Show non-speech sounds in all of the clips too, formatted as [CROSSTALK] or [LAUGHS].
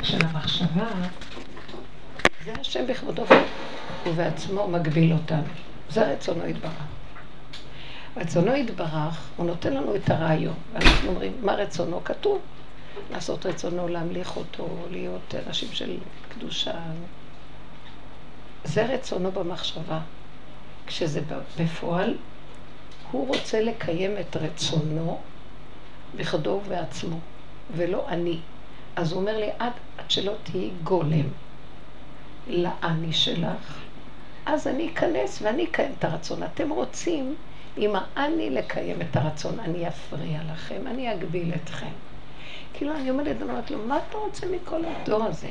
החלק של המחשבה, זה השם בכבודו ובעצמו מגביל אותנו. זה רצונו יתברך. רצונו יתברך, הוא נותן לנו את הרעיון. ואנחנו אומרים, מה רצונו? כתוב. לעשות רצונו, להמליך אותו, להיות אנשים של קדושה. זה רצונו במחשבה. כשזה בפועל, הוא רוצה לקיים את רצונו בכבודו ובעצמו, ולא אני. אז הוא אומר לי, עד שלא תהיי גולם לאני שלך, אז אני אכנס ואני אקיים את הרצון. אתם רוצים עם האני לקיים את הרצון, אני אפריע לכם, אני אגביל אתכם. כאילו אני עומדת ואומרת לו, מה אתה רוצה מכל הדור הזה?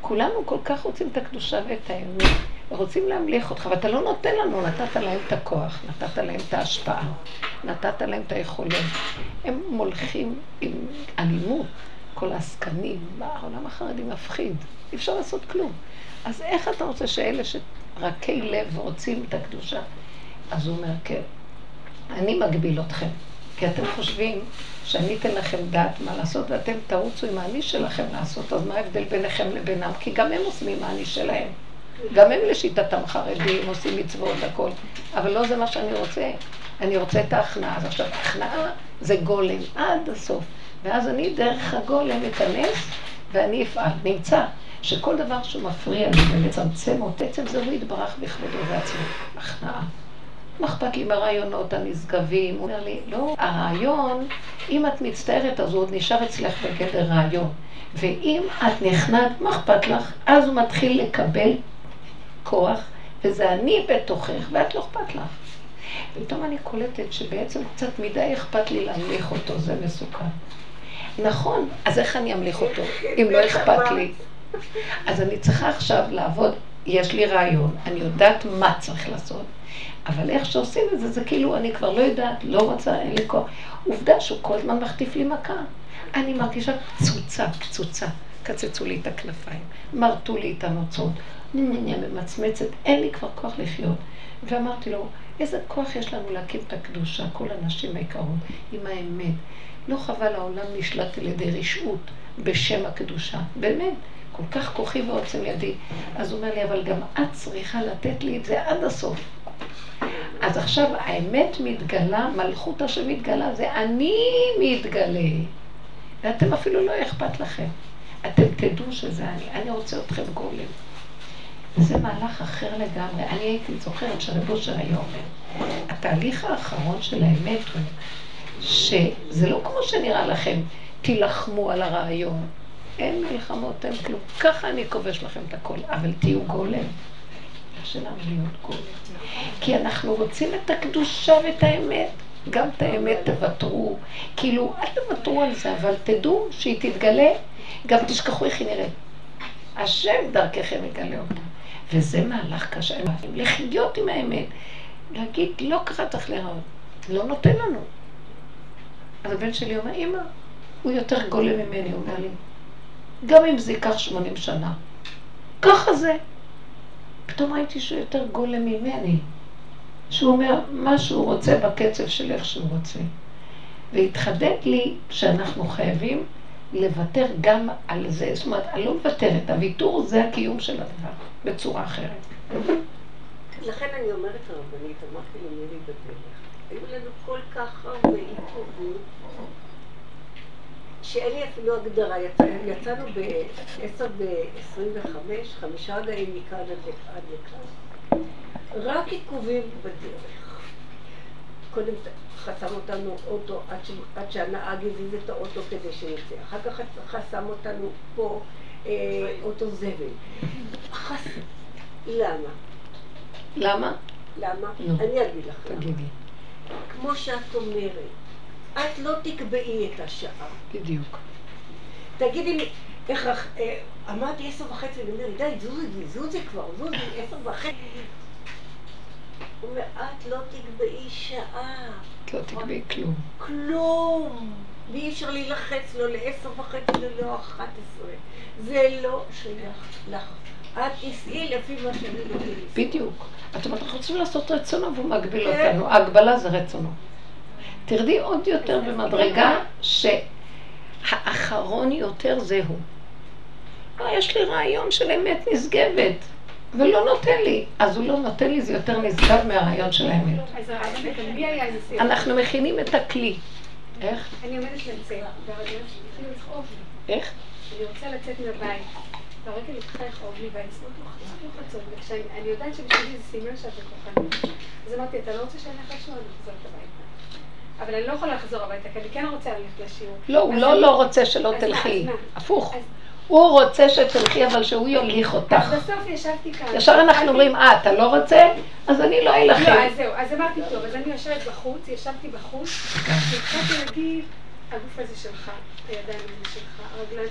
כולנו כל כך רוצים את הקדושה ואת האמת, ורוצים להמליך אותך, ואתה לא נותן לנו, נתת להם את הכוח, נתת להם את ההשפעה, נתת להם את היכולת. הם מולכים עם אלימות, כל העסקנים, העולם החרדי מפחיד, אי אפשר לעשות כלום. אז איך אתה רוצה שאלה שרקי לב רוצים את הקדושה? אז הוא אומר, כן, אני מגביל אתכם, כי אתם חושבים שאני אתן לכם דעת מה לעשות, ואתם תרוצו עם האני שלכם לעשות, אז מה ההבדל ביניכם לבינם? כי גם הם עושים עם האני שלהם. גם הם לשיטתם חרדים, עושים מצוות, הכל. אבל לא זה מה שאני רוצה. אני רוצה את ההכנעה. אז עכשיו, הכנעה זה גולם עד הסוף. ואז אני דרך הגולם אכנס ואני אפעל. נמצא שכל דבר שהוא מפריע לי ולצמצם אותו, עצם זה הוא יתברך בכבודו ועצמו. הכנעה. מה אכפת לי מהרעיונות הנשגבים? הוא אומר לי, לא, הרעיון, אם את מצטערת, אז הוא עוד נשאר אצלך בגדר רעיון. ואם את נכנעת, מה אכפת לך? אז הוא מתחיל לקבל כוח, וזה אני בתוכך, ואת לא אכפת לך. פתאום אני קולטת שבעצם קצת מדי אכפת לי להמליך אותו, זה מסוכן. נכון, אז איך אני אמליך אותו, אם לא אכפת לי? אז אני צריכה עכשיו לעבוד, יש לי רעיון, אני יודעת מה צריך לעשות, אבל איך שעושים את זה, זה כאילו אני כבר לא יודעת, לא רוצה, אין לי כוח. עובדה שהוא כל הזמן מחטיף לי מכה. אני מרגישה פצוצה, פצוצה. קצצו לי את הכנפיים, מרטו לי את הנוצות, אני ממצמצת, אין לי כבר כוח לחיות. ואמרתי לו, איזה כוח יש לנו להקים את הקדושה, כל הנשים היקרות, עם האמת. לא חבל העולם נשלט על ידי רשעות בשם הקדושה. באמת, כל כך כוחי ועוצם ידי. אז הוא אומר לי, אבל גם את צריכה לתת לי את זה עד הסוף. אז עכשיו האמת מתגלה, מלכות השם מתגלה, זה אני מתגלה. ואתם אפילו לא אכפת לכם. אתם תדעו שזה אני, אני רוצה אתכם גולם. זה מהלך אחר לגמרי. אני הייתי זוכרת שרב אושר היה אומר, התהליך האחרון של האמת הוא שזה לא כמו שנראה לכם, תילחמו על הרעיון. אין מלחמות, אין כלום. ככה אני כובש לכם את הכל, אבל תהיו גולם. שלנו להיות גולם. כי אנחנו רוצים את הקדושה ואת האמת. גם את האמת תוותרו. כאילו, אל תוותרו על זה, אבל תדעו שהיא תתגלה, גם תשכחו איך היא נראית. השם דרככם יגלה אותה. וזה מהלך קשה, לחיות עם האמת. להגיד, לא ככה צריך להיראות. לא נותן לנו. אז הבן שלי אומר, אמא, הוא יותר גולם ממני, הוא אומר לי. גם אם זה ייקח 80 שנה. ככה זה. פתאום ראיתי שהוא יותר גולם ממני. שהוא אומר מה שהוא רוצה בקצב של איך שהוא רוצה. והתחדד לי שאנחנו חייבים לוותר גם על זה. זאת אומרת, אני לא מוותרת, הוויתור זה הקיום של הדבר, בצורה אחרת. לכן אני אומרת הרבנית, אמרתי למירי בדרך, היו לנו כל כך הרבה עיכובים שאין לי אפילו הגדרה. יצאנו ב-10 ב-25, חמישה רגעים מכאן עד לכאן. רק עיכובים בדרך. קודם חסם אותנו אוטו עד, ש... עד שהנהג הזיז את האוטו כדי שנצא. אחר כך חסם אותנו פה אה, אוטו זבל. חס... למה? למה? למה? אני אגיד לך תגידי. כמו שאת אומרת, את לא תקבעי את השעה. בדיוק. תגידי, איך, אה, אמרתי עשר וחצי, ואני אומרת, די, זוזי, זוזי כבר, זוזי, עשר וחצי. הוא אומר, את לא תקבעי שעה. את לא תקבעי כלום. כלום. ואי אפשר להילחץ לא לעשר וחצי ולא אחת עשרה. זה לא שייך לך. את תיסעי לפי מה שאני לא בדיוק. את אומרת, אנחנו רוצים לעשות רצונו והוא מגביל כן. אותנו. ההגבלה זה רצונו. תרדי עוד יותר במדרגה שהאחרון יותר זהו. אה, יש לי רעיון של אמת נשגבת, ולא נותן לי. אז הוא לא נותן לי, זה יותר נשגב מהרעיון של האמת. אנחנו מכינים את הכלי. איך? אני עומדת לצאת, והרגליים שלי. איך? אני רוצה לצאת מהבית, והרגל התחילה לכאוב לי, והאצבעות לוחצות, וכשאני יודעת שבשבילי זה סימן שאת בכוחנית. אז אמרתי, אתה לא רוצה שאני אלך לשיעור, אני חוזרת הביתה. אבל אני לא יכולה לחזור הביתה, כי אני כן רוצה ללכת לשיעור. לא, הוא לא לא רוצה שלא תלכי. הפוך. הוא רוצה שתלכי, אבל שהוא יוליך אותך. אז בסוף ישבתי כאן. ישר אנחנו אומרים, אה, אתה לא רוצה? אז אני לא אלחם. לא, אז זהו, אז אמרתי, טוב, אז אני יושבת בחוץ, ישבתי בחוץ, והתחלתי להגיד, הגוף הזה שלך, הידיים האלה שלך, הרגליים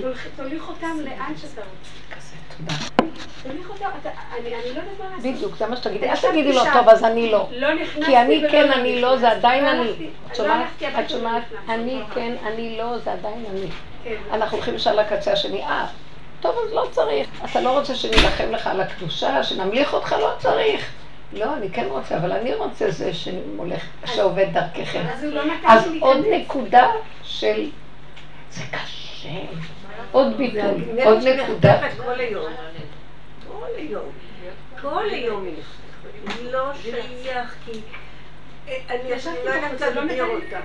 שלך, תוליך אותם לאן שאתה רוצה. כזה, תודה. תוליך אותם, אני לא יודעת מה לעשות. בדיוק, זה מה שתגידי. אל תגידי לו, טוב, אז אני לא. לא כי אני ולא כן, אני לא, זה עדיין לא אני. את לא שומעת? את אני. כן, אני לא, זה עדיין אני. כן. אנחנו הולכים ישר לקצה השני. אה, טוב, אז לא צריך. אתה לא רוצה שנילחם לך על הקדושה, שנמליך אותך? לא צריך. לא, אני כן רוצה, אבל אני רוצה זה שעובד דרככם. אז לא עוד. נקודה של... זה קשה. עוד ביטוי, עוד נקודה. כל היום. כל היום. כל היום היא לא שייך, כי... אני ישבתי לא יודעת לא להגדיר לי אותה.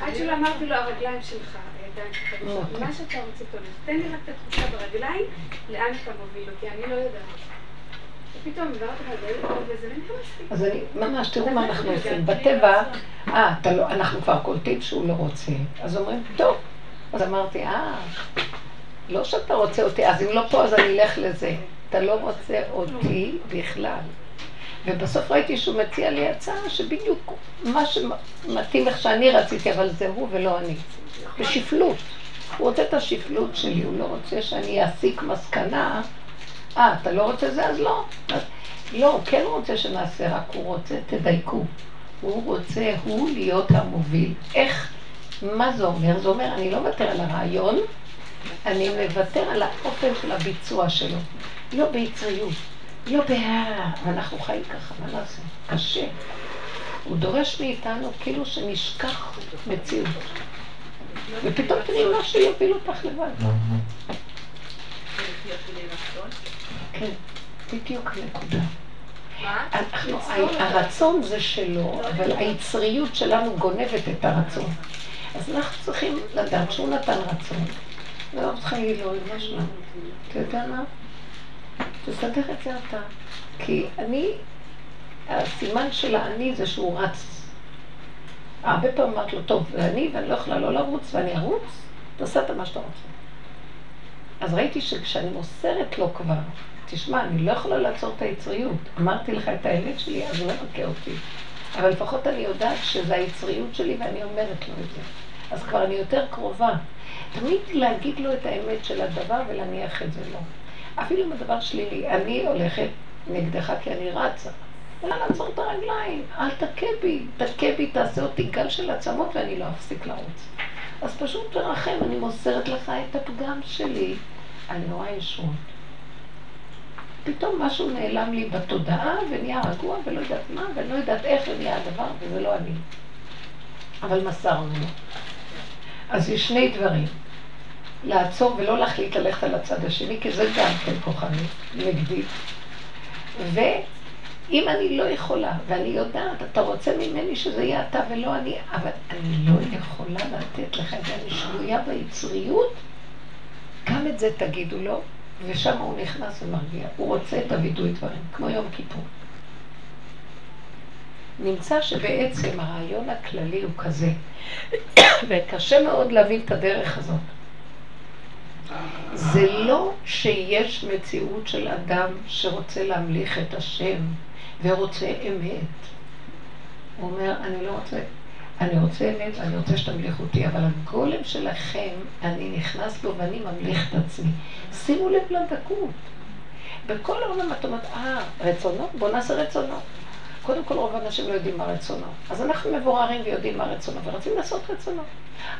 עד שלא אמרתי לו, הרגליים שלך, הידיים שלך, אוקיי. מה שאתה רוצה. תן לי רק את התחושה ברגליים, לאן אתה מוביל אותי, אני לא יודעת. אז אני, ממש, תראו מה אנחנו עושים. בטבע, אה, לא, אנחנו כבר קולטים שהוא לא רוצה. אז אומרים, טוב. אז אמרתי, אה, לא שאתה רוצה אותי, אז אם לא פה, אז אני אלך לזה. אתה לא רוצה אותי בכלל. ובסוף ראיתי שהוא מציע לי הצעה שבדיוק מה שמתאים איך שאני רציתי, אבל זה הוא ולא אני. בשפלות. הוא רוצה את השפלות שלי, הוא לא רוצה שאני אסיק מסקנה. אה, אתה לא רוצה זה? אז לא. אז, לא, הוא כן רוצה שנעשה, רק הוא רוצה, תדייקו. הוא רוצה, הוא להיות המוביל. איך, מה זה אומר? זה אומר, אני לא מוותר על הרעיון, אני מוותר על האופן של הביצוע שלו. לא ביצריות, לא בהערה. אנחנו חיים ככה, מה נעשה? קשה. הוא דורש מאיתנו כאילו שנשכח מציאות. ופתאום תראי משהו יוביל אותך לבד. כן, בדיוק נקודה. הרצון זה שלו, אבל היצריות שלנו גונבת את הרצון. אז אנחנו צריכים לדעת שהוא נתן רצון. ואנחנו צריכים להגיד לו, ריבונו שלנו, אתה יודע מה? תסדר את זה אתה. כי אני, הסימן של האני זה שהוא רץ. הרבה פעמים אמרת לו, טוב, ואני, ואני לא יכולה לא לרוץ, ואני ארוץ, תעשה את מה שאתה רוצה. אז ראיתי שכשאני מוסרת לו כבר, תשמע, אני לא יכולה לעצור את היצריות. אמרתי לך את האמת שלי, אז לא מכה אותי. אבל לפחות אני יודעת שזו היצריות שלי ואני אומרת לו את זה. אז כבר אני יותר קרובה. תמיד להגיד לו את האמת של הדבר ולהניח את זה לו. אפילו אם הדבר שלילי, אני הולכת נגדך כי אני רצה. אלא לעצור את הרגליים, אל תכה בי, תכה בי, תעשה אותי גל של עצמות ואני לא אפסיק לרוץ. אז פשוט תרחם, אני מוסרת לך את הפגם שלי. אני רואה ישועות. פתאום משהו נעלם לי בתודעה ונהיה רגוע ולא יודעת מה ולא יודעת איך ונהיה הדבר וזה לא אני. אבל מסרנו. אז יש שני דברים. לעצור ולא להחליט ללכת על הצד השני, כי זה גם כן כוחני, נגדי. ואם אני לא יכולה, ואני יודעת, אתה רוצה ממני שזה יהיה אתה ולא אני, אבל אני לא יכולה לתת לך את זה, אני שבויה ביצריות, גם את זה תגידו לו, ושם הוא נכנס ומרגיע. הוא רוצה את הווידוי דברים, כמו יום כיפור. נמצא שבעצם הרעיון הכללי הוא כזה, [COUGHS] וקשה מאוד להבין את הדרך הזאת. זה לא שיש מציאות של אדם שרוצה להמליך את השם ורוצה אמת. הוא אומר, אני לא רוצה, אני רוצה אמת ואני רוצה שתמליך אותי, אבל הגולם שלכם, אני נכנס בו ואני ממליך את עצמי. שימו לב לדקות. בכל העולם את אומרת, אה, רצונו? בוא נעשה רצונו. קודם כל רוב האנשים לא יודעים מה רצונו. אז אנחנו מבוררים ויודעים מה רצונו, ורוצים לעשות רצונו.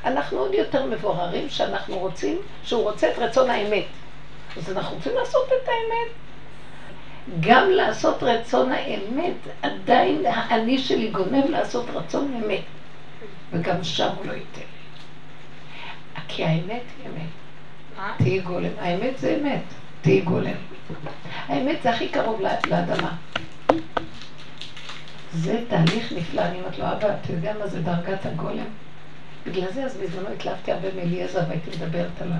אנחנו עוד יותר מבוררים שאנחנו רוצים, שהוא רוצה את רצון האמת. אז אנחנו רוצים לעשות את האמת. גם לעשות רצון האמת, עדיין האני שלי גונב לעשות רצון אמת. וגם שם הוא לא ייתן לי. כי האמת היא אמת. תהיי גולם. האמת זה אמת, תהיי גולם. האמת זה הכי קרוב לאדמה. זה תהליך נפלא, אני אומרת לו, אבא, אתה יודע מה זה דרגת הגולם? בגלל זה אז בזמנו התלהבתי הרבה מאליעזר והייתי מדברת עליו.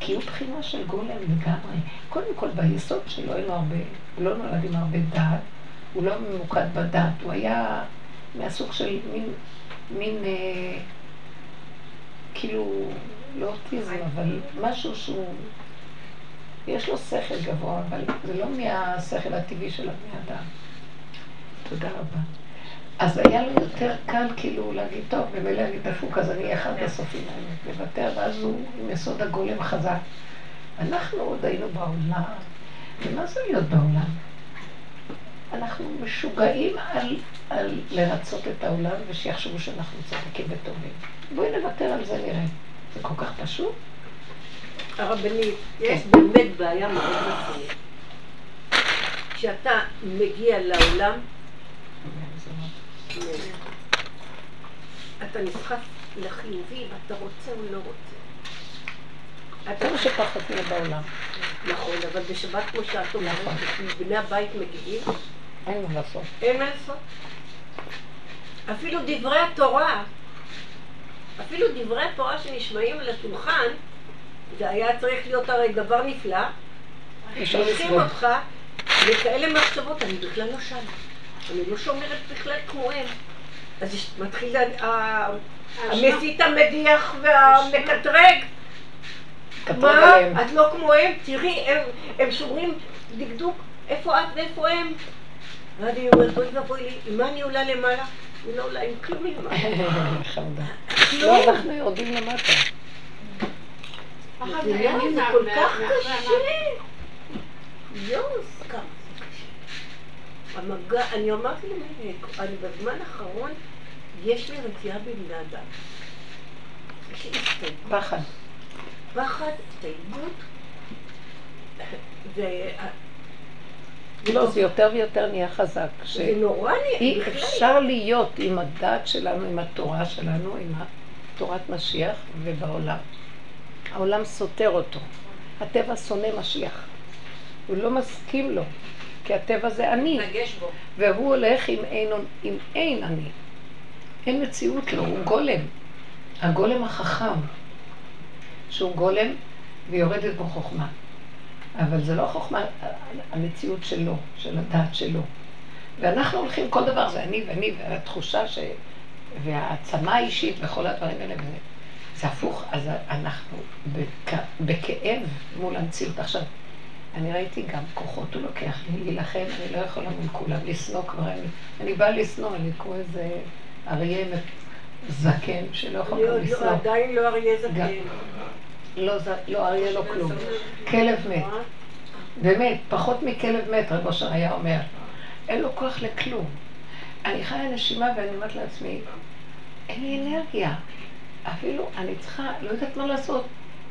כי הוא בחינה של גולם לגמרי. קודם כל, ביסוד שלו אין לו הרבה, הוא לא נולד עם הרבה דעת, הוא לא ממוקד בדעת, הוא היה מהסוג של מין, מין אה, כאילו, לא אוטיזם, אבל משהו שהוא, יש לו שכל גבוה, אבל זה לא מהשכל הטבעי של הבני אדם. תודה רבה. אז היה לו יותר קל כאילו להגיד, טוב, במילא אני דפוק, אז אני אהיה אחד בסופים האלה, לוותר, ואז הוא עם יסוד הגולם חזק. אנחנו עוד היינו בעולם, ומה זה להיות בעולם? אנחנו משוגעים על, על לרצות את העולם ושיחשבו שאנחנו צדיקים וטובים. בואי נוותר על זה נראה. זה כל כך פשוט. הרבנית, יש כן. באמת בעיה מאוד רצינית. כשאתה מגיע לעולם, אתה נסחף לחיובי ואתה רוצה או לא רוצה. אתה מה שפחות תהיה בעולם. נכון, אבל בשבת כמו שאת אומרת, נכון. בני הבית מגיעים, אין מה לעשות. אין מה לעשות. אפילו דברי התורה, אפילו דברי התורה שנשמעים על השולחן, זה היה צריך להיות הרי דבר נפלא. שולחים אותך לכאלה מחשבות, אני בכלל לא שם. אני לא שומרת בכלל כמוהם. אז מתחיל המסית המדיח והמקטרג. מה? את לא כמוהם? תראי, הם שומרים דקדוק, איפה את ואיפה הם? ואני אומרת, אוי ואבוי לי, עם מה אני עולה למעלה? אני לא עולה עם כלום למעלה. [LAUGHS] לא, אנחנו יורדים למטה. זה כל כך קשה. יוס, כמה. המגע, אני אמרתי למאיר, אני בזמן האחרון, יש לי רתיעה בבני אדם. יש לי הסתייגות. פחד. פחד, הסתייגות. לא, זה יותר ויותר נהיה חזק. זה נורא נהיה, אי אפשר להיות עם הדת שלנו, עם התורה שלנו, עם תורת משיח ובעולם. העולם סותר אותו. הטבע שונא משיח. הוא לא מסכים לו. כי הטבע זה אני. והוא הולך עם אין, עם אין אני. אין מציאות לו, הוא גולם. הגולם החכם, שהוא גולם ויורדת בו חוכמה. אבל זה לא חוכמה, המציאות שלו, של הדעת שלו. ואנחנו הולכים, כל דבר זה אני ואני, והתחושה ש... והעצמה האישית וכל הדברים האלה. זה הפוך, אז אנחנו בכ... בכאב מול המציאות. עכשיו, אני ראיתי גם כוחות הוא לוקח לי להילחם, אני לא יכולה מול כולם, לשנוא כבר, אני, אני באה לשנוא, אני כמו איזה אריה זקן שלא יכול גם לשנוא. עדיין לא אריה זקן. לא, לא אריה לא כלום. כלב מת. באמת, פחות מכלב מת, רב אושר היה אומר. אין לו כוח לכלום. אני חיה נשימה ואני אומרת לעצמי, אין לי אנרגיה. אפילו אני צריכה, לא יודעת מה לעשות.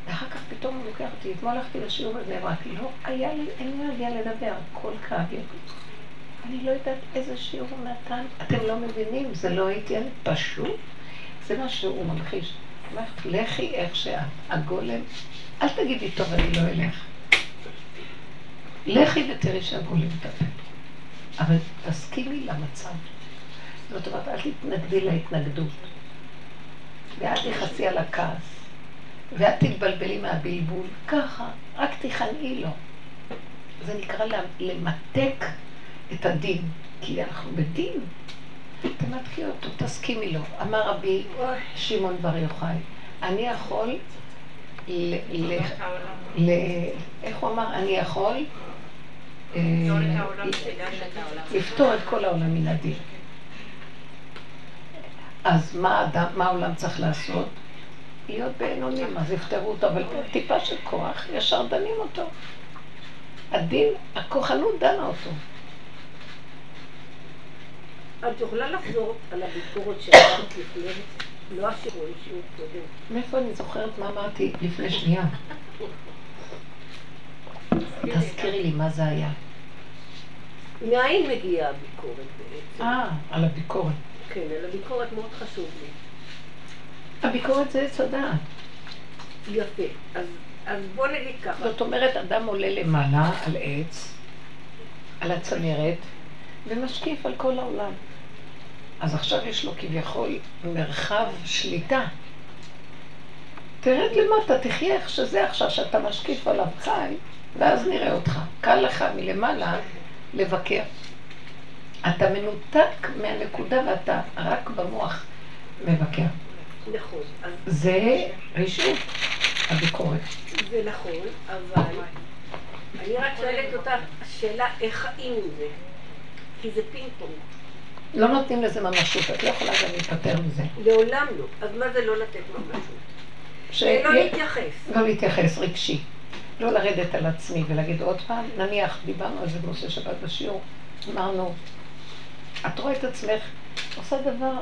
ואחר כך פתאום הוא לוקח אותי, אתמול הלכתי לשיעור בבני ברק, לא היה לי אנרגיה לדבר, הכל כאב לי. אני לא יודעת איזה שיעור הוא נתן, אתם לא מבינים, זה לא הייתי אני, פשוט, זה מה שהוא ממחיש. לכי איך שאת, הגולם, אל תגידי, טוב, אני לא אלך. לכי ותראי שהגולם מטפל. אבל תסכימי למצב. זאת אומרת, אל תתנגדי להתנגדות. ואל תכעסי על הכעס. ואת תתבלבלי מהבלבול, ככה, רק תיכנעי לו. זה נקרא למתק את הדין, כי אנחנו בדין. תמתקי אותו, תסכימי לו. אמר רבי שמעון בר יוחאי, אני יכול, איך הוא אמר? אני יכול אה, לפתור את כל העולם מן הדין. אז מה העולם צריך לעשות? להיות בעינונים, אז יפתרו אותו, אבל טיפה של כוח, ישר דנים אותו. הדין, הכוחנות דנה אותו. את יכולה לחזור על הביקורת שאמרת לפני, לא השיעור, שיעור קודם. מאיפה אני זוכרת מה אמרתי לפני שנייה? תזכירי לי מה זה היה. מאין מגיעה הביקורת בעצם? אה, על הביקורת. כן, על הביקורת מאוד חשוב לי. הביקורת זה עץ הדעת. יפה. אז, אז בוא נגיד ככה. זאת אומרת, אדם עולה למעלה על עץ, על הצנרת, ומשקיף על כל העולם. אז עכשיו יש לו כביכול מרחב שליטה. תרד למטה, תחיה איך שזה עכשיו, שאתה משקיף עליו חי, ואז נראה אותך. קל לך מלמעלה לבקר. אתה מנותק מהנקודה ואתה רק במוח מבקר. נכון. זה רשעות, הביקורת. זה נכון, אבל אני רק שואלת אותך שאלה איך חיים עם זה. כי זה פינג פונג. לא נותנים לזה ממשות, את לא יכולה גם להיפטר מזה. לעולם לא. אז מה זה לא לתת ממשות? ש... לא להתייחס. לא להתייחס, רגשי. לא לרדת על עצמי ולהגיד עוד פעם, נניח, דיברנו על זה בנושא שבת בשיעור, אמרנו, את רואה את עצמך, עושה דבר,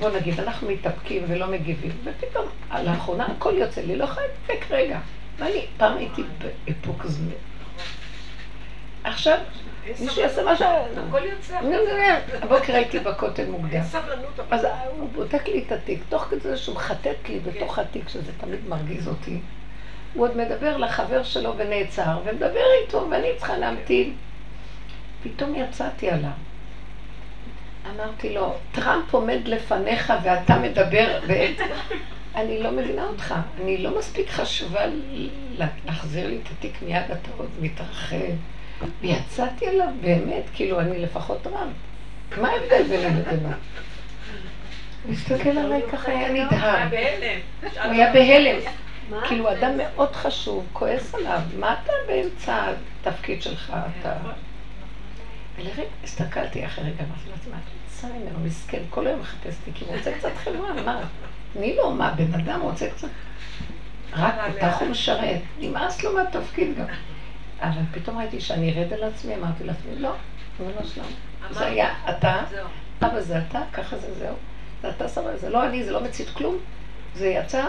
בוא נגיד, אנחנו מתאפקים ולא מגיבים, ופתאום, לאחרונה הכל יוצא לי, לא יכולה להתאפק רגע. ואני, פעם הייתי באיפוק זמן. עכשיו, מישהו יעשה משהו... הכל יוצא. הבוקר הייתי בכותל מוקדם. אין סבלנות. אז הוא בודק לי את התיק, תוך כדי שהוא מחטט לי בתוך התיק, שזה תמיד מרגיז אותי. הוא עוד מדבר לחבר שלו ונעצר, ומדבר איתו, ואני צריכה להמתין. פתאום יצאתי עליו. אמרתי לו, טראמפ עומד לפניך ואתה מדבר. [LAUGHS] אני לא מבינה אותך, אני לא מספיק חשובה להחזיר לי את התיק מיד, אתה עוד מתרחב. ויצאתי עליו באמת, כאילו אני לפחות טראמפ. מה ההבדל ביני לבינו? הוא הסתכל עליי ככה, היה נדהם. הוא היה בהלם. כאילו אדם מאוד חשוב, כועס עליו, מה אתה באמצע התפקיד שלך? אתה... ולרגע הסתכלתי אחרי רגע, אמרתי לעצמי, את רוצה ממנו, מסכן, כל היום מחפש אותי, כי הוא רוצה קצת חברה, מה? אני לא, מה, בן אדם רוצה קצת... רק אותך הוא משרת, נמאס לו מהתפקיד גם. אבל פתאום ראיתי שאני ארד על עצמי, אמרתי לעצמי, לא, לא שלום. זה היה אתה, אבא זה אתה, ככה זה זהו. זה אתה סבבה, זה לא אני, זה לא מצית כלום. זה יצא,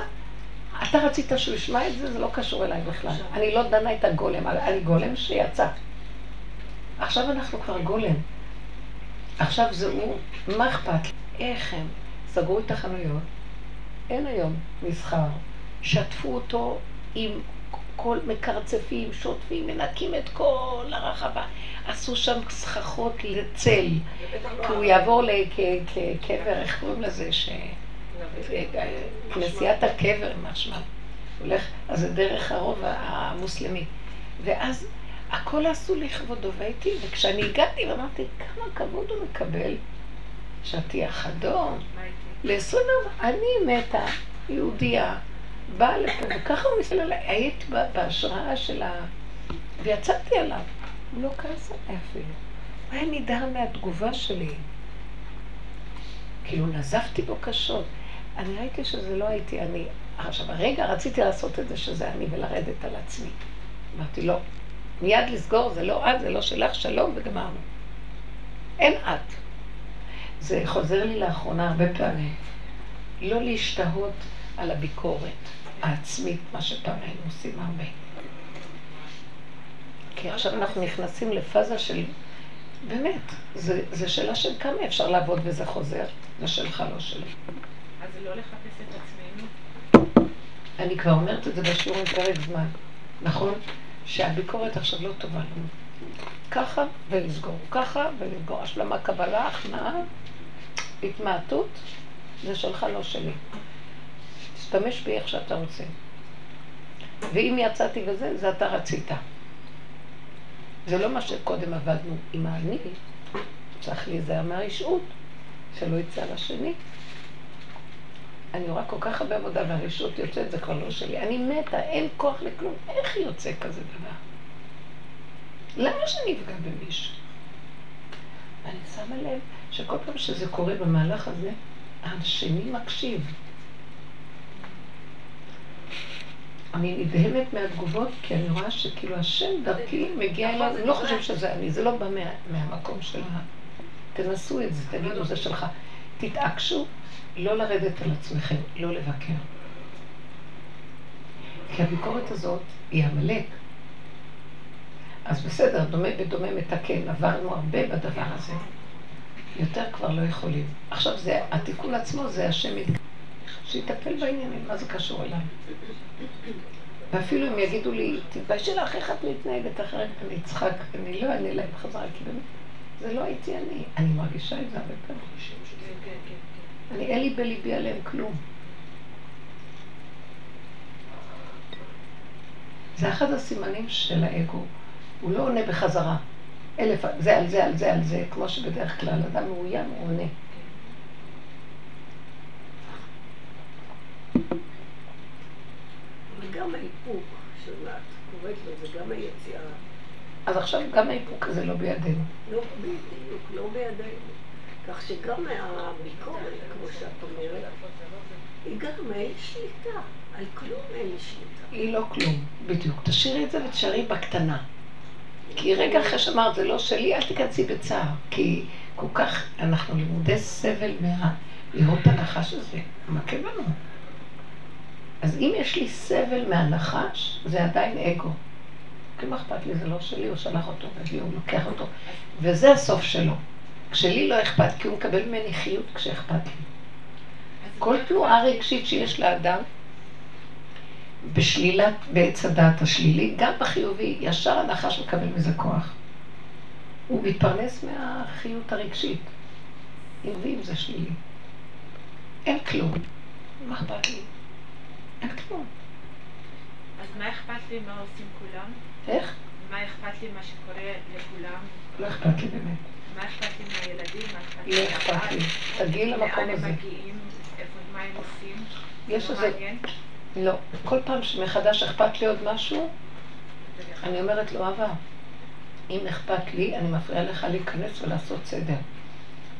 אתה רצית שהוא ישמע את זה, זה לא קשור אליי בכלל. אני לא דנה את הגולם, אני גולם שיצא. עכשיו אנחנו כבר גולם. עכשיו זה הוא, מה אכפת? איך הם סגרו את החנויות, אין היום מסחר, שטפו אותו עם כל מקרצפים, שוטפים, מנקים את כל הרחבה. עשו שם סככות לצל, כי הוא יעבור לקבר, איך קוראים לזה? ש... כנסיית הקבר, משמע. הולך, אז זה דרך הרוב המוסלמי. ואז הכל עשו לכבודו, והייתי, וכשאני הגעתי ואמרתי, כמה כבוד הוא מקבל, שטיח אדום, ל-20 אני מתה, יהודייה, באה לפה, וככה הוא מסתכל עליי, הייתי בהשראה של ה... ויצאתי עליו. הוא לא כעס עליי אפילו. הוא היה נדהר מהתגובה שלי. כאילו נזפתי בו קשות. אני ראיתי שזה לא הייתי אני. עכשיו, הרגע רציתי לעשות את זה שזה אני ולרדת על עצמי. אמרתי, לא. מיד לסגור, זה לא את, זה לא שלך, שלום, וגמרנו. אין את. זה חוזר לי לאחרונה הרבה פעמים. לא להשתהות על הביקורת העצמית, מה שפעם היינו עושים הרבה. כי עכשיו אנחנו נכנסים לפאזה של, באמת, זו שאלה של כמה אפשר לעבוד וזה חוזר, זה שלך, לא שלי. אז לא לחפש את עצמנו? אני כבר אומרת את זה בשיעור עם פרק זמן, נכון? שהביקורת עכשיו לא טובה לנו. ככה ולסגור, ככה ולסגור. השלמה, קבלה, הכנעה, התמעטות, זה שלך, לא שלי. תשתמש בי איך שאתה רוצה. ואם יצאתי וזה, זה אתה רצית. זה לא מה שקודם עבדנו עם האני, צריך להיזהר מהרשעות, שלא יצא לשני. אני רואה כל כך הרבה עבודה והרשות יוצאת, זה כבר לא שלי. אני מתה, אין כוח לכלום. איך יוצא כזה דבר? למה שאני אפגע במישהו? ואני שמה לב שכל פעם שזה קורה במהלך הזה, השני מקשיב. אני נדהמת מהתגובות, כי אני רואה שכאילו השם דרכי מגיע אליו, אני לא חושב שזה אני, זה לא בא מה, מהמקום של ה... תנסו את זה, תגידו, זה שלך. תתעקשו לא לרדת על עצמכם, לא לבקר. כי הביקורת הזאת היא עמלק. אז בסדר, דומה בדומה מתקן, עברנו הרבה בדבר הזה. יותר כבר לא יכולים. עכשיו זה, התיקון עצמו זה השם מתגלה. שיטפל בעניינים, מה זה קשור אליי? ואפילו אם יגידו לי, תתביישי לך איך את מתנהגת אחרת, אני אצחק, אני לא אענה להם בחזרה, כי באמת, זה לא הייתי אני. אני מרגישה את זה הרבה פעמים. אני, אין לי בליבי עליהם כלום. זה אחד הסימנים של האגו. הוא לא עונה בחזרה. אלף, זה על זה, על זה, על זה, כמו שבדרך כלל אדם מאוים, הוא עונה. וגם האיפוק שאת קוראת לו, זה גם היציאה. אז עכשיו גם האיפוק הזה לא בידינו. לא בדיוק, לא בידינו. כך שגם הביקורת, כמו שאת אומרת, היא גם אין שליטה. על כלום אין לי שליטה. היא לא כלום, בדיוק. תשאירי את זה ותשארי בקטנה. כי רגע אחרי שאמרת, זה לא שלי, אל תיכנסי בצער. כי כל כך, אנחנו לימודי סבל מה... לראות הנחש הזה, מכה בנו. אז אם יש לי סבל מהנחש, זה עדיין אגו. כי מה אכפת לי, זה לא שלי, הוא שלח אותו, והביא, הוא לוקח אותו. וזה הסוף שלו. כשלי לא אכפת, כי הוא מקבל ממני חיות כשאכפת לי. כל תנועה רגשית שיש לאדם, בשלילת, בעץ הדעת השלילי, גם בחיובי, ישר הנחש מקבל מזה כוח. הוא מתפרנס מהחיות הרגשית. אם ואם זה שלילי. אין כלום. מה אכפת לי? אז מה אכפת לי מה עושים כולם? איך? מה אכפת לי מה שקורה לכולם? לא אכפת לי באמת. מה אכפת לי מהילדים? מה אכפת לא לי אכפת לי. מהבעל? תגיעי למקום לאן הזה. הם מגיעים? מה הם עושים? יש לא איזה... לא. כל פעם שמחדש אכפת לי עוד משהו, אני אומרת לו, אבא, אם אכפת לי, אני מפריעה לך להיכנס ולעשות סדר.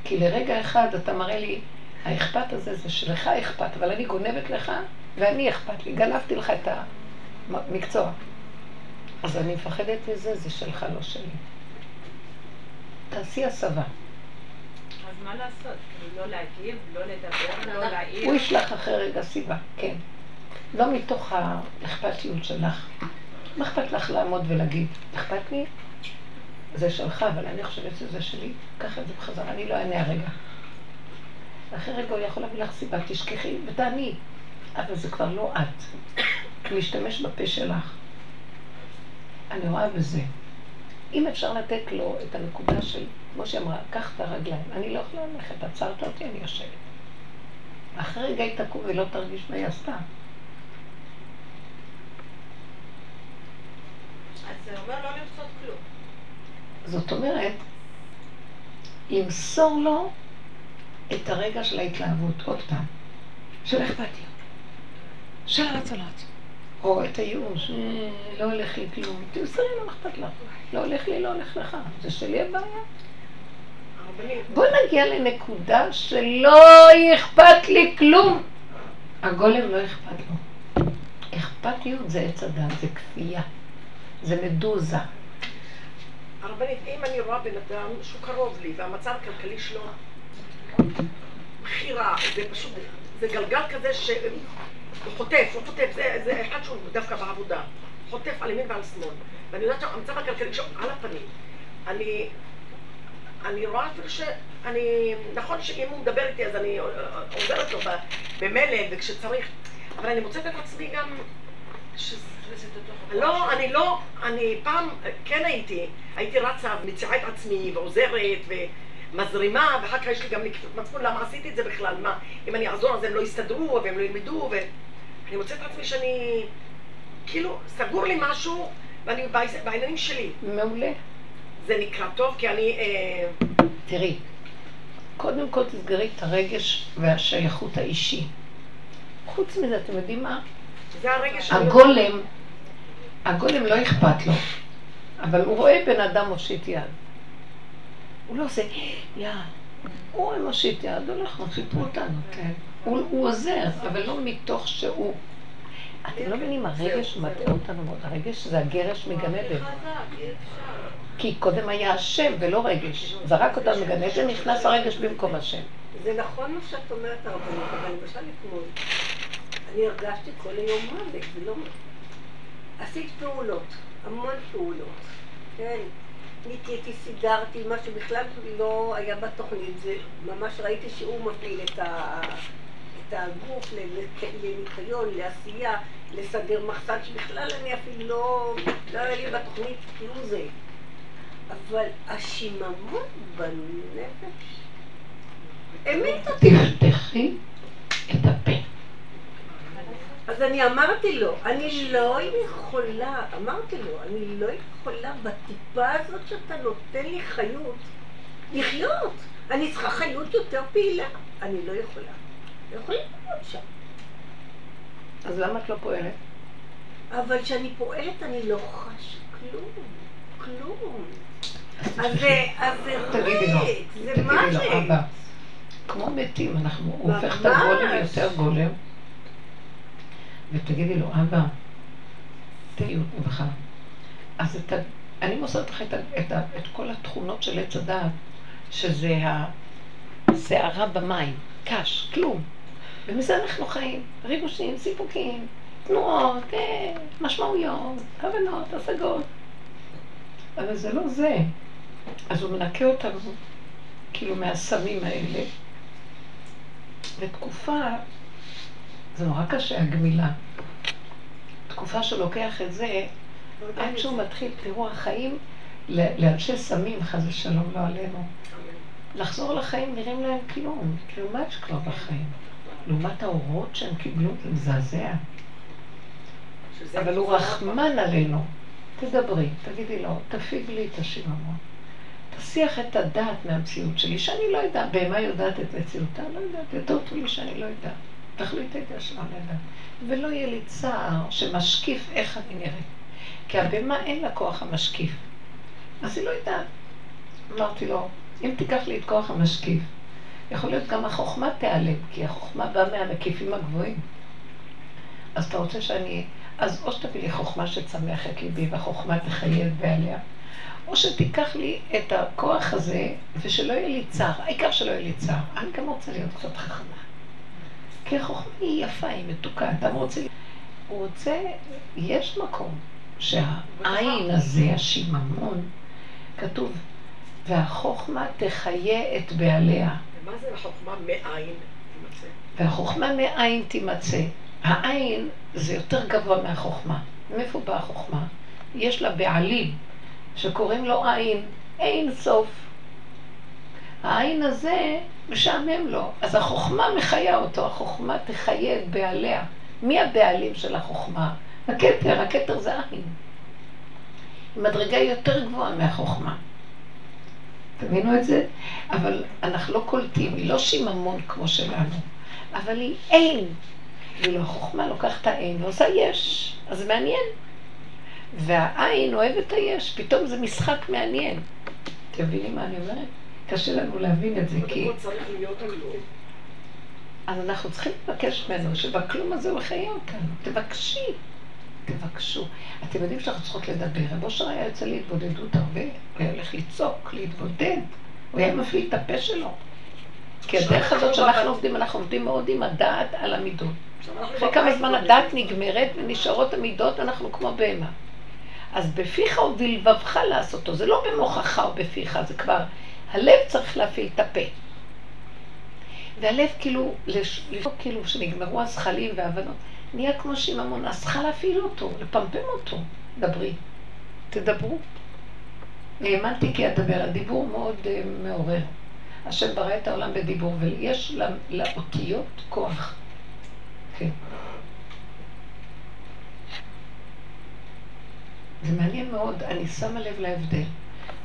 כי לרגע אחד אתה מראה לי, האכפת הזה זה שלך אכפת, אבל אני גונבת לך, ואני אכפת לי. גנבתי לך את המקצוע. אז אני מפחדת מזה, זה שלך, לא שלי. תעשי הסבה. אז מה לעשות? כאילו, לא להגיב, לא לדבר, לא להעיר? הוא ישלח אחרי רגע סיבה, כן. לא מתוך האכפתיות שלך. מה אכפת לך לעמוד ולהגיד, אכפת לי? זה שלך, אבל אני חושבת שזה שלי, קח את זה בחזרה, אני לא אענה הרגע. אחרי רגע הוא יכול להביא לך סיבה, תשכחי ותעני. אבל זה כבר לא את. כי משתמש בפה שלך. אני רואה בזה. אם אפשר לתת לו את הנקודה של, כמו שהיא אמרה, קח את הרגליים. אני לא יכולה ללכת, עצרת אותי, אני יושבת. אחרי רגע היא תקום ולא תרגיש מה היא עשתה. אז זה אומר לא למסות כלום. זאת אומרת, למסור לו את הרגע של ההתלהבות, עוד פעם, של אכפתיות, של הרצונות, או את הייאוש, "אה, לא הולך לי כלום, תמסרי מה אכפת לך? לא הולך לי, לא הולך לך, זה שלי הבעיה. בוא נגיע לנקודה שלא אכפת לי כלום. הגולם לא אכפת לו. אכפתיות זה עץ הדת, זה כפייה, זה מדוזה. הרבנית, אם אני רואה בן אדם שהוא קרוב לי והמצב הכלכלי שלו בחירה, זה פשוט, זה גלגל כזה שהוא חוטף, הוא חוטף, זה, זה אחד שהוא דווקא בעבודה, חוטף על ימין ועל שמאל, ואני יודעת שהמצב הכלכלי שלו על הפנים. אני, אני רואה אפילו שאני, נכון שאם הוא מדבר איתי אז אני עוזרת לו ב- במלל וכשצריך, אבל אני מוצאת את עצמי גם שזה לא, אני לא, אני פעם כן הייתי, הייתי רצה ומציעה את עצמי ועוזרת ומזרימה, ואחר כך יש לי גם נקיפות מצפון, למה עשיתי את זה בכלל? מה, אם אני אעזור אז הם לא יסתדרו והם לא ילמדו, ואני מוצאת את עצמי שאני, כאילו, סגור לי משהו ואני בעניינים שלי. מעולה. זה נקרא טוב כי אני, אה, תראי, קודם כל תסגרי את הרגש והשייכות האישי. חוץ מזה, אתם יודעים מה? זה הרגע שאני... הגולם, הגולם לא אכפת לו, אבל הוא רואה בן אדם מושיט יד. הוא לא עושה יד. הוא רואה מושיט יד, הולך, מושיט אותנו, כן. הוא, הוא עוזר, אבל לא מתוך שהוא. אתם לא מבינים, הרגש מטעה אותנו מאוד. הרגש זה הגרש מגן עדן. אפשר. כי קודם היה השם ולא רגש. זרק אותנו מגן עדן, נכנס הרגש במקום השם. זה נכון מה שאת אומרת, הרבנית, אבל למשל אתמול, אני הרגשתי כל היום מוות, ולא... עשית פעולות, המון פעולות, כן? ניקיתי, סידרתי, מה שבכלל לא היה בתוכנית, זה ממש ראיתי שהוא מפעיל את, ה... את הגוף לניק- לניקיון, לעשייה, לסדר מחסן, שבכלל אני אפילו לא, לא היה לי בתוכנית כלום זה. אבל השיממון בנפש, אמת אותי. תפתחי את הפה. אז אני אמרתי לו, אני לא יכולה, אמרתי לו, אני לא יכולה בטיפה הזאת שאתה נותן לי חיות, לחיות. אני צריכה חיות יותר פעילה. אני לא יכולה. לא יכולה לעמוד שם. אז למה את לא פועלת? אבל כשאני פועלת אני לא חשה כלום. כלום. אז זה, ריק, זה מוות. כמו מתים, אנחנו, הוא הופך את. הגולם יותר גולם, ותגידי לו, אבא, תהיו ממך. אז את ה... אני מוסרת לך את. את. את כל התכונות של עץ הדעת, שזה הסערה במים, קש, כלום. ומזה אנחנו חיים, ריגושים, סיפוקים, תנועות, אה, משמעויות, כוונות, השגות. אבל זה לא זה. אז הוא מנקה אותנו, כאילו, מהסמים האלה. ותקופה, זה נורא קשה, הגמילה. תקופה שלוקח את זה, עד שהוא מתחיל, תראו, החיים ל- לאנשי סמים, חס ושלום, לא עלינו. לחזור לחיים נראים להם כלום, כאילו מה יש כבר בחיים? לעומת האורות שהם קיבלו, זה מזעזע. אבל הוא רחמן עלינו. תדברי, תגידי לו, תפיג לי את השיממון. תסיח את הדעת מהמציאות שלי, שאני לא יודעת, בהמה יודעת את מציאותה, לא יודעת, יותר טוב לי שאני לא יודעת. תחליט את השם, יודעת. ולא יהיה לי צער שמשקיף איך אני נראית. כי הבהמה אין לה כוח המשקיף. אז היא לא יודעת. אמרתי לו, אם תיקח לי את כוח המשקיף, יכול להיות גם החוכמה תיעלם, כי החוכמה באה מהמקיפים הגבוהים. אז אתה רוצה שאני... אז או שתביא לי חוכמה שתשמח את ליבי והחוכמה תחייב בעליה, או שתיקח לי את הכוח הזה ושלא יהיה לי צער. העיקר שלא יהיה לי צער. אני גם רוצה להיות קצת חכמה. כי החוכמה היא יפה, היא מתוקה. אתה רוצה... הוא רוצה... יש מקום שהעין הזה, השיממון, כתוב, והחוכמה תחיה את בעליה. ומה זה החוכמה מאין תימצא? והחוכמה מאין תימצא. העין זה יותר גבוה מהחוכמה. מאיפה באה החוכמה? יש לה בעלים שקוראים לו עין, אין סוף. העין הזה משעמם לו, אז החוכמה מחיה אותו, החוכמה תחיה את בעליה. מי הבעלים של החוכמה? הכתר, הכתר זה עין. היא מדרגה יותר גבוהה מהחוכמה. תבינו את זה? אבל אנחנו לא קולטים, היא לא שיממון כמו שלנו, אבל היא אין. ואילו החוכמה לוקחת את האין ועושה יש, אז זה מעניין. והעין אוהב את היש, פתאום זה משחק מעניין. אתם מבינים מה אני אומרת? קשה לנו להבין את זה, כי... אז אנחנו צריכים לבקש ממנו שבכלום הזה הוא יחיה אותנו. תבקשי, תבקשו. אתם יודעים שאנחנו צריכות לדבר. רב אושר היה יוצא להתבודדות הרבה, הוא היה הולך לצעוק, להתבודד. הוא היה מפעיל את הפה שלו. כי הדרך הזאת שאנחנו עובדים, אנחנו עובדים מאוד עם הדעת על המידות. אחרי כמה זמן. הדעת נגמרת ונשארות המידות, אנחנו כמו בהמה. אז בפיך ובלבבך לעשותו, זה לא במוחך או בפיך, זה כבר, הלב צריך להפעיל את הפה. והלב כאילו, לש- לשאול כאילו שנגמרו הזחלים וההבנות, נהיה כמו שיממון, אז צריכה להפעיל אותו, לפמפם אותו. דברי, תדברו. האמנתי כי אדבר, הדיבור מאוד uh, מעורר. השם ברא את העולם בדיבור, ויש לה- לאותיות כוח. כן. זה מעניין מאוד, אני שמה לב להבדל.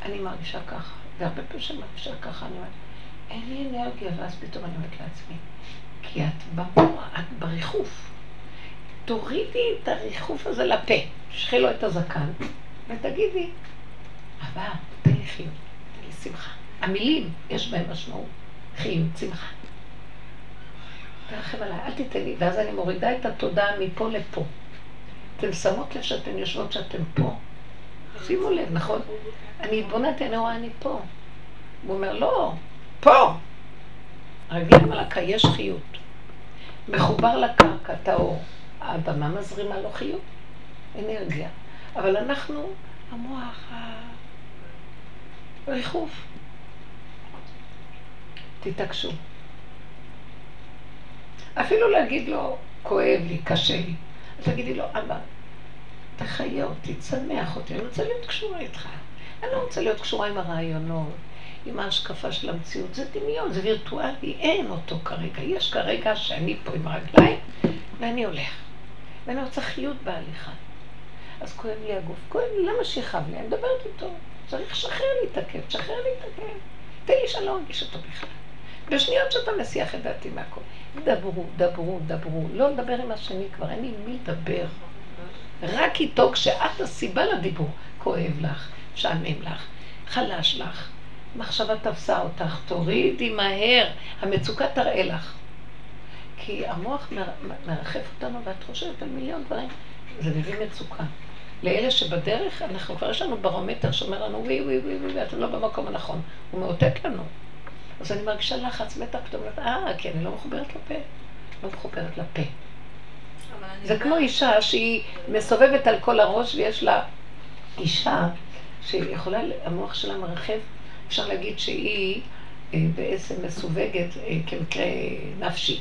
אני מרגישה ככה, והרבה פעמים שאני מרגישה ככה, אני אומרת, אין לי אנרגיה, ואז פתאום אני אומרת לעצמי, כי את במוח, את בריחוף. תורידי את הריחוף הזה לפה, תשחי לו את הזקן, ותגידי, אבא, תן לי חיות, תן לי שמחה. המילים, יש בהם משמעות. חיות, שמחה. תרחם עליי, אל תיתן לי. ואז אני מורידה את התודעה מפה לפה. אתן שמות לב שאתן יושבות שאתן פה. שימו לב, נכון? אני התבוננתי, אני רואה, אני פה. הוא אומר, לא, פה. הרגליים על הקה, יש חיות. מחובר לקרקע, טהור. הבמה מזרימה לו חיות, אנרגיה. אבל אנחנו, המוח, הריחוף. תתעקשו. אפילו להגיד לו, כואב לי, קשה לי. תגידי לו, אבא, תחיה אותי, תשמח אותי, אני רוצה להיות קשורה איתך. אני לא רוצה להיות קשורה עם הרעיונות, עם ההשקפה של המציאות. זה דמיון, זה וירטואלי, אין אותו כרגע. יש כרגע שאני פה עם הרגליים, ואני הולך. ואני רוצה חיות בהליכה. אז כואב לי הגוף, כואב לי, למה שיכאב לי? אני מדברת איתו. צריך לשחרר לי את הכאב, תשחרר לי את הכאב. תן לי שאני לא ארגיש אותו בכלל. בשניות שאתה מסיח את דעתי מהכל. דברו, דברו, דברו. לא לדבר עם השני כבר, אין לי מי לדבר. רק איתו כשאת הסיבה לדיבור. כואב לך, משעמם לך, חלש לך, מחשבה תפסה אותך, תורידי מהר, המצוקה תראה לך. כי המוח מרחף אותנו ואת חושבת על מיליון דברים, זה מביא מצוקה. לאלה שבדרך, אנחנו כבר יש לנו ברומטר שאומר לנו ווי ווי ווי ווי, ואתם לא במקום הנכון. הוא מאותת לנו. אז אני מרגישה לחץ, מתח, פתאום, אה, כי אני לא מחוברת לפה. לא מחוברת לפה. זה כמו אישה שהיא מסובבת על כל הראש ויש לה אישה שיכולה, המוח שלה מרחב, אפשר להגיד שהיא אה, בעצם מסווגת אה, כמקרה נפשי.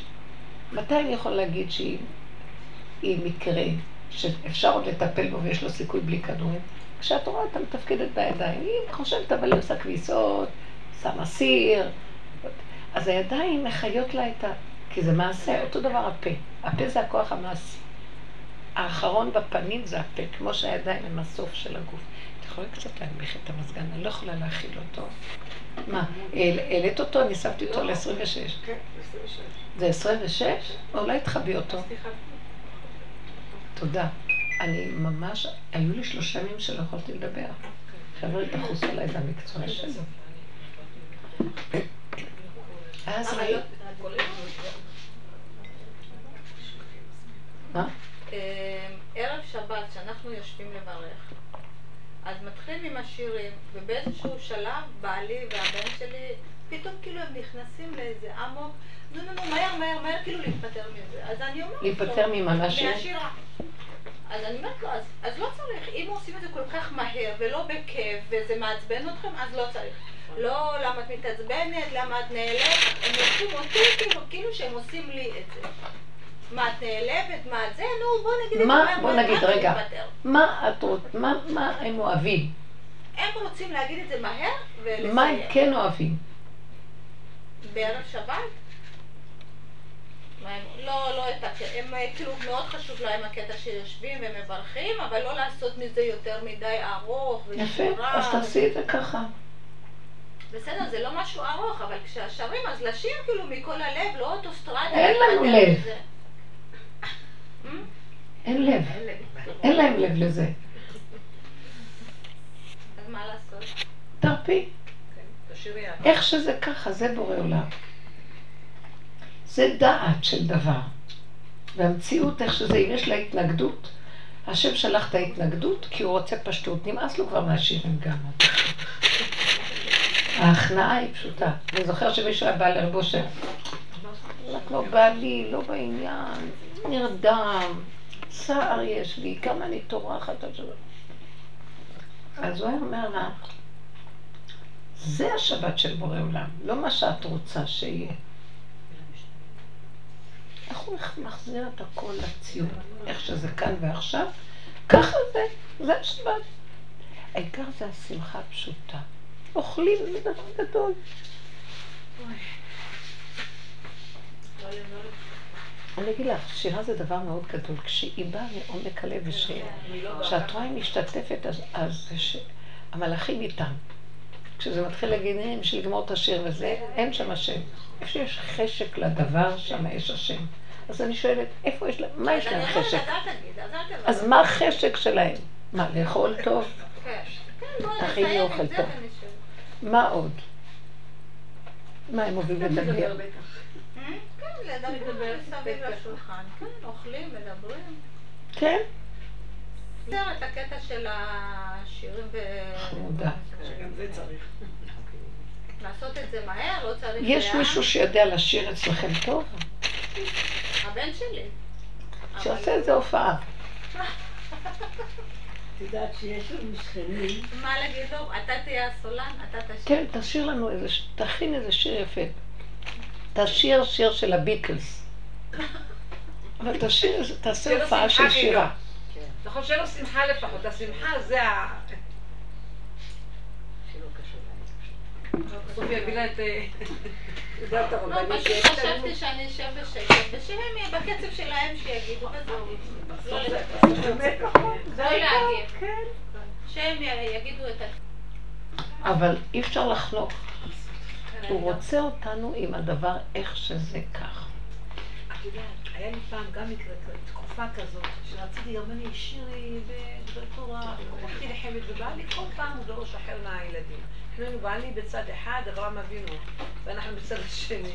מתי אני יכול להגיד שהיא מקרה שאפשר עוד לטפל בו ויש לו סיכוי בלי כדורים? כשאת רואה אותה מתפקדת בידיים, היא חושבת אבל היא עושה כביסות, שמה סיר, אז הידיים מחיות לה את ה... כי זה מעשה, אותו דבר הפה. הפה זה הכוח המעשי. האחרון בפנים זה הפה, כמו שהידיים הם הסוף של הגוף. את יכולה קצת להנמיך את המזגן, אני לא יכולה להכיל אותו. מה, העלית אותו? אני שמתי אותו לא. ל-26. כן, 26. זה 26? אולי תחבי אותו. תודה. אני ממש, היו לי שלושה ימים שלא יכולתי לדבר. חבר'ה, תחוס עליי במקצוע שלי. אז ראיתי... מה? ערב שבת, שאנחנו יושבים לברך, אז מתחילים עם השירים, ובאיזשהו שלב בעלי והבן שלי, פתאום כאילו הם נכנסים לאיזה אמוק, נו נו נו, מהר מהר מהר, כאילו להיפטר מזה. אז אני אומרת לו... להיפטר ממה? מהשיר? מהשירה. אז אני אומרת לו, אז, אז לא צריך, אם עושים את זה כל כך מהר ולא בכיף וזה מעצבן אתכם, אז לא צריך. לא, למה את מתעצבנת, למה את נעלבת, הם עושים אותי כאילו, כאילו שהם עושים לי את זה. מה את נעלבת, מה את זה, נו בוא נגיד מה, בוא נגיד, רגע. מה את רוצ... מה הם אוהבים? הם רוצים להגיד את זה מהר ולסיים. מה הם כן אוהבים? בערב שבת? לא, לא את הקטע, הם כאילו מאוד חשוב להם הקטע שיושבים ומברכים, אבל לא לעשות מזה יותר מדי ארוך יפה, ושירה. אז תעשי את זה ככה. בסדר, זה לא משהו ארוך, אבל כשהשרים, אז לשיר כאילו מכל הלב, לא אוטוסטרדה. אין לנו לב. אה? אין לב. אין להם לב לזה. אז מה לעשות? תרפי. איך שזה ככה, זה בורא עולם. זה דעת של דבר. והמציאות, איך שזה, אם יש לה התנגדות, השם שלח את ההתנגדות כי הוא רוצה פשטות. נמאס לו כבר מהשירים גם. ההכנעה היא פשוטה. אני זוכר שמישהו היה בא לרב אושר. רק לא בא לי, לא בעניין, נרדם, צער יש לי, כמה אני טורחת. על זה." אז הוא היה אומר לה, זה השבת של בורא עולם, לא מה שאת רוצה שיהיה. איך הוא מחזיר את הכל לציון, איך שזה כאן ועכשיו, ככה זה, זה השבת. העיקר זה השמחה הפשוטה. אוכלים, זה דבר גדול. אני אגיד לך, שירה זה דבר מאוד גדול. כשהיא באה מעומק הלב, וכשאת רואה היא משתתפת, אז, אז ש... המלאכים איתם. כשזה מתחיל להגיד, "אה, בשביל לגמור את השיר וזה, אין שם השם. איפה שיש חשק לדבר, שם יש השם. אז אני שואלת, איפה יש להם, מה יש להם חשק? אז מה החשק שלהם? מה, לאכול טוב? כן, תכיני נסיים אוכל טוב. מה עוד? מה הם אוהבים לדבר? מסביב לשולחן. כן, אוכלים, מדברים. כן? את הקטע של השירים ו... חמודה. שגם זה צריך. לעשות את זה מהר, לא צריך... יש. מישהו שיודע לשיר אצלכם טוב? הבן שלי. שיעשה איזה הופעה. את יודעת שיש לנו שכנים, מה להגיד לו? אתה תהיה הסולן, אתה תשאיר. כן, תשאיר לנו איזה, תכין איזה שיר יפה. תשאיר שיר של הביטלס. אבל תשאיר, תעשה הופעה של שירה. כאילו. נכון, שיהיה לו שמחה לפחות. השמחה זה ה... את... אה, לא, לנו... חשבתי שאני אשב בשקט, ושהם בקצב שלהם שיגידו, וזהו. לא לדבר. באמת נכון. לא להגיב. כן. שהם י- יגידו את ה... אבל אי אפשר לחנוק. הוא רוצה אותנו עם הדבר איך שזה כך. את יודעת, היה לי פעם גם מקרה, תקופה כזאת, שרציתי גם אני שירי בדברי תורה, הלכתי ובא לי כל פעם לא שחרר מהילדים. אנחנו היינו בעלי בצד אחד, אברהם אבינו, ואנחנו בצד השני.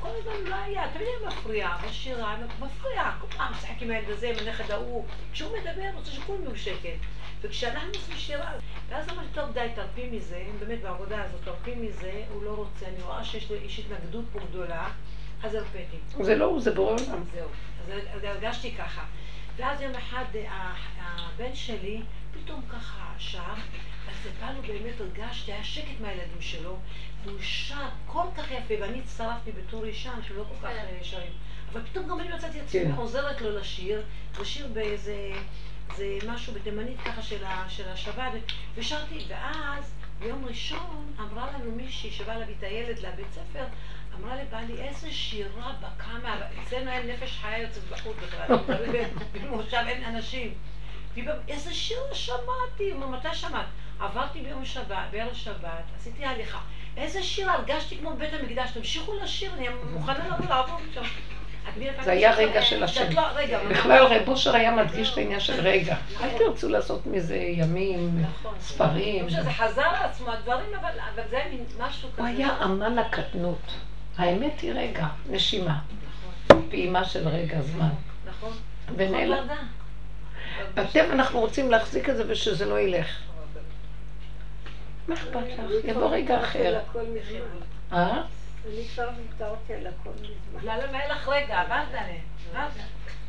כל הזמן לא היה, תמיד היה מפריע, בשירה, מפריע, כל פעם משחק עם הילד הזה, עם הנכד ההוא. כשהוא מדבר, רוצה שכולם יהיו שקט. וכשאנחנו עושים שירה, ואז אמרתי, טוב, די, תרפי מזה, אם באמת בעבודה הזאת תרפי מזה, הוא לא רוצה, אני רואה שיש לו איש התנגדות פה גדולה, אז הרפאתי. זה לא הוא, זה בורא עולם. זהו. אז הרגשתי ככה. ואז יום אחד אה, הבן שלי פתאום ככה שר, אז זה בא לו באמת, הרגשתי, היה שקט מהילדים שלו, והוא שר כל כך יפה, ואני הצטרפתי בתור אישה, אנחנו לא כל כך. אה, שרים. אבל פתאום גם אני מצאתי את עצמי כן. עוזרת לו לשיר, זה שיר באיזה, זה משהו בתימנית ככה של, ה, של השבת, ושרתי, ואז ביום ראשון אמרה לנו מישהי שבאה להביא את הילד לבית ספר, אמרה לבעלי, איזה שירה בקמה, אצלנו אין נפש חיה יוצאת בחוץ בכלל, במושב אין אנשים. איזה שיר שמעתי, אמרו, מתי שמעת? עברתי ביום שבת, בערב שבת, עשיתי הליכה. איזה שיר הרגשתי כמו בבית המקדש, תמשיכו לשיר, אני מוכנה לבוא לעבור שם. זה היה רגע של השם. לא- בכלל רב אושר היה מדגיש את העניין של רגע. אל תרצו לעשות מזה ימים, ספרים. לא שזה חזר על עצמו, הדברים, אבל אבל זה מין משהו כזה. הוא היה אמן הקטנות. האמת היא רגע, נשימה. פעימה של רגע, זמן. נכון. ונעלם. נכון, בטבע אנחנו רוצים להחזיק את זה ושזה לא ילך. מה אכפת לך? יבוא רגע אחר. אה? אני כבר ויתרתי על הכל מזמן. למה היה לך רגע, עברת עליהם. מה?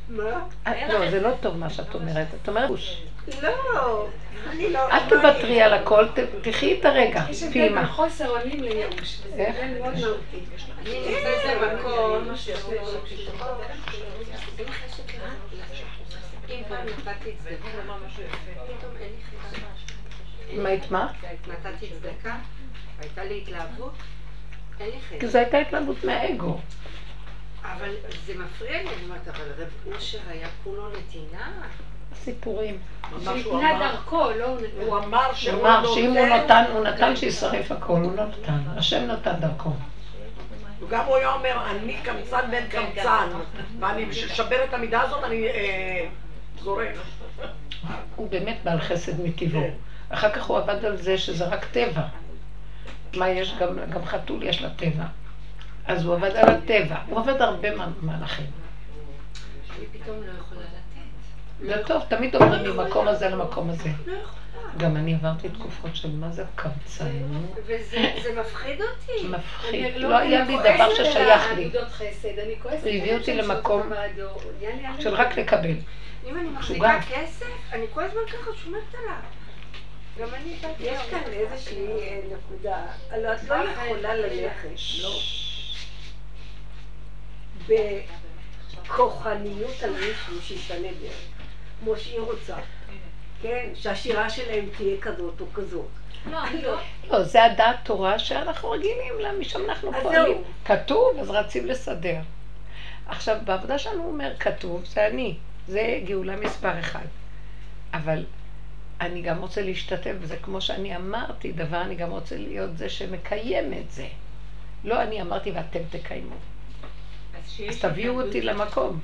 לא, זה לא טוב מה שאת אומרת. את אומרת, לא, אני לא... אל תוותרי על הכל, תחי את הרגע, יש הבדל בין. חוסר אונים לייאוש, איך? הבדל מאוד מהותי. אני נמצאת במקום. מה את מה? נתתי צדקה, הייתה לי התלהבות, כי. זו הייתה התנהגות מהאגו. אבל זה מפריע לי, אני אומרת, אבל רב אושר היה כולו נתינה. סיפורים. שניתנה דרכו, לא הוא אמר שהוא אמר שאם הוא נותן, נתן, הוא נתן שישרף הכל, הוא לא נתן. השם נתן דרכו. גם הוא היה אומר, אני קמצן בן קמצן, ואני בשביל לשבר את המידה הזאת, אני אה, זורק. הוא באמת בעל חסד מטבעו. אחר כך הוא עבד על זה שזה רק טבע. מה יש? גם, גם חתול יש לה טבע. אז הוא עבד על הטבע. הוא עבד הרבה מה- מהלכים. אני פתאום לא יכולה לתת. זה טוב, תמיד אומרים ממקום הזה למקום הזה. לא. גם אני עברתי תקופות של מה זה קמצנות. וזה זה מפחיד אותי. [LAUGHS] מפחיד. לא היה לי דבר ששייך לי. הוא הביא אותי למקום. של רק לקבל. אם אני. מחזיקה כסף, אני כל הזמן ככה שומרת עליו. גם אני באתי יש כאן איזושהי אה, נקודה, הלוא את לא יכולה ללכת בכוחניות על מישהו שישנה דרך, כמו שהיא רוצה, כן? שהשירה שלהם תהיה כזאת או כזאת. לא, לא. לא, זה הדעת תורה שאנחנו רגילים לה, משם אנחנו פועלים. כתוב, אז רצים לסדר. עכשיו, בעבודה שלנו הוא אומר, כתוב, זה אני. זה גאולה מספר אחד. אבל אני גם רוצה להשתתף בזה, כמו שאני אמרתי דבר, אני גם רוצה להיות זה שמקיים את זה. לא אני אמרתי ואתם תקיימו. אז אז תביאו אותי למקום.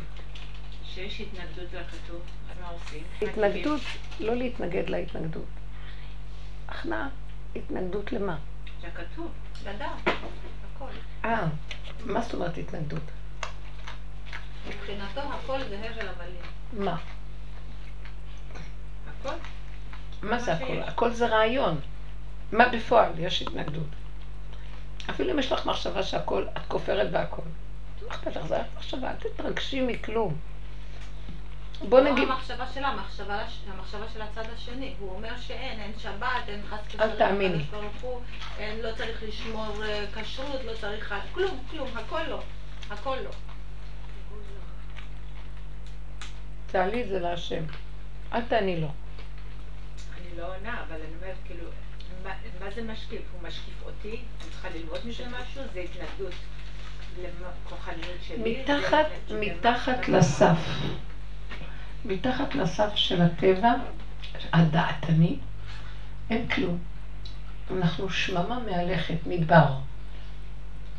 שיש התנגדות לכתוב, אז מה עושים? התנגדות, לא להתנגד להתנגדות. הכנעה, התנגדות למה? זה כתוב. לדעת, הכל. אה, מה זאת אומרת התנגדות? מבחינתו הכל זה הבל הבלים. מה? הכל. מה זה הכל? הכל זה רעיון. מה בפועל? יש התנגדות. אפילו אם יש לך מחשבה שהכל, את כופרת בהכל. מה אכפת לך? זה רק מחשבה, אל תתרגשי מכלום. בוא לא נגיד, המחשבה שלה, המחשבה, של הצד השני. הוא אומר שאין, אין שבת, אין חס ושלום. תאמיני. הקדוש ברוך הוא, אין, לא צריך לשמור אה, כשרות, לא צריך... כלום, כלום, הכל לא. הכל לא. תעלי את זה להשם. אל תעני לו. אני לא עונה, אבל אני אומרת, כאילו, מה, מה זה משקיף? הוא משקיף אותי? אני צריכה ללמוד מזה משהו? זה התנגדות לכוחניות שלי? מתחת, מתחת לסף, מתחת לסף של הטבע, הדעתני, אין כלום. אנחנו שממה מהלכת, מדבר.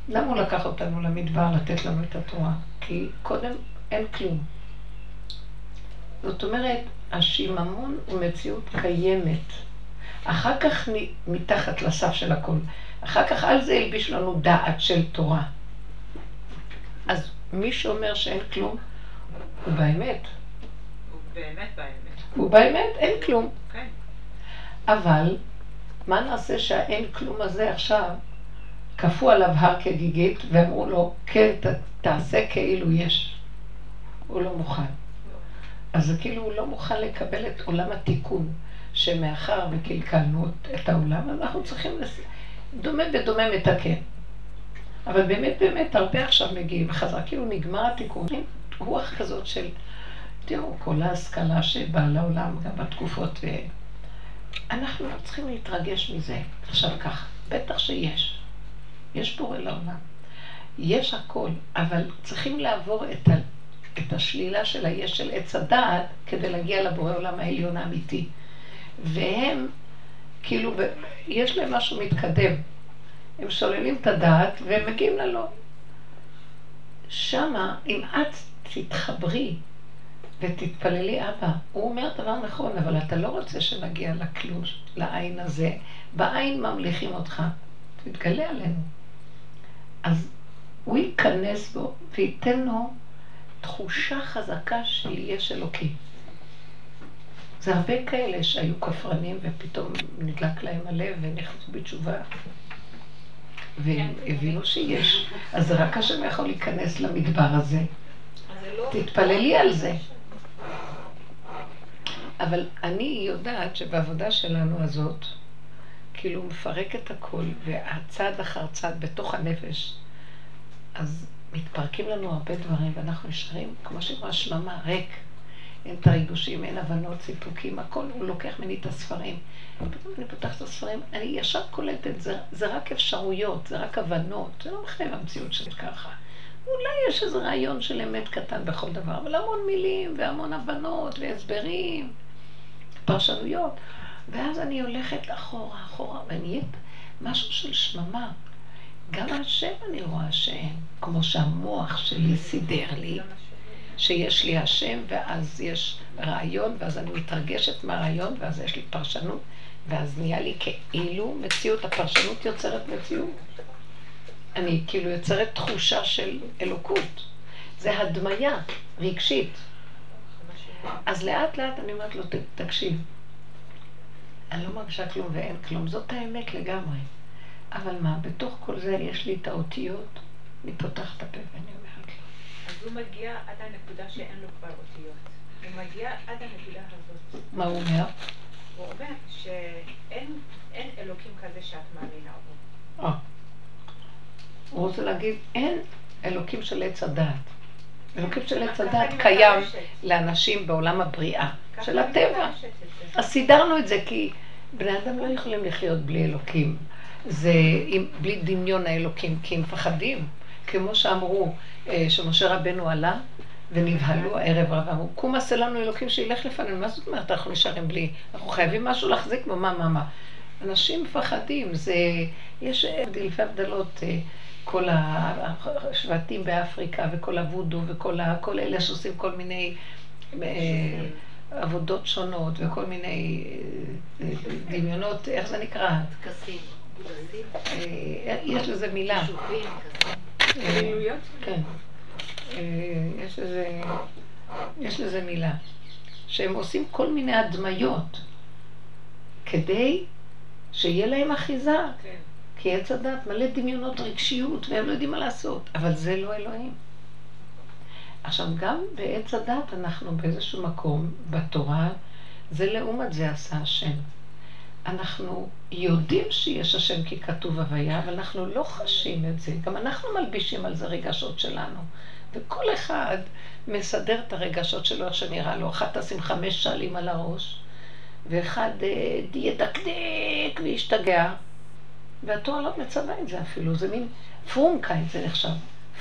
למה הוא לקח אותנו למדבר לתת לנו את התורה? כי קודם אין כלום. זאת אומרת, השיממון הוא מציאות קיימת. אחר כך מתחת לסף של הכל. אחר כך על זה הלביש לנו דעת של תורה. אז מי שאומר שאין כלום, הוא באמת. הוא באמת באמת. הוא באמת, אין כלום. כן. אבל, מה נעשה שהאין כלום הזה עכשיו, כפו עליו הר כגיגית, ואמרו לו, כן, ת, תעשה כאילו יש. הוא לא מוכן. אז זה כאילו הוא לא מוכן לקבל את עולם התיקון, שמאחר וקלקלנו את העולם, אנחנו צריכים, לס... דומה בדומה מתקן. אבל באמת באמת הרבה עכשיו מגיעים חזרה, כאילו נגמר התיקון. רוח כזאת של, תראו, כל ההשכלה שבאה לעולם, גם בתקופות, ו... אנחנו לא צריכים להתרגש מזה. עכשיו ככה, בטח שיש. יש בורא לעולם. יש הכל, אבל צריכים לעבור את, ה, את השלילה של היש של עץ הדעת כדי להגיע לבורא עולם העליון האמיתי. והם, כאילו, יש להם משהו מתקדם. הם שוללים את הדעת והם מגיעים ללא. שמה, אם את תתחברי ותתפללי, אבא, הוא אומר דבר נכון, אבל אתה לא רוצה שנגיע לכלום, לעין הזה. בעין ממליכים אותך, תתגלה עלינו. אז הוא ייכנס בו וייתן לו תחושה חזקה של יש אלוקי. זה הרבה כאלה שהיו כפרנים ופתאום נדלק להם הלב ונכנסו בתשובה. והם הבינו שיש. אז רק השם יכול להיכנס למדבר הזה. תתפללי על זה. אבל אני יודעת שבעבודה שלנו הזאת, כאילו הוא מפרק את הכל, והצעד אחר צעד בתוך הנפש, אז מתפרקים לנו הרבה דברים, ואנחנו נשארים, כמו שאמרה שממה, ריק. אין את הריגושים, אין הבנות, סיפוקים, הכל, הוא לוקח ממני את הספרים. פתאום אני פותחת את הספרים, אני ישר קולטת, זה, זה רק אפשרויות, זה רק הבנות, זה לא מחייב המציאות של ככה. אולי יש איזה רעיון של אמת קטן בכל דבר, אבל המון מילים והמון הבנות והסברים, פרשנויות. ואז אני הולכת אחורה, אחורה, ונהיית משהו של שממה. גם השם אני רואה שאין, כמו שהמוח שלי סידר לי, שיש לי השם, ואז יש רעיון, ואז אני מתרגשת מהרעיון, ואז יש לי פרשנות, ואז נהיה לי כאילו מציאות, הפרשנות יוצרת מציאות. אני כאילו יוצרת תחושה של אלוקות. זה הדמיה רגשית. אז לאט לאט אני אומרת לו, "ת- תקשיב, אני לא מרגישה כלום ואין כלום, זאת האמת לגמרי. אבל מה, בתוך כל זה יש לי את האותיות, אני פותחת את הפה ואני אומרת לו, אז הוא מגיע עד הנקודה שאין לו כבר אותיות. הוא מגיע עד הנקודה הזאת. מה הוא אומר? הוא אומר שאין אין אלוקים כזה שאת מאמינה בו. אה. הוא רוצה להגיד, אין אלוקים של עץ הדעת. אלוקים של עץ הדעת קיים. לאנשים בעולם הבריאה, של הטבע. אז סידרנו את זה כי בני אדם לא יכולים לחיות בלי אלוקים. זה עם, בלי דמיון האלוקים, כי הם מפחדים. כמו שאמרו, אה, שמשה רבנו עלה ונבהלו הערב רב, אמרו, קום עשה לנו אלוקים שילך לפנינו. מה זאת אומרת, אנחנו נשארים בלי? אנחנו חייבים משהו להחזיק בו, מה, מה, מה. אנשים מפחדים, זה, יש דלפי הבדלות, אה, כל השבטים באפריקה וכל הוודו וכל ה, כל אלה שעושים כל מיני אה, עבודות שונות וכל מיני דמיונות, איך זה נקרא? טקסים. אה, יש לזה מילה. אה, כן. אה, יש לזה, יש לזה מילה. שהם עושים כל מיני הדמיות כדי שיהיה להם אחיזה. כן. כי עץ הדת מלא דמיונות רגשיות והם לא יודעים מה לעשות, אבל זה לא אלוהים. עכשיו, גם בעץ הדת אנחנו באיזשהו מקום בתורה, זה לעומת זה עשה השם. אנחנו יודעים שיש השם כי כתוב הוויה, אבל אנחנו לא חשים את זה. גם אנחנו מלבישים על זה רגשות שלנו, וכל אחד מסדר את הרגשות שלו איך שנראה לו. אחד תשים חמש שלים על הראש, ואחד אה, ידקדק וישתגע, והתורה לא מצווה את זה אפילו, זה מין פרומקייט זה נחשב,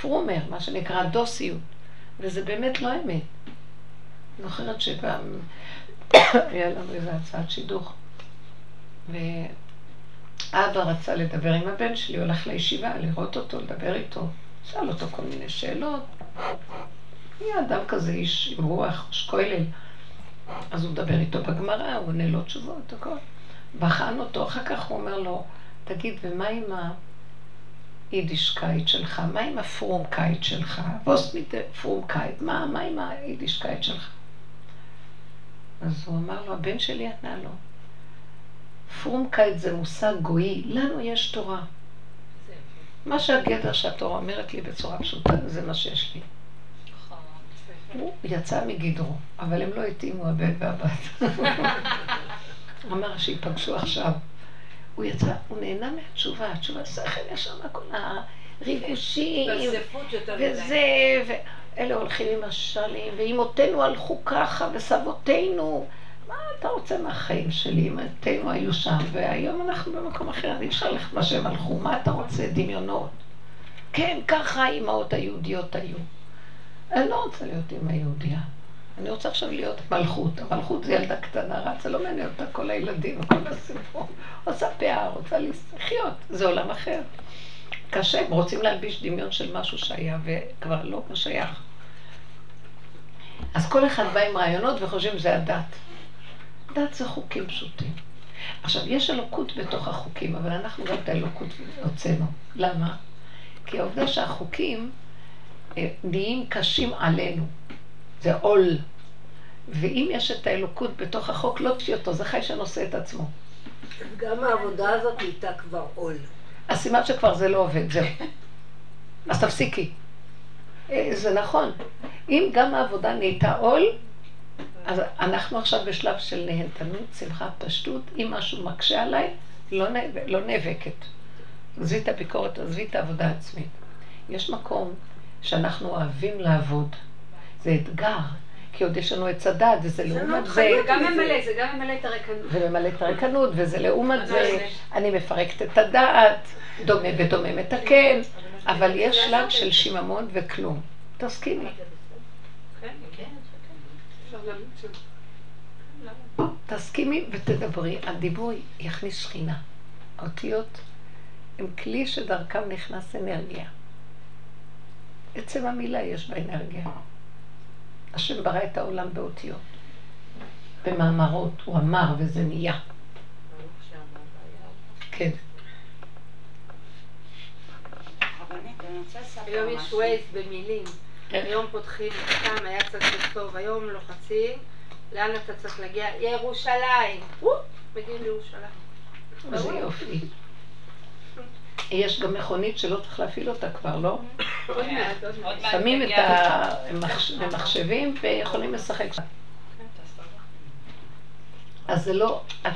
פרומר, מה שנקרא דוסיות, וזה באמת לא אמת. זוכרת שפעם [COUGHS] היה לנו איזה הצעת שידוך, ואבא רצה לדבר עם הבן שלי, הולך לישיבה, לראות אותו, לדבר איתו, שאל אותו כל מיני שאלות. היה אדם כזה, איש עם רוח, שקוילל. אז הוא מדבר איתו בגמרא, הוא עונה לו תשובות, הכל. בחן אותו, אחר כך הוא אומר לו, תגיד, ומה עם ה יידישקייט שלך? מה עם ה פרומקייט שלך? וואס פרומקייט, מה, מה עם היידישקייט שלך? אז הוא אמר לו, הבן שלי ענה לו, פרומקייט זה מושג גוי, לנו יש תורה. מה שהגדר שהתורה אומרת לי בצורה פשוטה, זה מה שיש לי. הוא יצא מגדרו, אבל הם לא התאימו הבן והבת. [LAUGHS] אמר שיפגשו עכשיו. הוא יצא, הוא נהנה מהתשובה, התשובה שכל ישר מהכל הריגושים, וזה, ואלה הולכים עם השלים, ואימותינו הלכו ככה, וסבותינו. מה אתה רוצה מהחיים שלי? אמותינו היו שם, והיום אנחנו במקום אחר, אי אפשר ללכת מה שהם הלכו, מה אתה רוצה? דמיונות. כן, ככה האימהות היהודיות היו. אני לא רוצה להיות אימא יהודייה. אני רוצה עכשיו להיות מלכות. המלכות זה ילדה קטנה, רצה, לא מעניין אותה כל הילדים וכל הסיפור. עושה פאה, רוצה לחיות, זה עולם אחר. קשה, הם רוצים להלביש דמיון של משהו שהיה וכבר לא שייך. אז כל אחד בא עם רעיונות וחושבים שזה הדת. דת זה חוקים פשוטים. עכשיו, יש אלוקות בתוך החוקים, אבל אנחנו גם את האלוקות הוצאנו. למה? כי העובדה שהחוקים אה, נהיים קשים עלינו. זה עול. ואם יש את האלוקות בתוך החוק, לא תשאי אותו, זה חי שנושא את עצמו. גם העבודה הזאת נהייתה כבר עול. אז סימן שכבר זה לא עובד, זהו. אז תפסיקי. אה, זה נכון. אם גם העבודה נהייתה עול, אז אנחנו עכשיו בשלב של נהנתנות, שמחה, פשטות. אם משהו מקשה עליי, לא, נאבק, לא נאבקת. עזבי את הביקורת, עזבי את העבודה העצמית. יש מקום שאנחנו אוהבים לעבוד. זה אתגר, כי עוד יש לנו עץ הדת, וזה לעומת זה. זה גם ממלא, זה גם ממלא את הריקנות. וממלא את הריקנות, וזה לעומת זה. אני מפרקת את הדעת, דומה ודומה מתקן, אבל יש שלב של שיממון וכלום. תסכימי. תסכימי ותדברי. הדיבור יכניס שכינה. האותיות הם כלי שדרכם נכנס אנרגיה. עצם המילה יש בה אנרגיה. השם ברא את העולם באותיות. במאמרות, הוא אמר וזה נהיה. כן. היום יש ווייז במילים. היום פותחים, סתם היה קצת טוב, היום לוחצים, לאן אתה צריך להגיע? ירושלים. מגיעים לירושלים. איזה יופי. יש גם מכונית שלא צריך להפעיל אותה כבר, לא? עוד מעט, עוד מעט. שמים את המחשבים ויכולים לשחק. אז זה לא את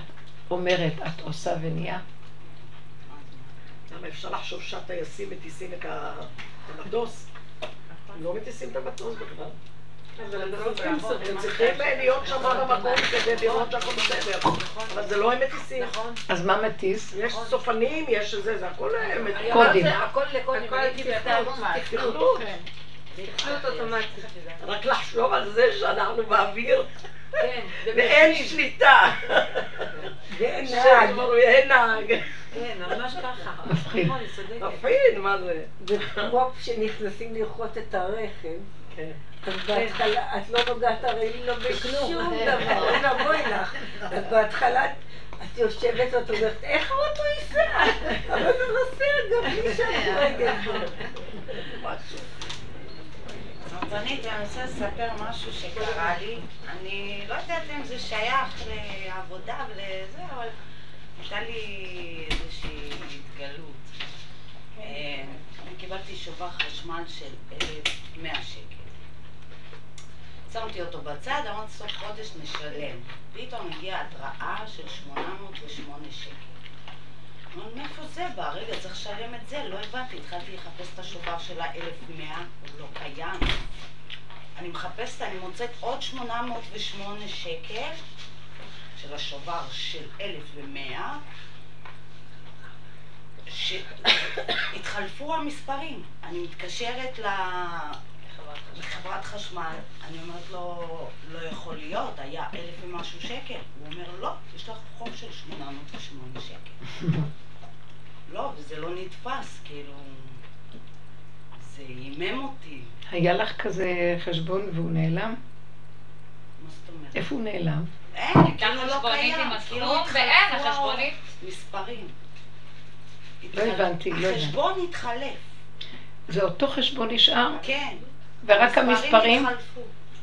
אומרת, את עושה ונהיה. למה אפשר לחשוב שהטייסים מטיסים את המטוס? לא מטיסים את המטוס בכלל. הם צריכים להיות שם במקום כדי לראות שהכל בסדר. אבל זה לא הם מטיסים. אז מה מטיס? יש סופנים, יש זה, זה הכל מטיס. קודים. הכל לקודים. תכנות. תכנות אוטומטית. רק לחשוב על זה שאנחנו באוויר. ואין שליטה. ואין נהג. ואין נהג. כן, ממש ככה. מפחיד. מפחיד, מה זה? זה כמו כשנכנסים לרחוט את הרכב. כן. אז בהתחלה, את לא נוגעת הרי לא בשום דבר, אוי ואבוי לך. אז בהתחלה את יושבת ואת אומרת, איך האוטו ייסע? אבל זה נוסע גם בלי שאת רגל. רבנית, אני רוצה לספר משהו שקרה לי. אני לא יודעת אם זה שייך לעבודה ולזה, אבל הייתה לי איזושהי התגלות. אה, אני קיבלתי שובר חשמל של 100 שקל. שמתי אותו בצד, אמרתי סוף חודש נשלם. פתאום הגיעה התראה של 808 שקל. מאיפה זה בא? רגע, צריך לשלם את זה? לא הבנתי. התחלתי לחפש את השובר של ה-1100, הוא לא קיים. אני מחפשת, אני מוצאת עוד 808 שקל של השובר של 1100, שהתחלפו המספרים. אני מתקשרת ל... לחברת חשמל, אני אומרת לו, לא יכול להיות, היה אלף ומשהו שקל. הוא אומר, לא, יש לך חוב של 808 שקל. [LAUGHS] לא, וזה לא נתפס, כאילו... זה הימם אותי. היה לך כזה חשבון והוא נעלם? מה זאת אומרת? איפה הוא נעלם? אין, כאילו לא קיים. כאילו ואין, החשבונית. מספרים. לא הבנתי, לא הבנתי. החשבון התחלף, זה אותו חשבון נשאר? כן. ורק המספרים?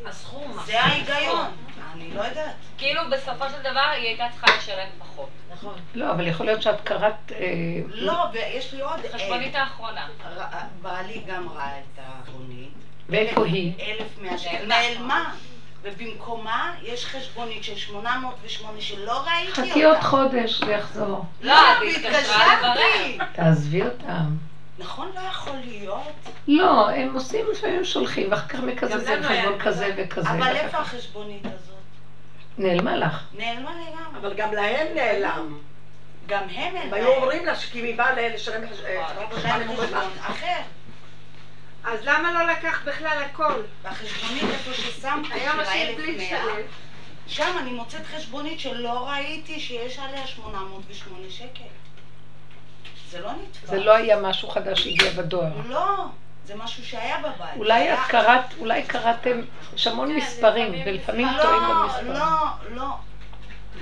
הסכום. זה ההיגיון. אני לא יודעת. כאילו בסופו של דבר היא הייתה צריכה לשלם פחות. נכון. לא, אבל יכול להיות שאת קראת... אה, לא, ויש לי עוד... חשבונית אה, האחרונה. ר- בעלי גם ראה את החשבונית. ואיפה היא? 1,100 שקל. נעלמה. ובמקומה יש חשבונית של 808 שלא ראיתי אותה. חכי עוד חודש, זה יחזור. לא, אז היא התקשרה לברר. תעזבי אותם. נכון, לא יכול להיות. לא, הם עושים לפעמים שולחים, ואחר כך מקזזים חשבון כזה. כזה וכזה. אבל איפה החשבונית הזאת? נעלמה לך. נעלמה לגמרי. אבל גם להם נעלם. גם הם הם היו אומרים לה שכי היא באה לשלם חשבון אחר. אז למה לא לקח בכלל הכל? והחשבונית איפה ששמתי היה של משאיר בלי ה-1100, לשלם. שם אני מוצאת חשבונית שלא ראיתי שיש עליה 808 שקל. זה לא נתפס. זה לא היה משהו חדש שהגיע בדואר. לא, זה משהו שהיה בבית. אולי את קראת, אולי קראתם, יש המון כן, מספרים, לפעמים ולפעמים לא, טועים במספרים. לא, לא.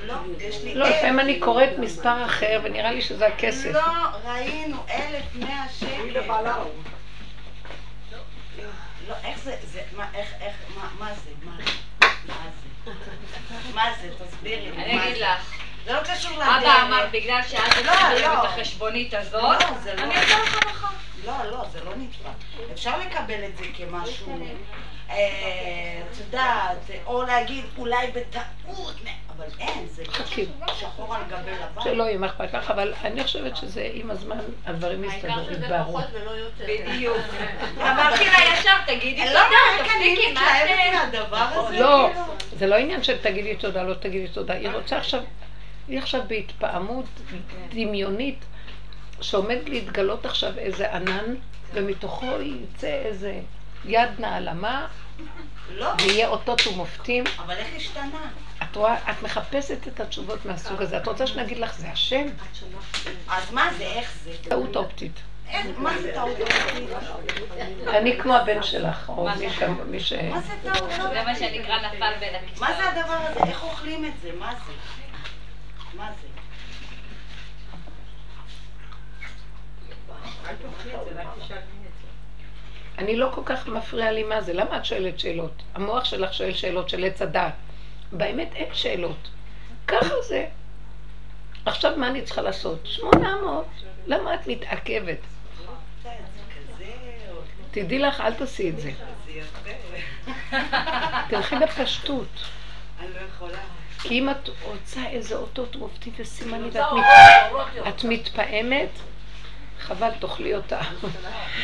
לא, יש לי לא, אלף. לפעמים אני קוראת מספר אחר, ונראה לי שזה הכסף. לא, ראינו, 1,100 היא שקל. לא, איך זה, זה, מה, איך, איך, מה, מה זה, מה, מה זה? מה זה, תסבירי לי, אני אגיד זה? לך, זה לא קשור לדרך. אבא אמר בגלל שאת לא, תשלם לא. את החשבונית הזאת, לא, זה לא. אני אתן לך מחר. לא, לא, זה לא נתפס. אפשר לקבל את זה כמשהו, אה, את יודעת, או להגיד אולי בטעות, אבל אין, זה. שחור על גבי לבן. שלא יהיה מה אכפת לך, אבל אני חושבת שזה עם הזמן הדברים העיקר יסתדרו, שזה יתבהרו. פחות ולא יותר. בדיוק. [LAUGHS] אמרתי לה ישר, תגידי תודה, לא תפסיקי, מה הזה. לא. זה לא עניין של תגידי תודה, לא תגידי תודה. היא רוצה עכשיו, היא עכשיו בהתפעמות דמיונית, שעומד להתגלות עכשיו איזה ענן, ומתוכו יצא איזה יד נעלמה, לא, ויהיה אותות ומופתים. אבל איך השתנה? את רואה, את מחפשת את התשובות מהסוג הזה. את רוצה שנגיד לך, זה השם? אז מה זה, איך זה? טעות אופטית. מה זה טעות אופטית? אני כמו הבן שלך, או מי ש... מי ש... מה זה טעות זה אופטית? מה שנקרא נפל בין הכיסאות. מה זה הדבר הזה? איך אוכלים את זה? מה זה? מה זה? אני לא כל כך מפריע לי מה זה. למה את שואלת שאלות? המוח שלך שואל שאלות של עץ הדעת. באמת אין שאלות. ככה זה. עכשיו מה אני צריכה לעשות? 800. למה את מתעכבת? תדעי לך, אל תעשי את זה. תלכי בפשטות. אני לא יכולה. כי אם את רוצה איזה אותות מופתים וסימנים ואת אורות יותר. את מתפעמת, חבל, תאכלי אותה.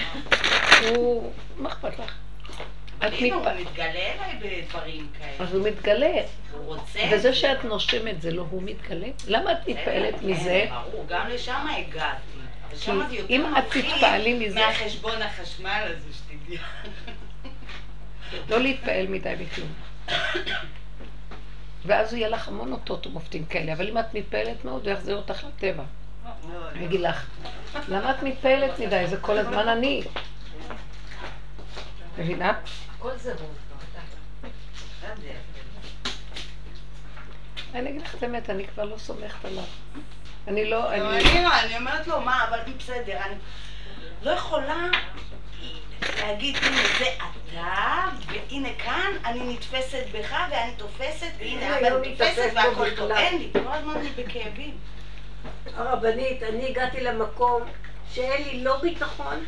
[LAUGHS] הוא... מה אכפת לך? את הנה, הוא מתפעמת. מתגלה אליי בדברים כאלה. אז הוא מתגלה. הוא רוצה... וזה שאת נושמת זה לא הוא מתגלה? למה את מתפעלת מזה? ברור, גם לשם הגעתי. יותר אם את תתפעלי מזה- מהחשבון החשמל הזה שתדעי. לא להתפעל מדי בכלום. [COUGHS] ואז יהיה לך המון אותות ומופתים כאלה, אבל אם את מתפעלת מאוד, הוא יחזיר אותך לטבע. לא, אני אגיד לך, למה את מתפעלת מדי? זה כל הזמן אני. מבינה? הכל זה. אני אגיד לך את האמת, אני כבר לא סומכת עליו. אני לא, לא, אני... אני אני אומרת לו, מה, אבל בסדר, אני לא יכולה להגיד, הנה זה אתה, והנה כאן, אני נתפסת בך, ואני תופסת, והנה תופסת, מתאפק בו והכל טוב. אין לי, כל הזמן אני בכאבים. הרבנית, אני הגעתי למקום שאין לי לא ביטחון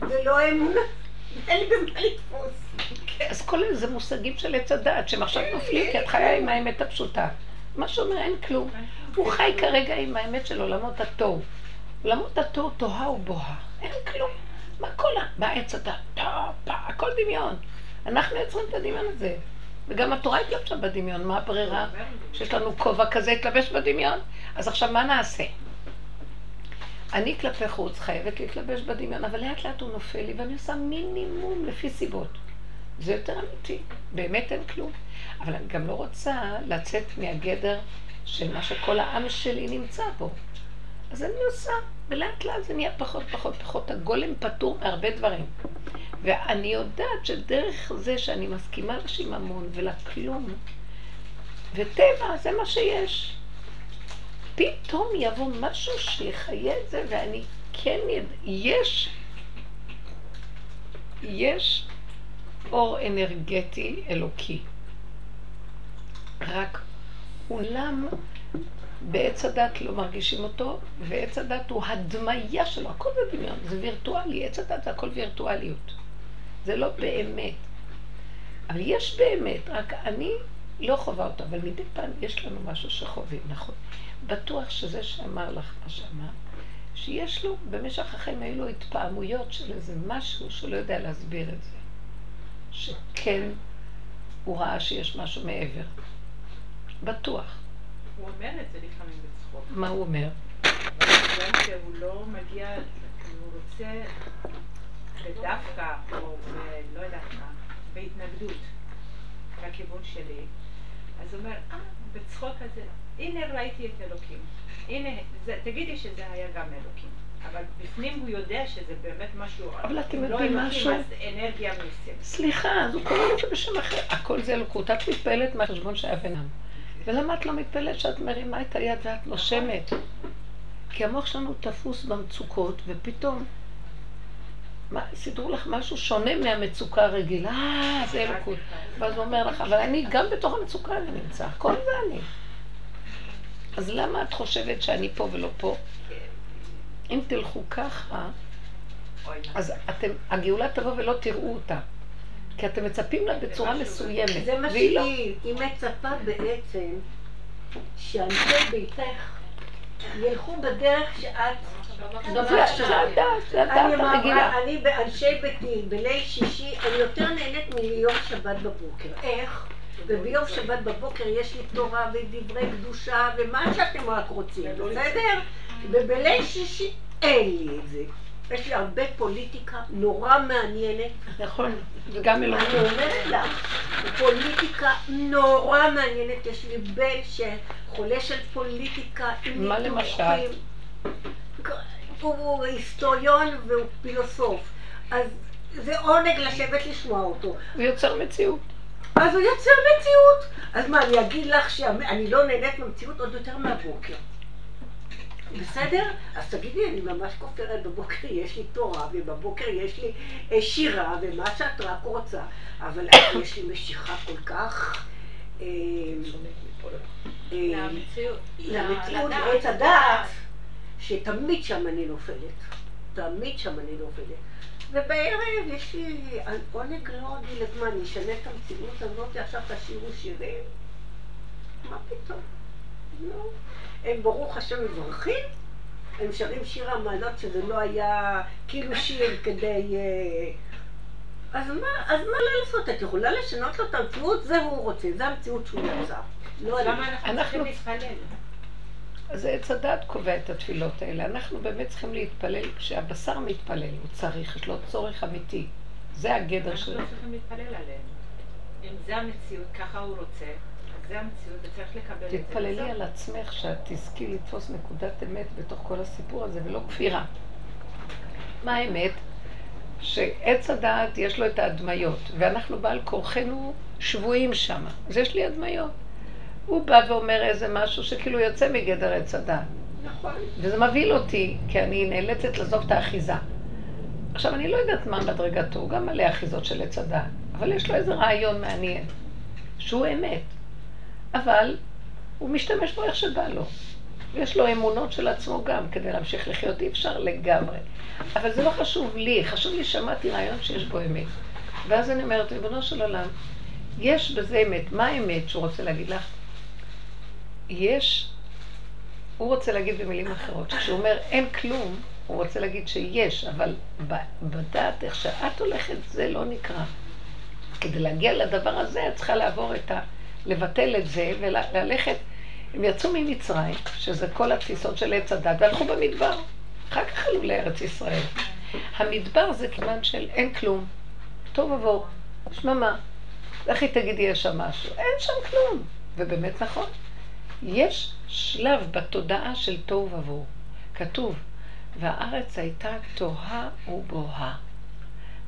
ולא אמונה. [LAUGHS] אין לי במה לתפוס. אז כל אלה זה מושגים של עץ הדעת, שהם עכשיו נופלים, כי את חיה עם האמת הפשוטה. מה שאומר, אין כלום. הוא חי כרגע עם האמת של עולמות התוהו. עולמות התוהו תוהה ובוהה. אין כלום. מה כל ה... מה עץ הדת? טוב, הכל דמיון. אנחנו יוצרים את הדמיון הזה. וגם התורה התלבשה בדמיון, מה הברירה? שיש לנו כובע כזה, התלבש בדמיון? אז עכשיו מה נעשה? אני כלפי חוץ חייבת להתלבש בדמיון, אבל לאט לאט הוא נופל לי, ואני עושה מינימום לפי סיבות. זה יותר אמיתי, באמת אין כלום. אבל אני גם לא רוצה לצאת מהגדר של מה שכל העם שלי נמצא בו. אז אני עושה, ולאט לאט זה נהיה פחות פחות פחות. הגולם פטור מהרבה דברים. ואני יודעת שדרך זה שאני מסכימה לשיממון ולכלום, וטבע זה מה שיש. פתאום יבוא משהו שיחיה את זה, ואני כן יד... יש, יש אור אנרגטי אלוקי. רק אולם בעץ הדת לא מרגישים אותו, ועץ הדת הוא הדמיה שלו, הכל בדמיון, זה וירטואלי, עץ הדת זה הכל וירטואליות. זה לא באמת. אבל יש באמת, רק אני לא חווה אותו, אבל מדי פעם יש לנו משהו שחווים, נכון. בטוח שזה שאמר לך מה שאמר, שיש לו, במשך החיים היו לו התפעמויות של איזה משהו שהוא לא יודע להסביר את זה. שכן, הוא ראה שיש משהו מעבר. בטוח. הוא אומר את זה לפעמים בצחוק. מה הוא אומר? שהוא לא מגיע, הוא רוצה בדווקא, או לא יודעת מה, בהתנגדות לכיוון שלי. אז הוא אומר, אה, בצחוק הזה, הנה ראיתי את אלוקים. הנה, זה, תגידי שזה היה גם אלוקים. אבל בפנים הוא יודע שזה באמת משהו, אבל אתם לא יודעים משהו? אז אנרגיה מסים. סליחה, אז הוא קורא לזה בשם אחר. הכל זה אלוקות. את מתפעלת מהחשבון שהיה בינם. ולמה את לא מתפעלת שאת מרימה את היד ואת נושמת? כי המוח שלנו תפוס במצוקות, ופתאום מה, סידרו לך משהו שונה מהמצוקה הרגילה, אה, זה אלוקות. ואז הוא אומר לך, אבל אני, גם בתוך המצוקה אני נמצא, הכל זה אני. אז למה את חושבת שאני פה ולא פה? אם תלכו ככה, אז אתם, הגאולה תבוא ולא תראו אותה. כי אתם מצפים לה בצורה מסוימת. זה מה לא. שהיא, היא מצפה בעצם שאנשי ביתך ילכו בדרך שאת זה אני באנשי ביתי, בליל שישי, אני יותר נהנית מיום שבת בבוקר. איך? וביום שבת בבוקר יש לי תורה ודברי קדושה ומה שאתם רק רוצים, בסדר? ובליל שישי אין לי את זה. יש לי הרבה פוליטיקה נורא מעניינת. נכון, וגם אני אלוהים. אומרת לך, פוליטיקה נורא מעניינת. יש לי בן שחולה של פוליטיקה מה. למשל? הוא היסטוריון והוא פילוסוף. אז זה עונג לשבת לשמוע אותו. הוא יוצר מציאות. אז הוא יוצר מציאות. אז מה, אני אגיד לך שאני לא נהנית מהמציאות עוד יותר מהבוקר. בסדר? אז תגידי, אני ממש כופרת, בבוקר יש לי תורה, ובבוקר יש לי אה, שירה, ומה שאת רק רוצה, אבל יש לי משיכה כל כך... אה, אה, למציאות. לעץ הדעת, שתמיד שם אני נופלת. תמיד שם אני נופלת. ובערב יש לי עונג לא רגיל, אז מה, אני אשנה את המציאות הזאת, עכשיו תשאירו שירים? מה פתאום? לא. הם ברוך השם מברכים, הם שרים שיר המעלות שזה לא היה כאילו שיר כדי... אה, אז מה, אז מה לא לעשות? את יכולה לשנות לו את המציאות? זה הוא רוצה, זה המציאות שהוא יצר. לא. למה אנחנו אנחנו- צריכים להתפלל? אז עץ הדת קובע את התפילות האלה. אנחנו באמת צריכים להתפלל כשהבשר מתפלל, הוא צריך, יש לו צורך אמיתי. זה הגדר אנחנו שלו. לא צריכים להתפלל עליהם. אם זה המציאות, ככה הוא רוצה, זה המציאות וצריך לקבל את זה. תתפללי. על עצמך שאת תזכי לתפוס נקודת אמת בתוך כל הסיפור הזה, ולא כפירה. מה האמת? שעץ הדעת יש לו את ההדמיות, ואנחנו בעל כורחנו שבויים שם. אז יש לי הדמיות. הוא בא ואומר איזה משהו שכאילו יוצא מגדר עץ הדעת. נכון. וזה מבהיל אותי, כי אני נאלצת לעזוב את האחיזה. עכשיו, אני לא יודעת מה מדרגתו, הוא גם מלא אחיזות של עץ הדעת, אבל יש לו איזה רעיון מעניין, שהוא אמת. אבל הוא משתמש בו איך שבא לו. יש לו אמונות של עצמו גם, כדי להמשיך לחיות, אי אפשר לגמרי. אבל זה לא חשוב לי, חשוב לי שמעתי רעיון שיש בו אמת. ואז אני אומרת, ריבונו של עולם, יש בזה אמת. מה האמת שהוא רוצה להגיד לך? יש הוא רוצה להגיד במילים אחרות, כשהוא אומר אין כלום, הוא רוצה להגיד שיש, אבל בדעת איך שאת הולכת זה לא נקרא. כדי להגיע לדבר הזה את צריכה לעבור את ה... לבטל את זה וללכת. הם יצאו ממצרים, שזה כל התפיסות של עץ הדת, והלכו במדבר. אחר כך עלו לארץ ישראל. המדבר זה כיוון של אין כלום. טוב עבור, שממה. לכי תגידי יש שם משהו. אין שם כלום. ובאמת נכון. יש שלב בתודעה של תוהו ובוהו. כתוב, והארץ הייתה תוהה ובוהה.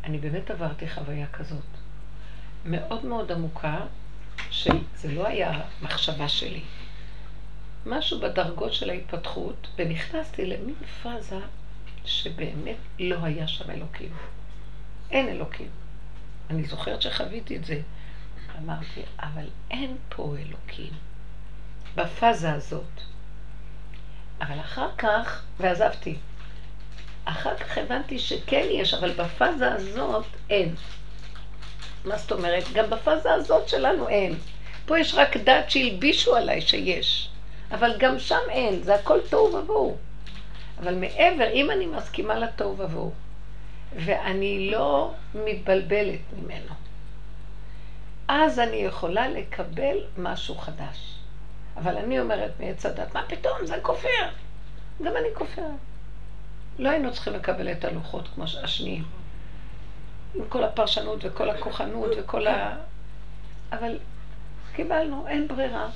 אני באמת עברתי חוויה כזאת. מאוד מאוד עמוקה, שזה לא היה מחשבה שלי. משהו בדרגות של ההתפתחות, ונכנסתי למין פאזה שבאמת לא היה שם אלוקים. אין אלוקים. אני זוכרת שחוויתי את זה. אמרתי, אבל אין פה אלוקים. בפאזה הזאת. אבל אחר כך, ועזבתי. אחר כך הבנתי שכן יש, אבל בפאזה הזאת אין. מה זאת אומרת? גם בפאזה הזאת שלנו אין. פה יש רק דת שהלבישו עליי שיש. אבל גם שם אין, זה הכל תוהו ובוהו. אבל מעבר, אם אני מסכימה לתוהו ובוהו, ואני לא מתבלבלת ממנו, אז אני יכולה לקבל משהו חדש. אבל אני אומרת מעץ הדת, מה פתאום, זה כופר. גם אני כופרת. לא היינו צריכים לקבל את הלוחות כמו השניים. עם כל הפרשנות וכל הכוחנות וכל ה... אבל קיבלנו, אין ברירה.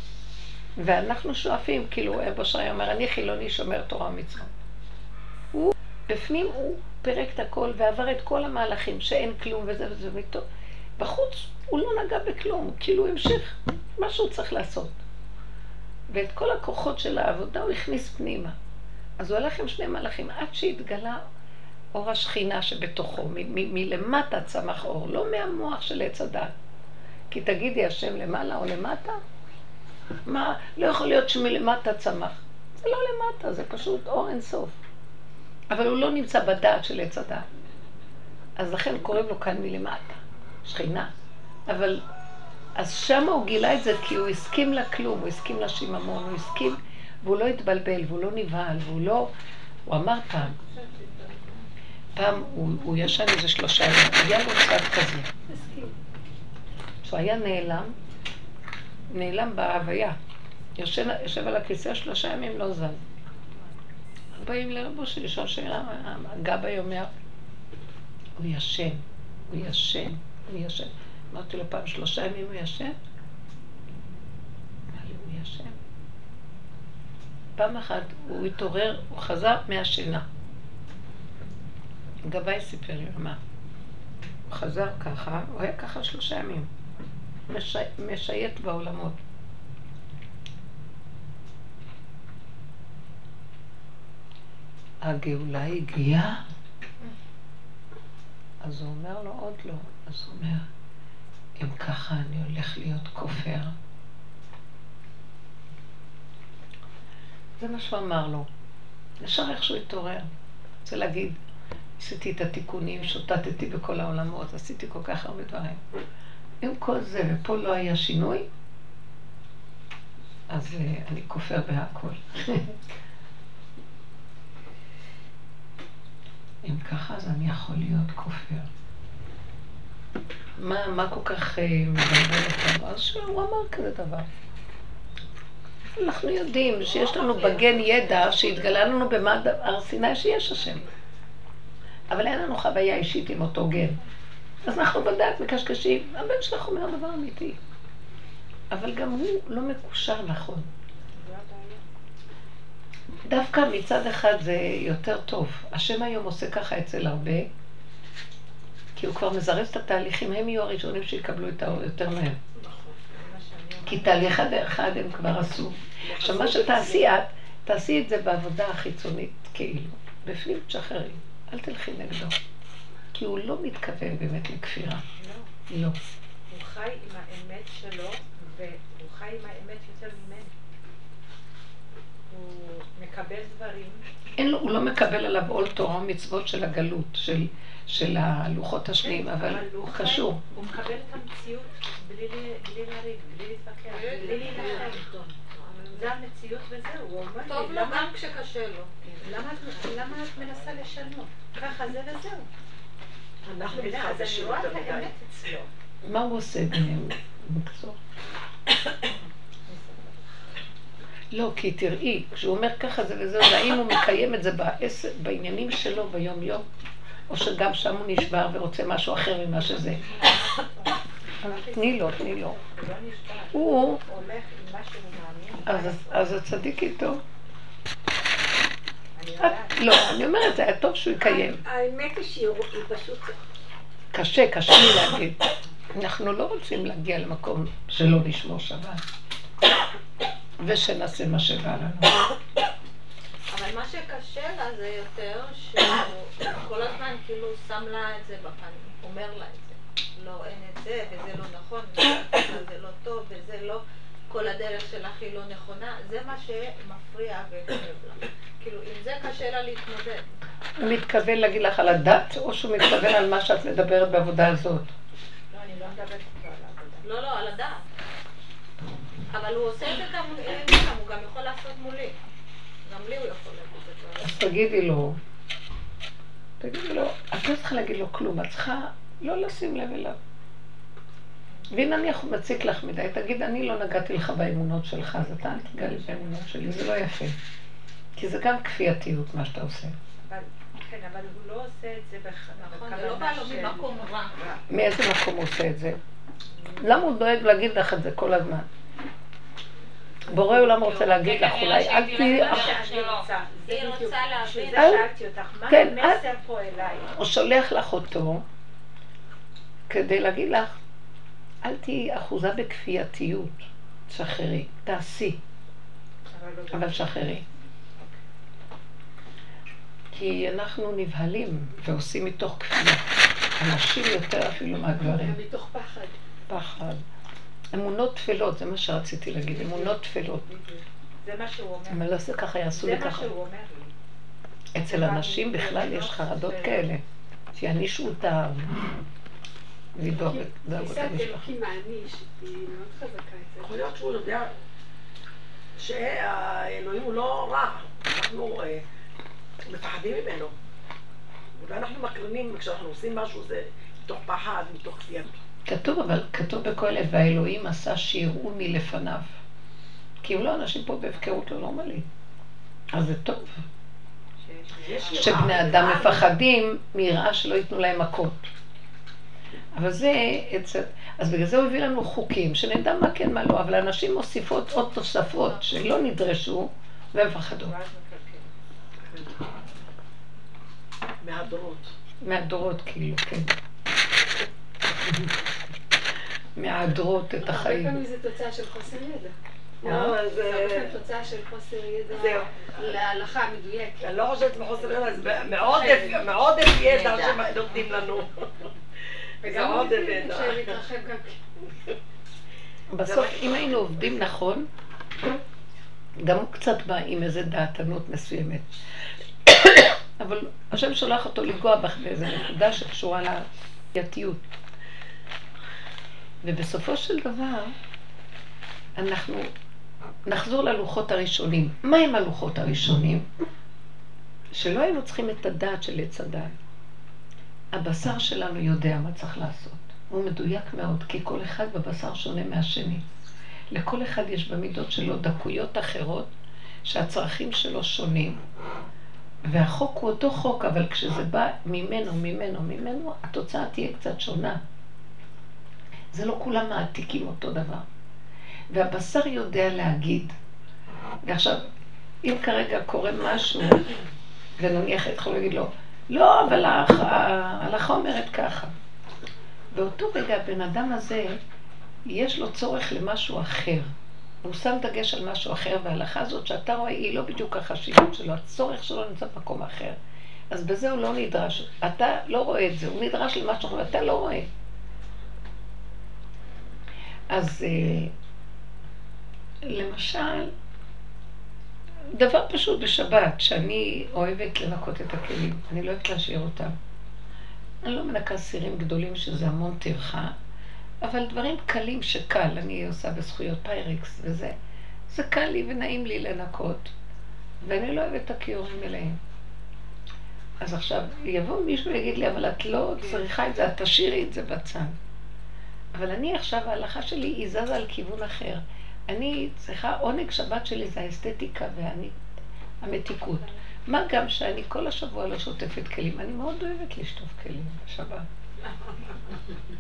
ואנחנו שואפים, כאילו אבו שרי אומר, אני חילוני שומר תורה ומצוות. הוא, בפנים הוא פירק את הכל ועבר את כל המהלכים שאין כלום וזה וזה וטוב. בחוץ הוא לא נגע בכלום, כאילו הוא המשיך מה שהוא צריך לעשות. ואת כל הכוחות של העבודה הוא הכניס פנימה. אז הוא הלך עם שני מלאכים עד שהתגלה אור השכינה שבתוכו, מלמטה צמח אור, לא מהמוח של עץ הדת. כי תגידי השם למעלה או למטה? מה, לא יכול להיות שמלמטה צמח. זה לא למטה, זה פשוט אור אינסוף. אבל הוא לא נמצא בדעת של עץ הדת. אז לכן קוראים לו כאן מלמטה, שכינה. אבל, אז שמה הוא גילה את זה כי הוא הסכים לכלום, הוא הסכים לשיממון, הוא הסכים, והוא לא התבלבל, והוא לא נבהל, והוא לא... הוא אמר פעם, פעם הוא, הוא ישן איזה שלושה ימים, היה לו צד כזה. שהוא היה נעלם, נעלם בהוויה. יושב, יושב על הכיסא שלושה ימים, לא זז. באים לרבו שלי לשאול שאלה, הגבאי אומר, הוא ישן, הוא ישן, הוא ישן. אמרתי לו פעם, שלושה ימים הוא ישן? אמר לי, הוא ישן. פעם אחת הוא התעורר, הוא חזר מהשינה. גבאי סיפר לי, מה? הוא חזר ככה, הוא היה ככה שלושה ימים. משי... משייט בעולמות. הגאולה הגיעה? אז הוא אומר לו, עוד לא. אז הוא אומר, אם ככה אני הולך להיות כופר. זה מה שהוא אמר לו. ישר איך שהוא התעורר. רוצה להגיד, עשיתי את התיקונים, שוטטתי בכל העולמות, עשיתי כל כך הרבה דברים. עם כל זה, ופה לא היה שינוי, אז uh, אני כופר בהכל. [LAUGHS] אם ככה, אז אני יכול להיות כופר. מה, מה כל כך uh, מבלבל אותנו? אז שהוא אמר כזה דבר. אנחנו יודעים שיש לנו בגן ידע שהתגלה לנו במד הר סיני שיש השם. אבל אין לנו חוויה אישית עם אותו גן. אז אנחנו בדעת מקשקשים, הבן שלך אומר דבר אמיתי. אבל גם הוא לא מקושר נכון. דווקא מצד אחד זה יותר טוב. השם היום עושה ככה אצל הרבה, כי הוא כבר מזרז את התהליכים, הם יהיו הראשונים שיקבלו את האור יותר מהר. כי תהליך אחד הם כבר עשו. עכשיו, מה שתעשי את, תעשי את זה בעבודה החיצונית, כאילו. בפנים תשחררי, אל תלכי נגדו. כי הוא לא מתכוון באמת לכפירה. לא. לא. הוא חי עם האמת שלו, והוא חי עם האמת יותר ממני. הוא מקבל דברים. אין לו, הוא לא מקבל עליו עול תורה ומצוות של הגלות, של, של הלוחות השניים, אבל הוא קשור. הוא מקבל את המציאות בלי לריב, בלי להתווכח, בלי להילחם. זה המציאות וזהו, הוא אומר טוב לי, לו גם כשקשה לו. למה את- מנסה לשנות? ככה זה וזהו. אנחנו מתחדשים יותר מדי. האמת אצלו. מה הוא עושה? בקיצור. לא, כי תראי, כשהוא אומר ככה זה וזהו, והאם הוא מקיים את זה בעשר, בעניינים שלו ביום יום, או שגם שם הוא נשבר ורוצה משהו אחר ממה שזה. תני לו, תני לו. הוא. אז, הצדיק איתו. לא, אני אומרת, זה היה טוב שהוא יקיים. האמת היא שהיא היא פשוט... קשה, קשה לי להגיד. אנחנו לא רוצים להגיע למקום שלא נשמור שבת. ושנעשה מה שבא לנו. אבל מה שקשה לה זה יותר שהוא כל הזמן כאילו שם לה את זה בפנים, אומר לה את זה. לא, אין את זה, וזה לא נכון, וזה לא טוב, וזה לא, כל הדרך שלך היא לא נכונה. זה מה שמפריע וכואב לה. כאילו, עם זה קשה לה להתמודד. הוא מתכוון להגיד לך על הדת, או שהוא מתכוון על מה שאת מדברת בעבודה הזאת? לא, אני לא מדברת על העבודה. לא, לא, על הדעת. אבל הוא עושה את זה גם מולם, הוא גם יכול לעשות מולי. גם לי הוא יכול להגיד את זה. אז תגידי לו, תגידי לו, את לא צריכה להגיד לו כלום, את צריכה לא לשים לב אליו. ואם נניח הוא מציק לך מדי, תגיד, אני לא נגעתי לך באמונות שלך, אז אתה אל תיגע לי באמונות שלי, זה לא יפה. כי זה גם כפייתיות, מה שאתה עושה. אבל, כן, אבל הוא לא עושה את זה נכון, בכוונה זה לא בא לו ממקום רע. מאיזה מקום הוא עושה את זה? למה הוא דואג להגיד לך את זה כל הזמן? בורא עולם רוצה להגיד לך, אולי אל תהיי... היא רוצה להבין. שאלתי אותך, מה כן, המסר פה אליי? הוא שולח לך אותו כדי להגיד לך, אל תהיי אחוזה בכפייתיות, תשחררי, תעשי, אבל אבל שחררי. כי אנחנו נבהלים ועושים מתוך כפייה. אנשים יותר אפילו מהגברים. מתוך פחד. פחד. אמונות טפלות, זה מה שרציתי להגיד, אמונות טפלות. זה מה שהוא אומר. אני לא אעשה ככה, יעשו זה לי מה ככה. שהוא אומר לי. אצל אנשים בכלל יש חרדות כאלה, שיענישו אותם, תפיסת את המשפחה. אלוקים מעניש היא מאוד חזקה אצלנו. יכול להיות שהוא יודע שהאלוהים הוא לא רע, אנחנו אה, מפחדים ממנו. אולי אנחנו מקרינים, כשאנחנו עושים משהו זה מתוך פחד, מתוך כפייתיות. כתוב, אבל כתוב בקהלת, והאלוהים עשה שיראו מלפניו. כי אם לא, אנשים פה בהפקרות לא נורמלית. אז זה טוב. שבני אדם. מפחדים מיראה שלא ייתנו להם מכות. אבל זה. אז בגלל זה הוא הביא לנו חוקים, שנדע מה כן, מה לא, אבל הנשים מוסיפות עוד תוספות שלא נדרשו, והם פחדו. מהדורות. מהדורות כאילו, כן. מהדורות את הרבה החיים. פעמים זה תוצאה של חוסר ידע. לא, אז, זה הרבה אה, תוצאה של חוסר ידע. להלכה המדויקת. אני לא חושבת בחוסר ידע, אז מעודף, מעודף ידע שנותנים לנו. וגם גם כן. בסוף, אם היינו עובדים נכון, גם הוא קצת בא עם איזה דעתנות מסוימת. אבל השם שולח אותו לנגוע בך באיזה נקודה שקשורה לפייתיות. ובסופו של דבר, אנחנו נחזור ללוחות הראשונים. מה הם הלוחות הראשונים? שלא היינו צריכים את הדעת של עץ הדעת. הבשר שלנו יודע מה צריך לעשות. הוא מדויק מאוד, כי כל אחד בבשר שונה מהשני. לכל אחד יש במידות שלו דקויות אחרות, שהצרכים שלו שונים, והחוק הוא אותו חוק, אבל כשזה בא ממנו, ממנו, ממנו, התוצאה תהיה קצת שונה. זה לא כולם מעתיקים אותו דבר. והבשר יודע להגיד. ועכשיו, אם כרגע קורה משהו, ונניח יכול להגיד לו, לא, אבל ההלכה- אומרת ככה. באותו רגע הבן אדם הזה, יש לו צורך למשהו אחר. הוא שם דגש על משהו אחר, וההלכה הזאת שאתה רואה היא לא בדיוק החשיבות שלו, הצורך שלו נמצא במקום אחר. אז בזה הוא לא נדרש. אתה לא רואה את זה, הוא נדרש למשהו אחר, ואתה לא רואה. אז אה, למשל, דבר פשוט בשבת, שאני אוהבת לנקות את הכלים, אני לא אוהבת להשאיר אותם. אני לא מנקה סירים גדולים שזה המון טרחה, אבל דברים קלים שקל, אני עושה בזכויות פיירקס וזה. זה קל לי ונעים לי לנקות, ואני לא אוהבת את הכיורים מלאים. אז עכשיו, יבוא מישהו ויגיד לי, אבל את לא צריכה את זה, את תשאירי את זה בצד. אבל אני עכשיו, ההלכה שלי היא זזה על כיוון אחר. אני צריכה, עונג שבת שלי זה האסתטיקה ואני, המתיקות. מה גם שאני כל השבוע לא שוטפת כלים. אני מאוד אוהבת לשטוף כלים בשבת.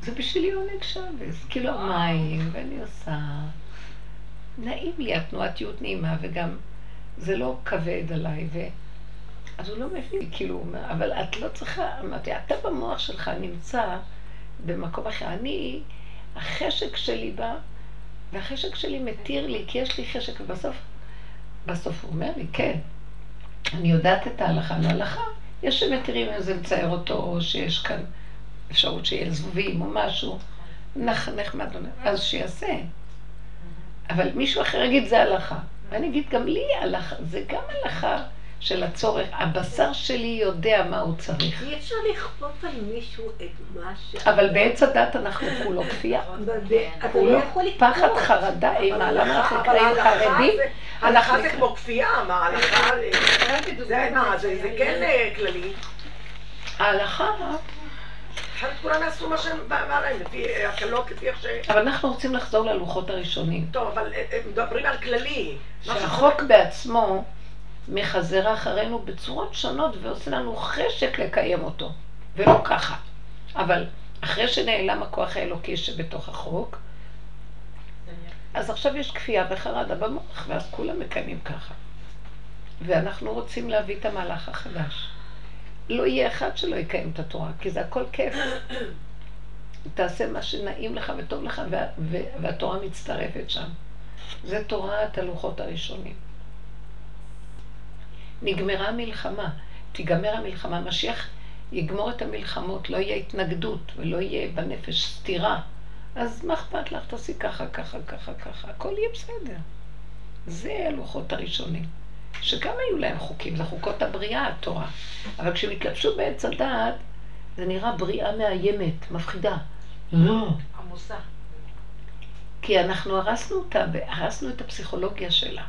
זה בשבילי עונג שבת. כאילו המים, ואני עושה... נעים לי, התנועתיות נעימה, וגם זה לא כבד עליי. ו... אז הוא לא מבין, כאילו, הוא אומר, אבל את לא צריכה, אמרתי, אתה במוח שלך נמצא במקום אחר. אני, החשק שלי בא, והחשק שלי מתיר לי, כי יש לי חשק, ובסוף, בסוף הוא אומר לי, כן, אני יודעת את ההלכה. להלכה, יש שמתירים אם זה מצער אותו, או שיש כאן אפשרות שיהיה זבובים או משהו. נח, נחמד, אז שיעשה. אבל מישהו אחר יגיד זה הלכה. ואני אגיד, גם לי הלכה, זה גם הלכה של הצורך. הבשר שלי יודע מה הוא צריך. אי אפשר לכפות על מישהו את מה ש... אבל בעץ הדת אנחנו כולו כפייה. כולו לא לכפות. פחד, חרדה, אימה. למה אנחנו נקראים חרדים? הלכה זה כמו כפייה, מה ההלכה... זה מה, זה כן אה, כללי. ההלכה, אחרת כולם יעשו מה שהם בא להם, לפי אה, הקלות, לפי איך ש... אבל אנחנו רוצים לחזור ללוחות הראשונים. טוב, אבל אה, אה, מדברים על כללי. שהחוק בעצמו מחזר אחרינו בצורות שונות ועושה לנו חשק לקיים אותו, ולא ככה. אבל אחרי שנעלם הכוח האלוקי שבתוך החוק, אז עכשיו יש כפייה וחרדה במוח, ואז כולם מקיימים ככה. ואנחנו רוצים להביא את המהלך החדש. לא יהיה אחד שלא יקיים את התורה, כי זה הכל כיף. תעשה מה שנעים לך וטוב לך, וה, וה, והתורה מצטרפת שם. זה תורת הלוחות הראשונים. נגמרה המלחמה, תיגמר המלחמה, משיח יגמור את המלחמות, לא יהיה התנגדות ולא יהיה בנפש סתירה. אז מה אכפת לך? תעשי ככה, ככה, ככה, ככה, הכל יהיה בסדר. זה הלוחות הראשונים, שגם היו להם חוקים, זה חוקות הבריאה, התורה. אבל כשהם התלבשו בעץ הדעת, זה נראה בריאה מאיימת, מפחידה. לא. עמוסה. כי אנחנו הרסנו אותה, הרסנו את הפסיכולוגיה שלה.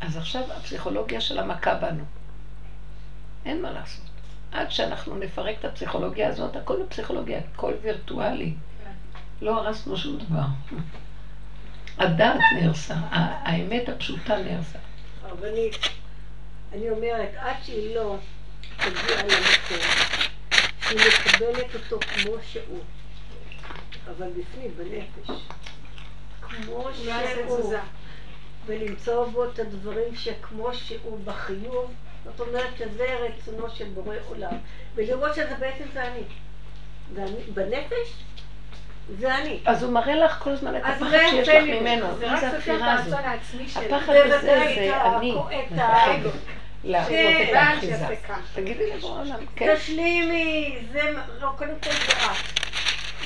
אז עכשיו הפסיכולוגיה שלה מכה בנו. אין מה לעשות. עד שאנחנו נפרק את הפסיכולוגיה הזאת, הכל בפסיכולוגיה, הכל וירטואלי. לא הרסנו שום דבר. הדעת נהרסה, האמת הפשוטה נהרסה. הרבנית, אני אומרת, עד שהיא לא תגיע למקום שהיא מקבלת אותו כמו שהוא, אבל בפנים, בנפש, כמו שהוא. ולמצוא בו את הדברים שכמו שהוא בחיוב, זאת אומרת שזה רצונו של בורא עולם, ולראות שזה בעצם זה אני. ואני בנפש, זה אני. אז הוא מראה לך כל הזמן את הפחד שיש לך ממנו. זה מה רק זה העצמי שלי. הפחד זה הזה זה אני, את מפחדת להראות כן. את האחיזה. כך. תגידי לבורא עולם, כן. תשלימי, זה, לא, קודם כל זה את,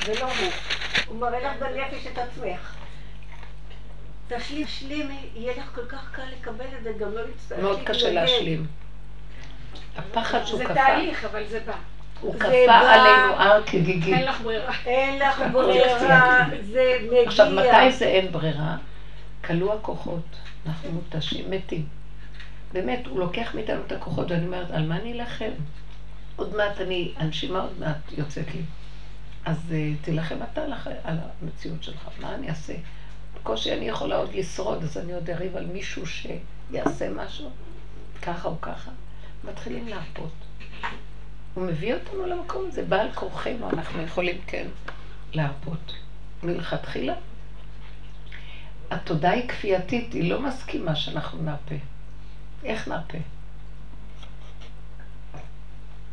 ולא הוא. הוא מראה לך בנפש את עצמך. תשלימי, תשלימי, יהיה לך כל כך קל לקבל את זה, גם לא להצטרך מאוד קשה. להשלים. הפחד שהוא זה כפה, תהליך, אבל זה בא. הוא זה כפה עלינו הר כגיגי. אין לך ברירה. אין לך ברירה, זה מגיע. עכשיו, מתי זה אין ברירה? כלו הכוחות, אנחנו מותשים, מתים. באמת, הוא לוקח מאיתנו את הכוחות, ואני אומרת, על מה אני אלחם? עוד מעט אני, הנשימה עוד מעט יוצאת לי. אז uh, תילחם אתה. על המציאות שלך, מה אני אעשה? בקושי אני יכולה עוד לשרוד, אז אני עוד אריב על מישהו שיעשה משהו, ככה או ככה. מתחילים להרפות. הוא מביא אותנו למקום הזה, בעל כורחנו, אנחנו יכולים כן להרפות. מלכתחילה, התודעה היא כפייתית, היא לא מסכימה שאנחנו נרפה. איך נרפה?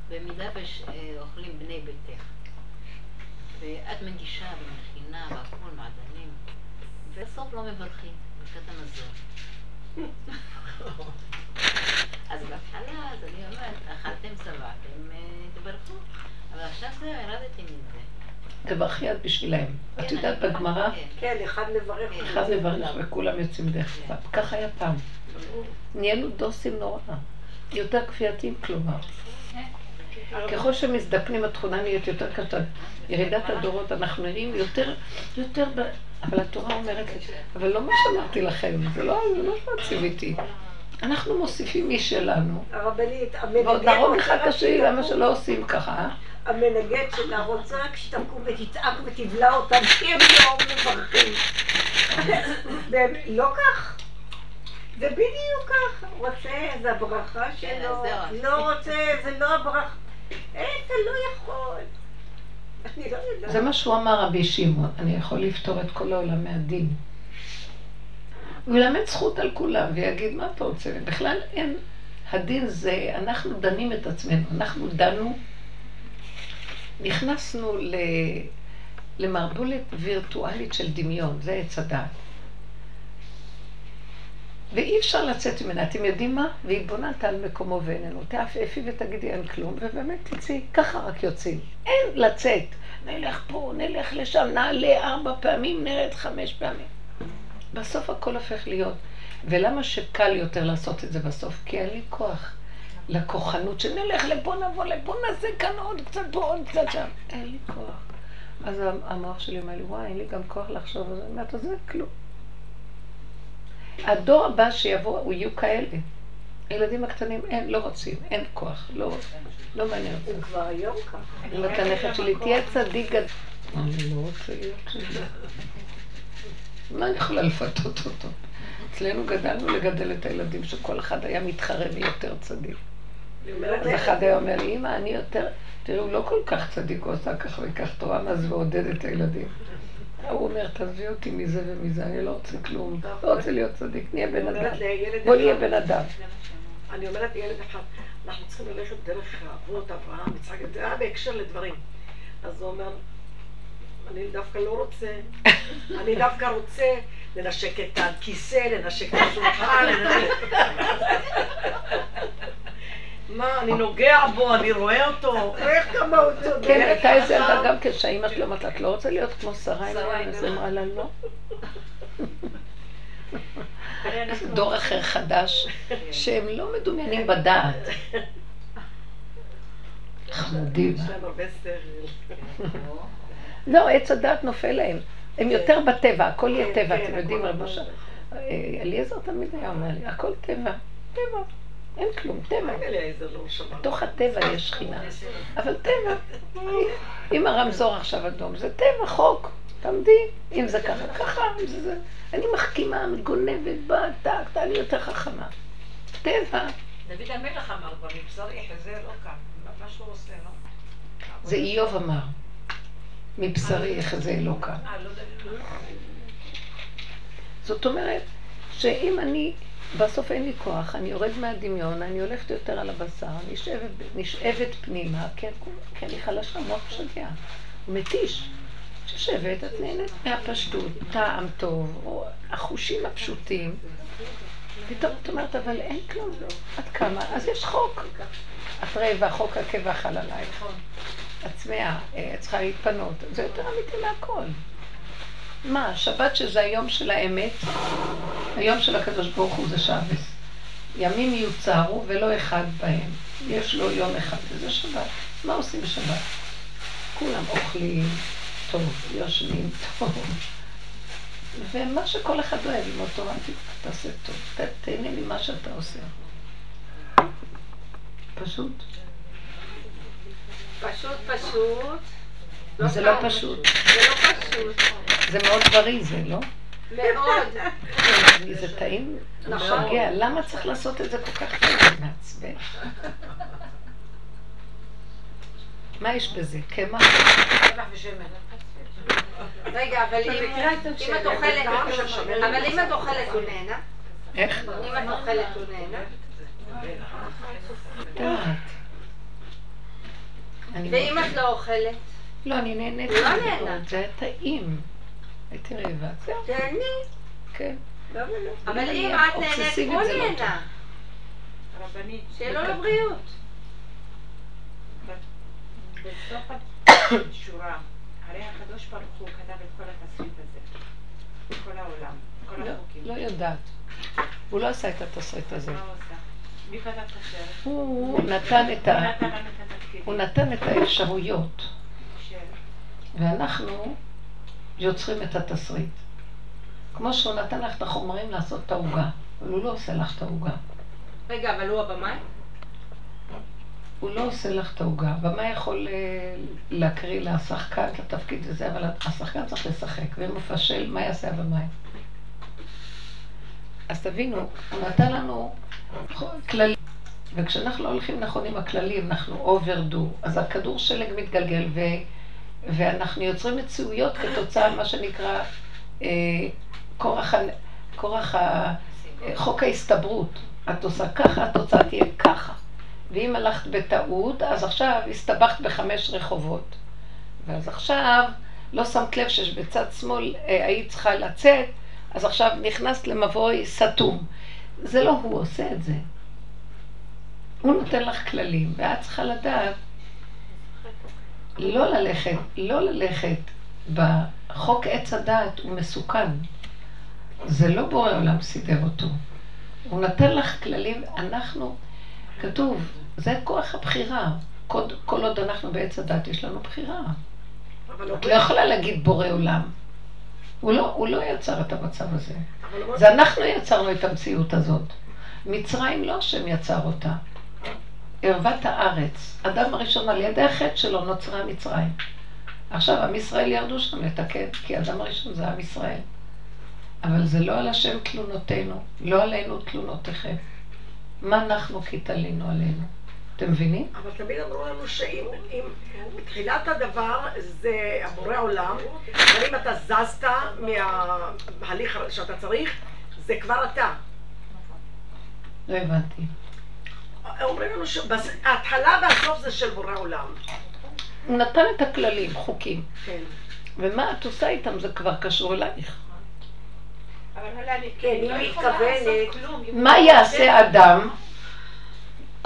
במידה ואוכלים בני ביתך, ואת מגישה ומכינה והכל מעדנים, ובסוף לא מברכים, ברכת המזון. אז בהתחלה, אז אני אומרת, אכלתם, שבעתם, אה, תברכו. אבל עכשיו זהו, ירדתי מזה. תברכי את בשבילהם. את כן, יודעת בגמרא, כן. כן, אחד לברך. כן. אחד לברך וכולם יוצאים דרך אגב. ככה היה פעם. נהיינו דוסים נורא. יותר כפייתיים כלומר. ככל שמזדקנים התכונה נהיית יותר קשה. ירידת הדורות, אנחנו נראים יותר, יותר ב- אבל התורה אומרת לי, אבל לא מה שאמרתי לכם, זה לא זה לא מה ציוויתי. אנחנו מוסיפים משלנו, הרבנית, ועוד המנגד את רוצה השני, שתקום- למה שלא עושים ככה? אה? המנגד שלה רוצה רק שתקום ותצעק ותבלע אותם, כי הם לא מברכים. והם לא כך. זה בדיוק כך. רוצה, זה הברכה שלו. זהו. לא רוצה, זה לא הברכה. אין, אתה לא יכול. אני לא יודעת. זה מה שהוא אמר רבי שמעון, אני יכול לפתור את כל העולם מהדין. הוא ילמד זכות על כולם ויגיד מה אתה רוצה, ובכלל אין, הדין זה, אנחנו דנים את עצמנו, אנחנו דנו, נכנסנו ל, למערבולת וירטואלית של דמיון, זה עץ הדעת. ואי אפשר לצאת ממנה, אתם יודעים מה? והתבוננת על מקומו ואיננו. תעפעפי ותגידי אין כלום, ובאמת תצאי, ככה רק יוצאים. אין לצאת. נלך פה, נלך לשם, נעלה ארבע פעמים, נרד חמש פעמים. בסוף הכל הופך להיות. ולמה שקל יותר לעשות את זה בסוף? כי אין לי כוח לכוחנות שנלך לפה, נבוא לפה, נעשה כאן עוד קצת פה, עוד קצת שם. אין לי כוח. אז המוח שלי אומר לי, וואי, אין לי גם כוח לחשוב על זה. אני אומרת, אז זה כלום. הדור הבא שיבוא, הוא יהיו כאלה. הילדים הקטנים, אין, לא רוצים, אין כוח, לא, לא מעניין אותם. הם כבר היום ככה. אני אומרת לנכד שלי, תהיה צדיק גדול. אני לא רוצה להיות צדיק. מה אני יכולה לפתות אותו? אצלנו גדלנו לגדל את הילדים, שכל אחד היה מתחרה מי יותר צדיק. אז אחד היה אומר לי, אמא, אני יותר... תראי, הוא לא כל כך צדיק, הוא עשה כך וכך תורה, אז ועודד את הילדים. הוא אומר, תעזבי אותי מזה ומזה, אני לא רוצה כלום. לא רוצה להיות צדיק, נהיה בן אדם. בוא נהיה בן אדם. אני אומרת לילד אחד, אנחנו צריכים ללכת דרך אבות, אברהם, יצחק, זה היה בהקשר לדברים. אז הוא אומר, אני דווקא לא רוצה, אני דווקא רוצה לנשק את הכיסא, לנשק את השולחן. מה, אני נוגע בו, אני רואה אותו. איך כמה הוא צודק. כן, הייתה איזה ילדה גם כן שהאימא שלו אמרת, את לא רוצה להיות כמו שרה אז. היא אמרה לה, לא. [LAUGHS] דור אחר חדש, שהם לא מדומיינים בדעת. חמודים. יש להם הרבה שכל. לא, עץ הדעת נופל להם. הם יותר בטבע, הכל יהיה כן, טבע. כן, אתם יודעים, הכל רב משה, אה, אליעזר תמיד היה אומר לי, הכל טבע, טבע, אין כלום, טבע. לא? בתוך הטבע יש שכינה, אבל טבע. [LAUGHS] אם הרמזור עכשיו אדום, זה טבע, חוק, תעמדי. אם זה ככה, ככה, אם זה זה. אני מחכימה, מגונבת, באה, טק, תעלי יותר חכמה. טבע. דוד המלך אמר כבר, חזה לא קם. מה שהוא עושה, לא? זה איוב אמר. מבשרי יחזה אלוקה. זאת אומרת, שאם אני, בסוף אין לי כוח, אני יורד מהדמיון, אני הולכת יותר על הבשר, נשאבת, נשאבת פנימה, כי אני חלשה, מוח משגע. הוא מתיש. יושבת, את נהנית מהפשטות, טעם טוב, או החושים הפשוטים. פתאום את אומרת, אבל אין כלום, את קמה, אז יש חוק. את רעבה, חוק עקב חל עלייך. את צמאה, אה, את צריכה להתפנות. זה יותר אמיתי מהכל. מה, שבת שזה היום של האמת, היום של הקדוש ברוך הוא זה שבס. ימים יוצרו ולא אחד בהם. יש לו יום אחד, וזה שבת. מה עושים בשבת? כולם אוכלים טוב, יושבים טוב. ומה שכל אחד אוהב עם אותו רמתי, תעשה טוב. ת- תהנה ממה שאתה עושה. פשוט. פשוט פשוט. זה לא. פשוט. זה לא פשוט. זה מאוד בריא זה, לא? מאוד. זה טעים, נכון. משגע. למה צריך לעשות את זה כל כך טעים? מעצבן. מה יש בזה? קמח? קמח ושמן. רגע, אבל אם את אוכלת. אבל אם את אוכלת הוא נהנה, איך? אם את אוכלת הוא נהנה, ואם את לא אוכלת, לא, אני נהנית. לא נהנה. מאוד, זה היה טעים. הייתי רעבה. תהני. כן. לא? אבל אם את נהנית, הוא זה לא נהנה. רבנית, שיהיה לו לבריאות. בסוף השורה, [COUGHS] הרי הקדוש ברוך הוא כתב את כל התסריט הזה, בכל העולם, כל לא- החוקים. לא יודעת. הוא לא עשה את התסריט הזה. הוא נתן את ה... הוא נתן את האפשרויות, של... ואנחנו יוצרים את התסריט. כמו שהוא נתן לך את החומרים לעשות את העוגה, אבל הוא לא עושה לך את העוגה. רגע, אבל הוא הבמאי? הוא לא עושה לך את העוגה. במה יכול אה, להקריא לשחקן את התפקיד הזה, אבל השחקן צריך לשחק, ואם הוא מפשל, מה יעשה הבמאי? אז תבינו, הוא נתן לנו כללים, וכשאנחנו לא הולכים נכון עם הכללים, אנחנו אוברדו, אז הכדור שלג מתגלגל, ו, ואנחנו יוצרים מציאויות כתוצאה מה שנקרא אה, כורח, ה, חוק ההסתברות. את עושה ככה, התוצאה תהיה ככה. ואם הלכת בטעות, אז עכשיו הסתבכת בחמש רחובות. ואז עכשיו לא שמת לב שבצד שמאל אה, היית צריכה לצאת, אז עכשיו נכנסת למבוי סתום. זה לא הוא עושה את זה. הוא נותן לך כללים, ואת צריכה לדעת לא ללכת, לא ללכת בחוק עץ הדעת הוא מסוכן. זה לא בורא עולם סידר אותו. הוא נתן לך כללים, אנחנו, כתוב, זה כוח הבחירה. כל, כל עוד אנחנו בעץ הדת, יש לנו בחירה. את לא יכולה להגיד בורא עולם. הוא לא, הוא לא יצר את המצב הזה. זה אנחנו יצרנו את המציאות הזאת. מצרים לא השם יצר אותה. ערוות הארץ. אדם הראשון על ידי החטא שלו נוצרה מצרים. עכשיו עם ישראל ירדו שם לתקן, כי אדם הראשון זה עם ישראל. אבל זה לא על השם תלונותינו, לא עלינו תלונותיכם. מה אנחנו כי תלינו עלינו? אתם מבינים? אבל תמיד אמרו לנו שאם בתחילת הדבר זה הבורא עולם, אבל אם אתה זזת מההליך שאתה צריך, זה כבר אתה. לא הבנתי. אומרים לנו שההתחלה והסוף זה של בורא עולם. הוא נתן את הכללים, חוקים. כן. ומה את עושה איתם זה כבר קשור אלייך. כן, היא מתכוונת. מה יעשה אדם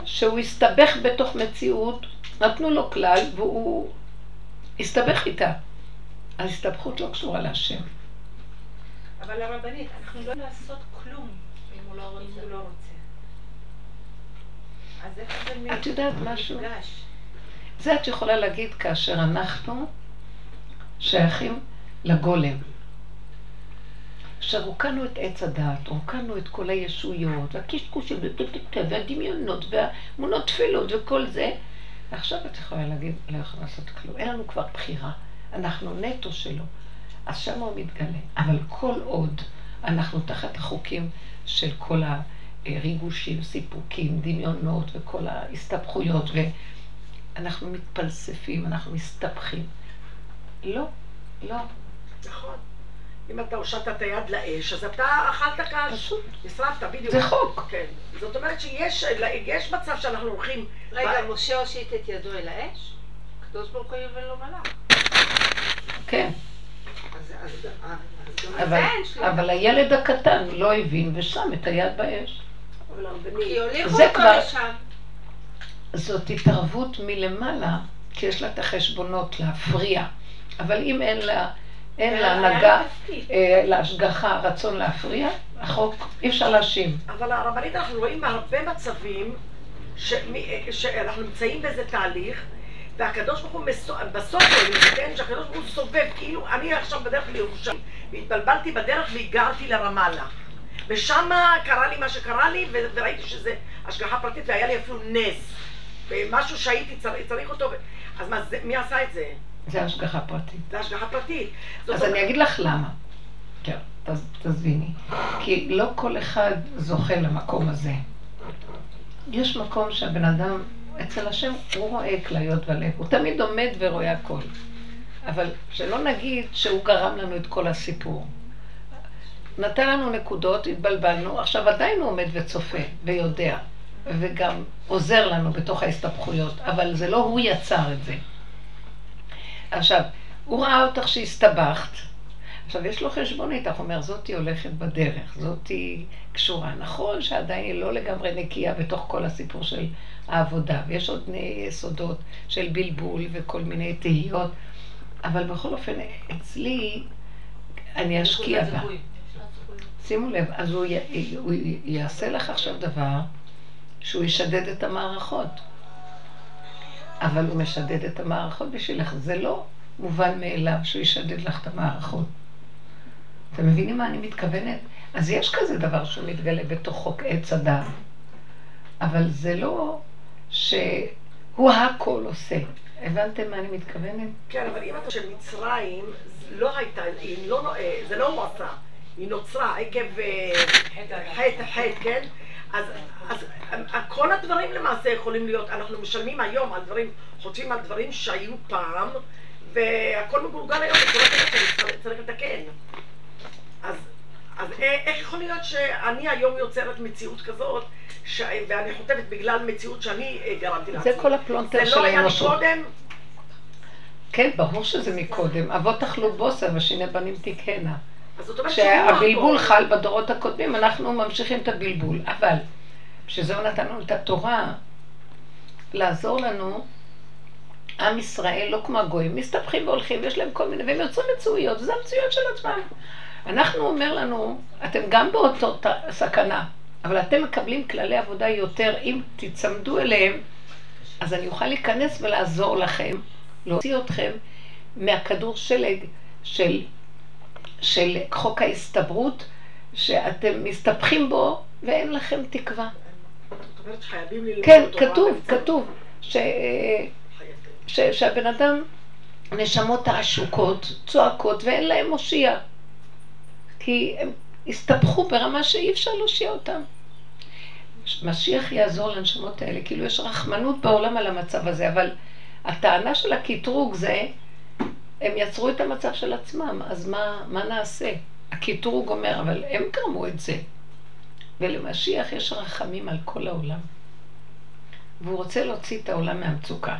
שהוא הסתבך בתוך מציאות, נתנו לו כלל והוא הסתבך איתה. ההסתבכות לא קשורה להשם. אבל הרבנית, אנחנו לא לעשות כלום אם הוא לא רוצה. אז איך זה את יודעת משהו? זה את יכולה להגיד כאשר אנחנו שייכים לגולם. שרוקנו את עץ הדעת, רוקנו את כל הישויות, והקשקושים, והדמיונות, והאמונות תפילות וכל זה. ועכשיו את יכולה להגיד, לא יכולה לעשות כלום. אין לנו כבר בחירה. אנחנו נטו שלו. אז שם הוא מתגלה. אבל כל עוד אנחנו תחת החוקים של כל הריגושים, סיפוקים, דמיונות וכל ההסתבכויות, ואנחנו מתפלספים, אנחנו מסתבכים. לא, לא. נכון. אם אתה הושטת את היד לאש, אז אתה אכלת קש. פשוט. נשרפת, בדיוק. זה חוק. כן. זאת אומרת שיש מצב שאנחנו הולכים... רגע, משה הושיט את ידו אל האש? הקדוש ברוך הוא יבן לו מלאך. כן. אבל, אבל הילד הקטן לא הבין ושם את היד באש. כי הוליכו אותו לשם. זאת התערבות מלמעלה, כי יש לה את החשבונות להפריע. אבל אם אין לה... אין להנהגה, אה, להשגחה, רצון להפריע, החוק, אי אפשר להאשים. אבל הרבנית, אנחנו רואים בהרבה מצבים שאנחנו נמצאים באיזה תהליך, והקדוש ברוך הוא בסוף כן, שהקדוש ברוך הוא סובב, כאילו אני עכשיו בדרך לירושלים, והתבלבלתי בדרך והגרתי לרמאללה. ושם קרה לי מה שקרה לי, וראיתי שזה השגחה פרטית, והיה לי אפילו נס. ומשהו שהייתי צריך, אותו, אז מה, מי עשה את זה? זה השגחה פרטית. זה השגחה פרטית. אז אני אגיד לך למה. כן, תזמיני. כי לא כל אחד זוכה למקום הזה. יש מקום שהבן אדם, אצל השם, הוא רואה כליות ולב. הוא תמיד עומד ורואה הכל. אבל שלא נגיד שהוא גרם לנו את כל הסיפור. נתן לנו נקודות, התבלבלנו, עכשיו עדיין הוא עומד וצופה ויודע, וגם עוזר לנו בתוך ההסתבכויות, אבל זה לא הוא יצר את זה. עכשיו, הוא ראה אותך שהסתבכת, עכשיו יש לו חשבונית, הוא אומר, זאתי הולכת בדרך, זאתי קשורה. נכון שעדיין היא לא לגמרי נקייה בתוך כל הסיפור של העבודה, ויש עוד יסודות של בלבול וכל מיני תהיות, אבל בכל אופן, אצלי, אני אשקיע בה. שימו לב, אז הוא, י, הוא יעשה לך עכשיו דבר שהוא ישדד את המערכות. אבל הוא משדד את המערכות בשבילך. זה לא מובן מאליו שהוא ישדד לך את המערכות. אתם מבינים מה אני מתכוונת? אז יש כזה דבר שהוא מתגלה בתוך חוק עץ הדת, אבל זה לא שהוא הכל עושה. הבנתם מה אני מתכוונת? כן, אבל אם אתה של מצרים, לא הייתה, לא, אה, זה לא הוא עשה, היא נוצרה עקב אה, חטא, חטא, כן? אז, אז אה, כל הדברים למעשה יכולים להיות, אנחנו משלמים היום על דברים, חושבים על דברים שהיו פעם, והכל מגולגל היום בצורה כזאת שצריך לתקן. אז, אז איך יכול להיות שאני היום יוצרת מציאות כזאת, ש... ואני חוטפת בגלל מציאות שאני גרמתי לעצמי? זה כל הפלונטר של האנושות. זה לא היה לי קודם? כן, ברור שזה מקודם. אבות אכלו בוסר ושיני בנים תקהנה. כשהבלבול חל בדורות הקודמים, אנחנו ממשיכים את הבלבול. אבל, בשביל הוא נתנו את התורה, לעזור לנו, עם ישראל, לא כמו הגויים, מסתבכים והולכים, יש להם כל מיני, והם יוצרים מצויות, וזה המציאות של עצמם. אנחנו, אומר לנו, אתם גם באותו סכנה, אבל אתם מקבלים כללי עבודה יותר, אם תצמדו אליהם, אז אני אוכל להיכנס ולעזור לכם, להוציא אתכם מהכדור שלג של, של חוק ההסתברות, שאתם מסתבכים בו ואין לכם תקווה. כן, כתוב, כתוב, ש... ש... שהבן אדם, נשמות העשוקות, צועקות ואין להם מושיע. כי הם הסתבכו ברמה שאי אפשר להושיע אותם. משיח יעזור לנשמות האלה, כאילו יש רחמנות בעולם על המצב הזה, אבל הטענה של הקטרוג זה, הם יצרו את המצב של עצמם, אז מה, מה נעשה? הקטרוג אומר, אבל הם גרמו את זה. ולמשיח יש רחמים על כל העולם. והוא רוצה להוציא את העולם מהמצוקה.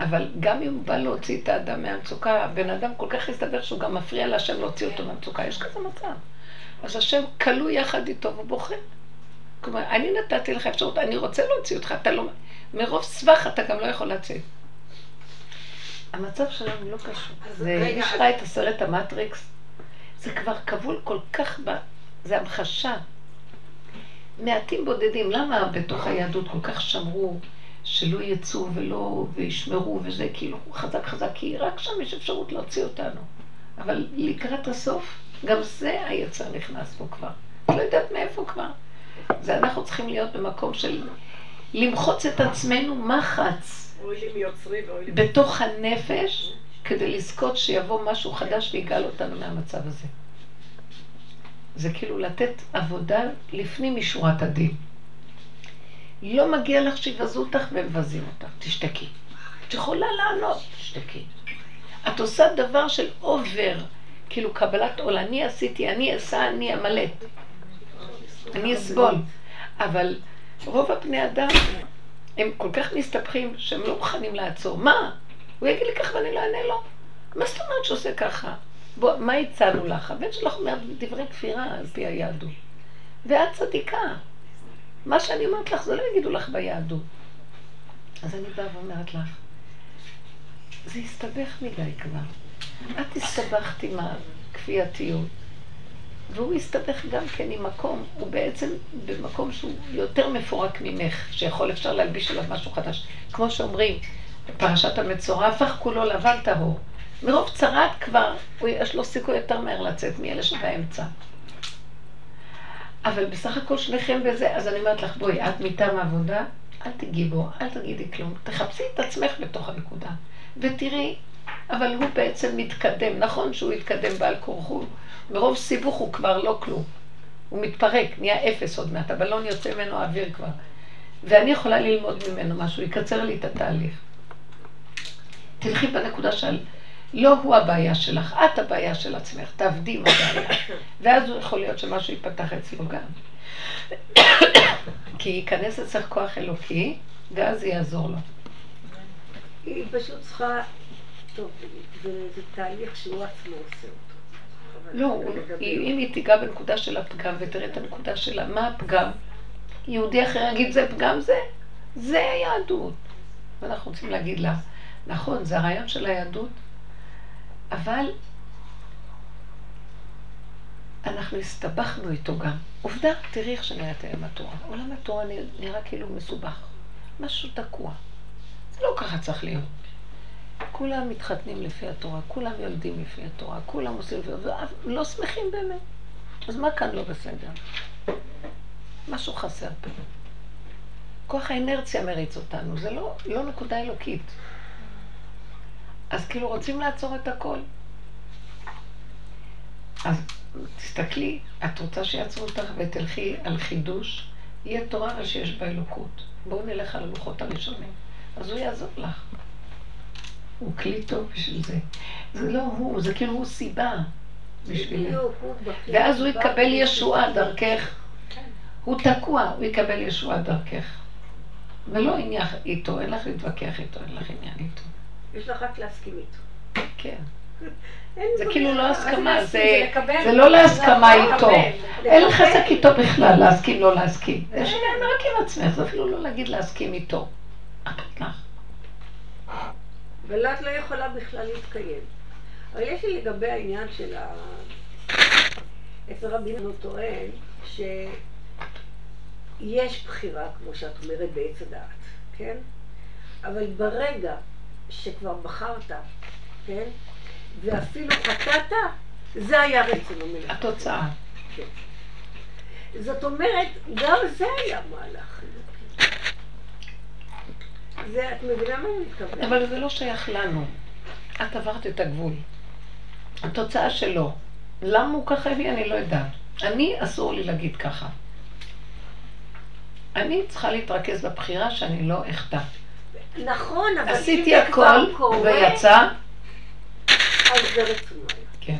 אבל גם אם הוא בא להוציא את האדם מהמצוקה, הבן אדם כל כך הסתבר שהוא גם מפריע להשם להוציא אותו מהמצוקה. יש כזה מצב. אז השם כלוא יחד איתו ובוכה. כלומר, אני נתתי לך אפשרות, אני רוצה להוציא אותך, אתה לא... מרוב סבך אתה גם לא יכול לצאת. המצב שלנו לא קשור. זה, שראה את הסרט המטריקס, זה כבר כבול כל כך ב... זה המחשה. מעטים בודדים, למה בתוך היהדות כל כך שמרו שלא יצאו ולא, וישמרו וזה כאילו חזק חזק, כי רק שם יש אפשרות להוציא אותנו. אבל לקראת הסוף, גם זה היצר נכנס פה כבר. לא יודעת מאיפה כבר. זה אנחנו צריכים להיות במקום של למחוץ את עצמנו מחץ בתוך הנפש, כדי לזכות שיבוא משהו חדש ויגאל אותנו מהמצב הזה. זה כאילו לתת עבודה לפנים משורת הדין. לא מגיע לך שיבזו אותך ומבזים אותך, תשתקי. את יכולה לענות, תשתקי. את עושה דבר של אובר, כאילו קבלת עול, אני עשיתי, אני אעשה, אני אמלט. אני אסבול. אבל רוב הפני אדם, הם כל כך מסתבכים שהם לא מוכנים לעצור. מה? הוא יגיד לי ככה ואני לא אענה לו. מה זאת אומרת שעושה ככה? בוא, מה הצענו לך? הבן שלך אומר דברי כפירה על פי היהדות. ואת צדיקה. מה שאני אומרת לך, זה לא יגידו לך ביהדות. אז אני באה ואומרת לך, זה הסתבך מדי כבר. את הסתבכת עם הכפייתיות, והוא הסתבך גם כן עם מקום, הוא בעצם במקום שהוא יותר מפורק ממך, שיכול אפשר להלביש עליו משהו חדש. כמו שאומרים, פרשת המצורע הפך כולו לבן טהור. מרוב צרת כבר, יש לו סיכוי יותר מהר לצאת מאלה שבאמצע. אבל בסך הכל שניכם בזה, אז אני אומרת לך, בואי, את מטעם העבודה, אל תגיעי בו, אל תגידי כלום, תחפשי את עצמך בתוך הנקודה, ותראי, אבל הוא בעצם מתקדם, נכון שהוא יתקדם בעל כורחו, מרוב סיבוך הוא כבר לא כלום, הוא מתפרק, נהיה אפס עוד מעט, הבלון יוצא ממנו האוויר כבר, ואני יכולה ללמוד ממנו משהו, יקצר לי את התהליך. תלכי בנקודה של... לא הוא הבעיה שלך, את הבעיה של עצמך, תעבדי עם הבעיה. [COUGHS] ואז יכול להיות שמשהו ייפתח אצלו גם. [COUGHS] כי ייכנס אצלך כוח אלוקי, ואז זה יעזור לו. היא פשוט צריכה, טוב, זה, זה תהליך שהוא עצמו עושה. לא, אם היא תיגע בנקודה של הפגם ותראה את הנקודה שלה, מה הפגם? יהודי אחר יגיד זה פגם זה? זה היהדות. ואנחנו רוצים להגיד לה, נכון, זה הרעיון של היהדות, אבל אנחנו הסתבכנו איתו גם. עובדה, תראי איך שנראית היום התורה. עולם התורה נראה כאילו מסובך. משהו תקוע. לא ככה צריך להיות. כולם מתחתנים לפי התורה, כולם יולדים לפי התורה, כולם עושים, ולא שמחים באמת. אז מה כאן לא בסדר? משהו חסר פה. כוח האנרציה מריץ אותנו, זה לא, לא נקודה אלוקית. אז כאילו רוצים לעצור את הכל. אז תסתכלי, את רוצה שיעצרו אותך ותלכי על חידוש, יהיה תורה שיש בה אלוקות. בואו נלך על הלוחות הראשונים. אז הוא יעזור לך. הוא כלי טוב בשביל זה. זה לא הוא, זה כאילו הוא סיבה בשבילנו. ואז הוא יקבל ישועה דרכך. הוא תקוע, הוא יקבל ישועה דרכך. ולא עניין איתו, אין לך להתווכח איתו, אין לך עניין איתו. יש לך רק להסכים איתו. כן. [LAUGHS] זה. כאילו לא הסכמה, זה. זה לא להסכמה זה איתו. אין לך חזק איתו בכלל, להסכים, לא להסכים. יש עניין רק עם עצמך, זה אפילו לא להגיד להסכים איתו. את לך. את לא יכולה בכלל להתקיים. אבל יש לי לגבי העניין של ה... אצל רבי נו טוען שיש בחירה, כמו שאת אומרת, בעץ הדעת, כן? אבל ברגע שכבר בחרת, כן? ואפילו חטאת, זה היה רצונו מלך. התוצאה. זאת אומרת, גם זה היה מהלך. זה, את מבינה מה אני מתכוונת? אבל זה לא שייך לנו. את עברת את הגבול. התוצאה שלו. למה הוא ככה הביא, אני לא יודעת. אני, אסור לי להגיד ככה. אני צריכה להתרכז בבחירה שאני לא אחטא. נכון, אבל אם עשיתי זה כבר הכל קורה, ויצא, אז זה היה. כן.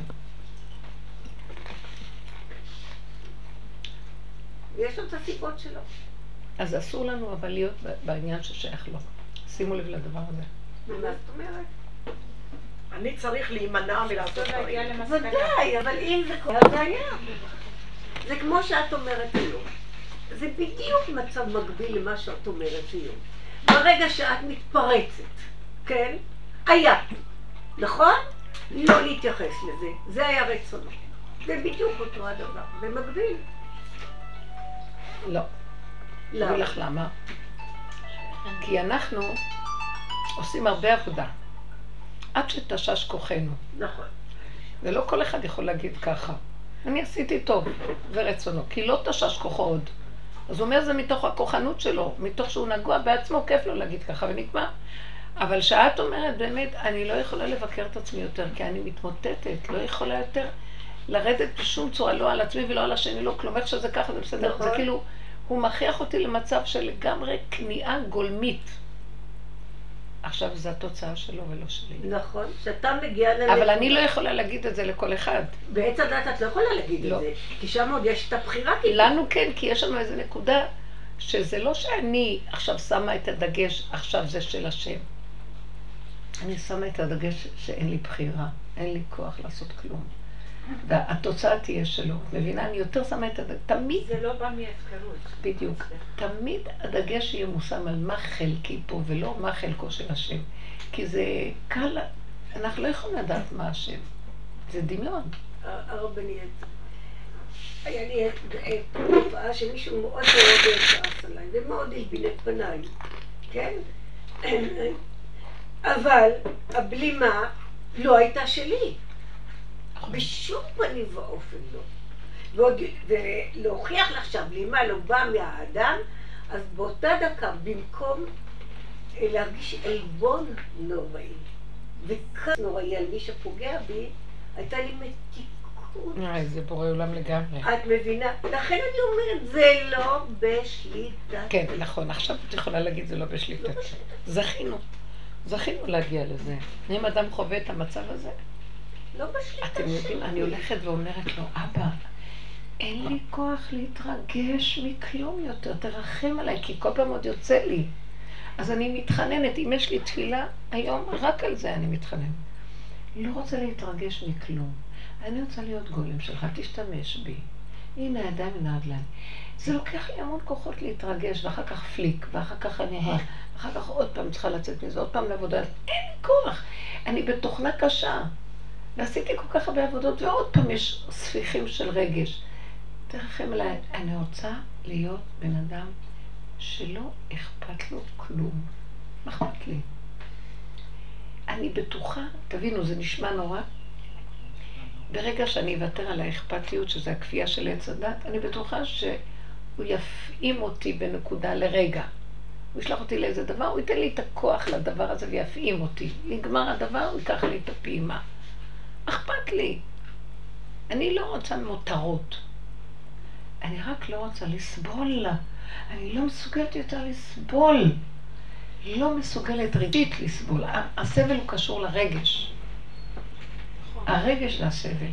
ויש לו את הסיבות שלו. אז אסור לנו אבל להיות בעניין ששייך לו. שימו לב לדבר הזה. מה זאת אומרת? אני צריך להימנע מלעשות לא דברים. ודאי, אבל אם זה קורה, זה היה. זה כמו שאת אומרת היום. זה בדיוק מצב מקביל למה שאת אומרת היום. ברגע שאת מתפרצת, כן? היה. נכון? לא להתייחס לזה. זה היה רצונו. זה בדיוק אותו הדבר. זה מקביל. לא. למה? אגיד לך למה. כי אנחנו עושים הרבה עבודה. עד שתשש כוחנו. נכון. ולא כל אחד יכול להגיד ככה. אני עשיתי טוב, זה רצונו. כי לא תשש כוחו עוד. אז הוא אומר זה מתוך הכוחנות שלו, מתוך שהוא נגוע בעצמו, כיף לו להגיד ככה ונגמר. אבל שאת אומרת, באמת, אני לא יכולה לבקר את עצמי יותר, כי אני מתמוטטת, לא יכולה יותר לרדת בשום צורה, לא על עצמי ולא על השני, לא כלום, איך שזה ככה, זה בסדר. נכון. זה כאילו, הוא מכריח אותי למצב של לגמרי כניעה גולמית. עכשיו, זו התוצאה שלו ולא שלי. נכון. שאתה מגיע לנקודה. אבל אני לא יכולה להגיד את זה לכל אחד. בעץ הדת את לא יכולה להגיד לא. את זה. כי שם עוד יש את הבחירה. כאילו. לנו כן, כי יש לנו איזו נקודה שזה לא שאני עכשיו שמה את הדגש, עכשיו זה של השם. אני שמה את הדגש שאין לי בחירה, אין לי כוח לעשות כלום. והתוצאה תהיה שלו. מבינה? אני יותר שמה את הדגש, תמיד, זה לא בא מהפקרות. בדיוק, תמיד הדגש יהיה מושם על מה חלקי פה ולא מה חלקו של השם. כי זה קל, אנחנו לא יכולים לדעת מה השם. זה דמיון. הרבנית. היה לי תופעה שמישהו מאוד מאוד כעס עליי, ומאוד הלבין את פניי, כן? [CLEARS THROAT] אבל הבלימה לא הייתה שלי. בשום פנים ואופן לא. ועוד, ולהוכיח לך שהבלימה לא באה מהאדם, אז באותה דקה, במקום אה, להרגיש עלבון נוראי, וכעס נוראי על מי שפוגע בי, הייתה לי מתיקות. אה, זה בורא עולם לגמרי. את מבינה? לכן אני אומרת, זה לא בשליטה. כן, נכון, עכשיו את יכולה להגיד זה לא בשליטה. זכינו, זכינו להגיע לזה. אם אדם חווה את המצב הזה, לא בשליטה אתם יודעים, אני הולכת ואומרת לו, אבא, אין לי כוח להתרגש מכלום יותר, תרחם עליי, כי כל פעם עוד יוצא לי. אז אני מתחננת, אם יש לי תפילה, היום רק על זה אני מתחננת. לא רוצה להתרגש מכלום. אני רוצה להיות גולם שלך, תשתמש בי. הנה הידיים מן הרגליים. זה לוקח לי המון כוחות להתרגש, ואחר כך פליק, ואחר כך אני... אחר כך עוד פעם צריכה לצאת מזה, עוד פעם לעבודה. אין כוח. אני בתוכנה קשה. ועשיתי כל כך הרבה עבודות, ועוד פעם יש ספיחים של רגש. תרחם עליי, אני רוצה להיות בן אדם שלא אכפת לו כלום. מה אכפת לי? אני בטוחה, תבינו, זה נשמע נורא. ברגע שאני אוותר על האכפתיות, שזה הכפייה של עץ הדת, אני בטוחה שהוא יפעים אותי בנקודה לרגע. הוא ישלח אותי לאיזה דבר, הוא ייתן לי את הכוח לדבר הזה ויפעים אותי. נגמר הדבר, הוא ייקח לי את הפעימה. אכפת לי. אני לא רוצה מותרות. אני רק לא רוצה לסבול. אני לא מסוגלת יותר לסבול. לא מסוגלת רגשית לסבול. הסבל הוא קשור לרגש. הרגש זה הסבל.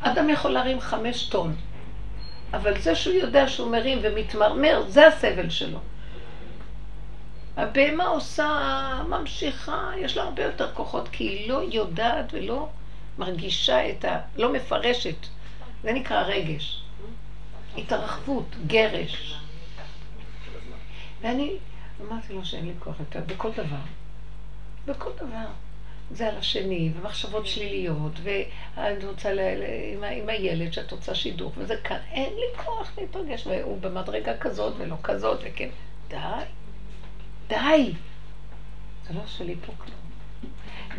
אדם יכול להרים חמש טון, אבל זה שהוא יודע שהוא מרים ומתמרמר, זה הסבל שלו. הבהמה עושה, ממשיכה, יש לה הרבה יותר כוחות, כי היא לא יודעת ולא מרגישה את ה... לא מפרשת. זה נקרא רגש. התרחבות, גרש. ואני אמרתי לו שאין לי כוח יותר, בכל דבר. בכל דבר. זה על השני, ומחשבות שליליות, ואני רוצה ל... עם, עם הילד שאת רוצה שידוך, וזה כאן, אין לי כוח להתרגש, והוא במדרגה כזאת ולא כזאת, וכן, די, די. זה לא שלי פה כלום.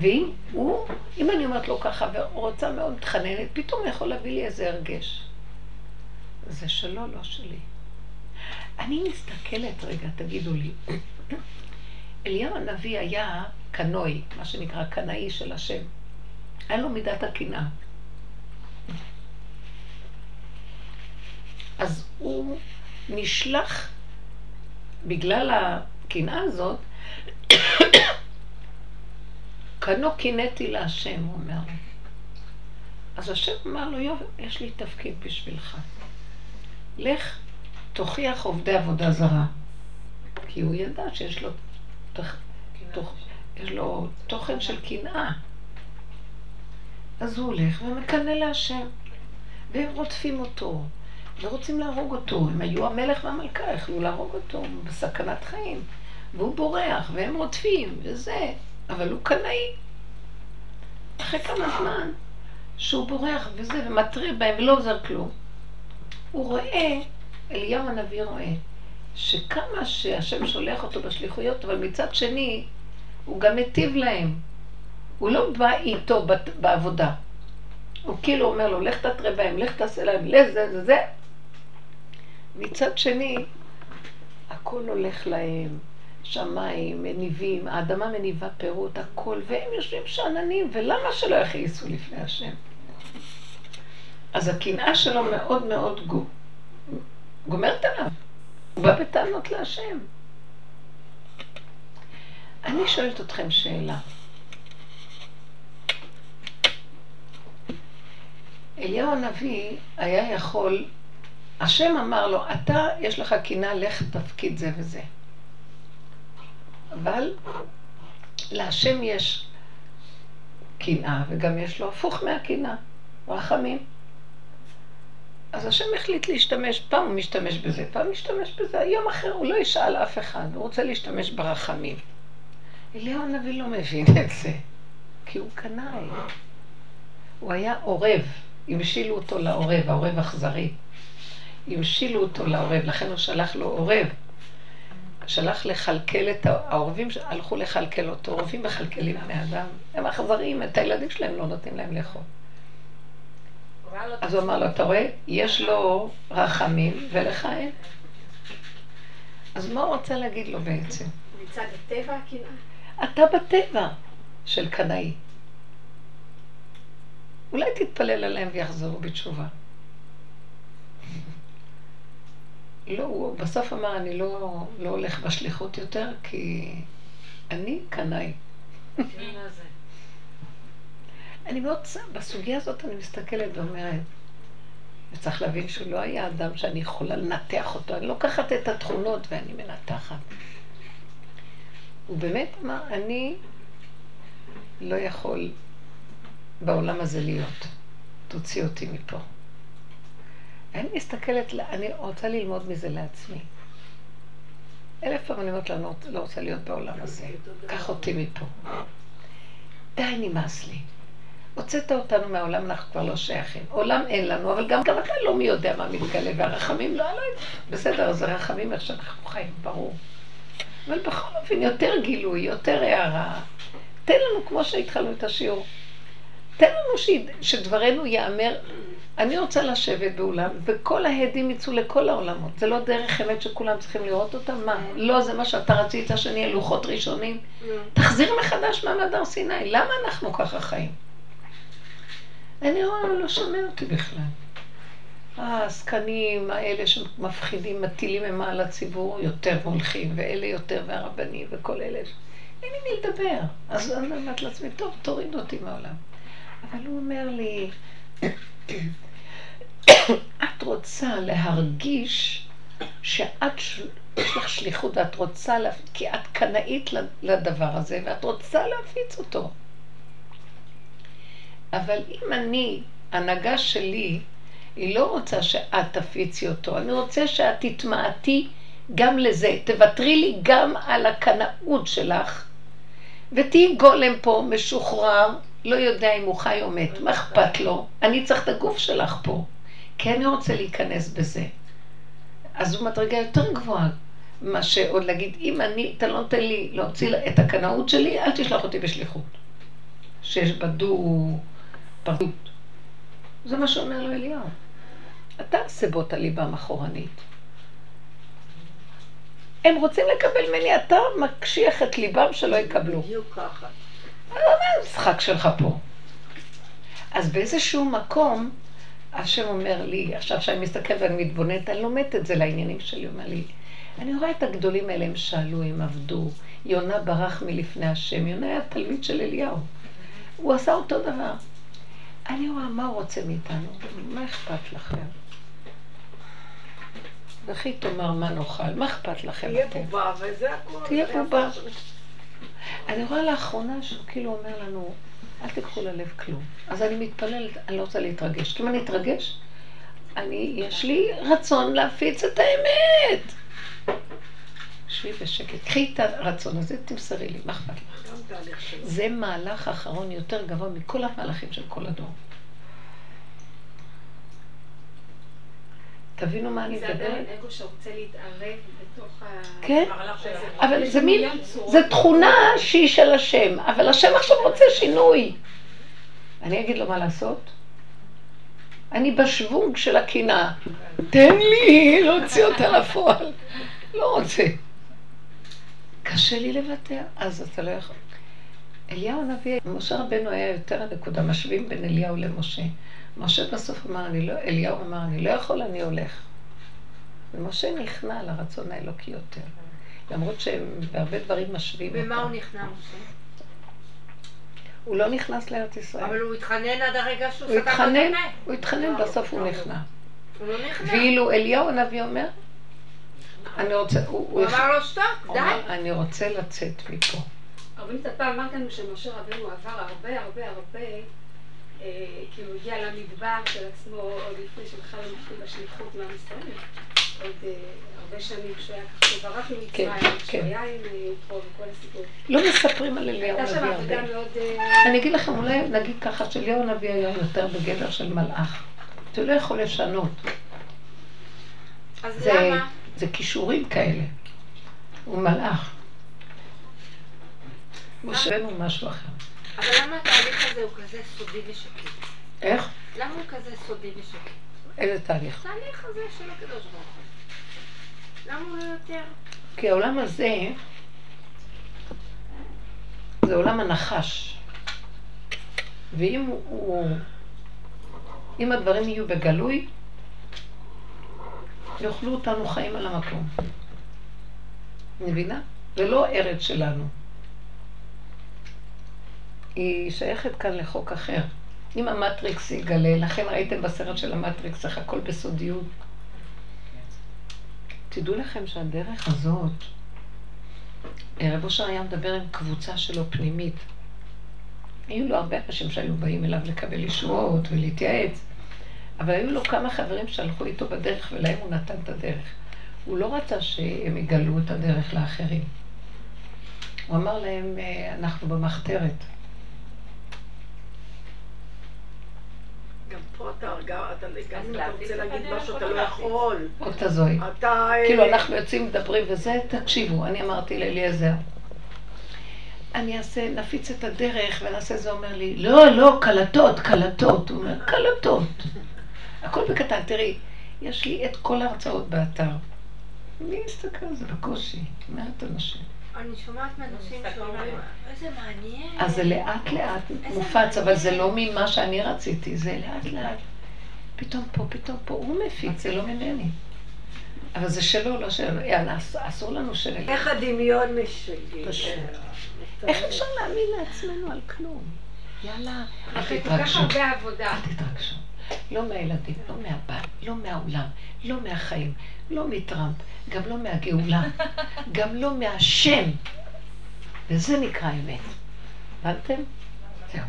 ואם הוא, אם אני אומרת לו ככה ורוצה מאוד מתחננת, פתאום הוא יכול להביא לי איזה הרגש. זה שלו, לא שלי. אני מסתכלת רגע, תגידו לי. אליהו הנביא היה קנוי, מה שנקרא קנאי של השם. היה לו מידת הקנאה. אז הוא נשלח, בגלל הקנאה הזאת, קנו קינאתי להשם, הוא אומר. אז השם אמר לו, יוב, יש לי תפקיד בשבילך. לך, תוכיח עובדי עבודה זרה. כי הוא ידע שיש לו, תח... תוך... יש לו תוכן של קנאה. אז הוא הולך ומקנא להשם. והם רודפים אותו, ורוצים להרוג אותו. הם היו המלך והמלכה, יכלו להרוג אותו בסכנת חיים. והוא בורח, והם רודפים, וזה. אבל הוא קנאי. אחרי כמה זמן שהוא בורח וזה, ומטריד בהם, ולא עוזר כלום. הוא רואה, אליהו הנביא רואה, שכמה שהשם שולח אותו בשליחויות, אבל מצד שני, הוא גם מטיב להם. הוא לא בא איתו בעבודה. הוא כאילו אומר לו, לך תתרה בהם, לך תעשה להם, לזה, זה, זה. מצד שני, הכל הולך להם. שמיים, מניבים, האדמה מניבה פירות, הכל, והם יושבים שאננים, ולמה שלא יכעיסו לפני השם? אז הקנאה שלו מאוד מאוד גו, גומרת עליו. הוא בא בטענות להשם. אני שואלת אתכם שאלה. אליהו הנביא היה יכול, השם אמר לו, אתה, יש לך קנאה, לך תפקיד זה וזה. אבל להשם יש קנאה, וגם יש לו הפוך מהקנאה, רחמים. אז השם החליט להשתמש, פעם הוא משתמש בזה, פעם משתמש בזה, יום אחר הוא לא ישאל אף אחד, הוא רוצה להשתמש ברחמים. אליהו הנביא לא מבין את זה, כי הוא קנאי. הוא היה עורב, המשילו אותו לעורב, העורב אכזרי. המשילו אותו לעורב, לכן הוא שלח לו עורב. שלח לכלכל את העורבים, הלכו לכלכל אותו, עורבים מכלכלים בני אדם, הם אכזריים, את הילדים שלהם לא נותנים להם לאכול. אז הוא אמר לו, אתה רואה, יש לו רחמים ולך אין. אז מה הוא רוצה להגיד לו בעצם? מצד הטבע הקנאה? אתה בטבע של קנאי. אולי תתפלל עליהם ויחזרו בתשובה. לא, הוא בסוף אמר, אני לא, לא הולך בשליחות יותר, כי אני קנאי. אני מאוד, בסוגיה הזאת אני מסתכלת ואומרת, וצריך להבין שהוא לא היה אדם שאני יכולה לנתח אותו, אני לוקחת את התכונות ואני מנתחת. הוא באמת אמר, אני לא יכול בעולם הזה להיות. תוציא אותי מפה. אני מסתכלת, אני רוצה ללמוד מזה לעצמי. אלף פעם אני אומרת לנו, לא רוצה להיות בעולם הזה. קח אותי מפה. די, נמאס לי. הוצאת אותנו מהעולם, אנחנו כבר לא שייכים. עולם אין לנו, אבל גם, אתה לא מי יודע מה מתגלה, והרחמים לא, לא, בסדר, זה רחמים איך שאנחנו חיים, ברור. אבל בכל אופן, יותר גילוי, יותר הערה, תן לנו, כמו שהתחלנו את השיעור, תן לנו ש... שדברנו ייאמר. אני רוצה לשבת באולם, וכל ההדים יצאו לכל העולמות. זה לא דרך אמת שכולם צריכים לראות אותם? מה? לא, זה מה שאתה רצית שאני אהיה לוחות ראשונים? תחזיר מחדש מעמד הר סיני. למה אנחנו ככה חיים? אני רואה, הוא לא שומע אותי בכלל. העסקנים האלה שמפחידים, מטילים אימה על הציבור, יותר הולכים, ואלה יותר, והרבנים, וכל אלה. אין לי מי לדבר. אז אני אומרת לעצמי, טוב, תוריד אותי מהעולם. אבל הוא אומר לי, את רוצה להרגיש שאת, יש לך שליחות ואת רוצה, לה, כי את קנאית לדבר הזה ואת רוצה להפיץ אותו. אבל אם אני, הנהגה שלי, היא לא רוצה שאת תפיצי אותו, אני רוצה שאת תתמעטי גם לזה. תוותרי לי גם על הקנאות שלך, ותהיי גולם פה, משוחרר, לא יודע אם הוא חי או מת, מה אכפת לו? אני צריך את הגוף שלך פה, כי אני רוצה להיכנס בזה. אז זו מדרגה יותר גבוהה, מה שעוד להגיד, אם אני, אתה לא נותן לי להוציא את הקנאות שלי, אל תשלח אותי בשליחות. שיש בה דו פרדות. זה מה שאומר לו אליהו. אתה את הליבה אחורנית. הם רוצים לקבל ממני, אתה מקשיח את ליבם שלא יקבלו. בדיוק ככה. מה המשחק שלך פה? אז באיזשהו מקום, השם אומר לי, עכשיו שאני מסתכלת ואני מתבוננת, אני לומדת את זה לעניינים שלי, אומר לי, אני רואה את הגדולים האלה, הם שאלו, הם עבדו, יונה ברח מלפני השם, יונה היה תלמיד של אליהו. הוא עשה אותו דבר. אני רואה מה הוא רוצה מאיתנו, מה אכפת לכם? וכי תאמר מה נאכל, מה אכפת לכם תהיה? בובה, וזה הכול. תהיה בובה. אני רואה לאחרונה שהוא כאילו אומר לנו, אל תיקחו ללב כלום. אז אני מתפללת, אני לא רוצה להתרגש. כי אם אני אתרגש, אני, יש לי רצון להפיץ את האמת. שבי בשקט. קחי את הרצון הזה, תמסרי לי, מה אכפת לך? זה מהלך אחרון יותר גבוה מכל המהלכים של כל הדור. תבינו מה אני זה עדיין מדברת? אגו שרוצה להתערב בתוך ה... כן. אבל זה מין. זה תכונה שהיא של השם, אבל השם עכשיו רוצה שינוי. אני אגיד לו מה לעשות? אני בשוונג של הקנאה. תן לי להוציא אותה לפועל. לא רוצה. קשה לי לוותר, אז אתה לא יכול. אליהו הנביא, משה רבנו היה יותר הנקודה, משווים בין אליהו למשה. משה בסוף אמר, אני לא, אליהו אמר, אני לא יכול, אני הולך. ומשה נכנע לרצון האלוקי יותר. למרות שהם בהרבה דברים משווים במה הוא אותם. נכנע משה? הוא לא נכנס לארץ ישראל. אבל הוא התחנן עד הרגע שהוא הוא סתם התחנן, בטמא. הוא התחנן, בסוף הוא נכנע. הוא לא נכנע. ואילו אליהו הנביא אומר, אני רוצה, הוא, הוא אמר לו שתוק, הוא די. אני רוצה לצאת מפה. הרבנית, את פעם אמרת לנו שמשה רבנו עבר הרבה הרבה הרבה, אה, כי הוא הגיע למדבר של עצמו עוד לפני שבכלל לא מתחיל בשליחות מעם ישראל. עוד אה, הרבה שנים כשהוא היה ככה, שהוא ברח כן, ממצרים, כשהוא כן. היה עם אה, יתרו וכל הסיפור. לא מספרים על אליהו הנביא הרבה. אה, אני אגיד לכם, אולי נגיד ככה, שאליהו הנביא היה יותר בגדר של מלאך. אתה לא יכול לשנות. אז זה, למה? זה כישורים כאלה. הוא מלאך. הוא משהו אחר. אבל למה התהליך הזה הוא כזה סודי ושקט? איך? למה הוא כזה סודי ושקט? איזה תהליך? התהליך הזה של הקדוש ברוך הוא. למה הוא לא יותר? כי העולם הזה זה עולם הנחש. ואם הוא- הוא... אם הדברים יהיו בגלוי, יאכלו אותנו חיים על המקום. מבינה? זה לא ארץ שלנו. היא שייכת כאן לחוק אחר. אם המטריקס יגלה, לכן ראיתם בסרט של המטריקס איך הכל בסודיות. תדעו לכם שהדרך הזאת, רב אושר היה מדבר עם קבוצה שלו פנימית. היו לו הרבה אנשים שהיו באים אליו לקבל ישועות ולהתייעץ, אבל היו לו כמה חברים שהלכו איתו בדרך ולהם הוא נתן את הדרך. הוא לא רצה שהם יגלו את הדרך לאחרים. הוא אמר להם, "אה, אנחנו במחתרת. גם פה אתה גם אתה גם אם אתה רוצה להגיד משהו אתה לא? יכול. עוד תזוי. אתה... כאילו אנחנו יוצאים מדברים וזה, תקשיבו, אני אמרתי לאליעזר, אני אעשה, נפיץ את הדרך ונעשה זה, אומר לי, לא, לא, קלטות, קלטות. הוא אומר, קלטות. הכל בקטן, תראי, יש לי את כל ההרצאות באתר. מי מסתכל על זה בקושי? מעט אנשים. אני שומעת מאנשים שאומרים, איזה מעניין. אז זה לאט לאט מופץ, אבל זה לא ממה שאני רציתי, זה לאט לאט. פתאום פה, פתאום פה, הוא מפיץ, זה לא ממני. אבל זה שלו, לא שלו. יאללה, אס- אסור לנו של... איך הדמיון משגע. פשוט. איך אפשר להאמין לעצמנו על כלום? יאללה, אל אחרי כל כך תתרגשו. הרבה עבודה. אל תתרגשו. לא מהילדים, לא מהבית, לא מהעולם, לא מהחיים, לא מטראמפ, גם לא מהגאולה, [LAUGHS] גם לא מהשם. וזה נקרא אמת. הבנתם? זהו,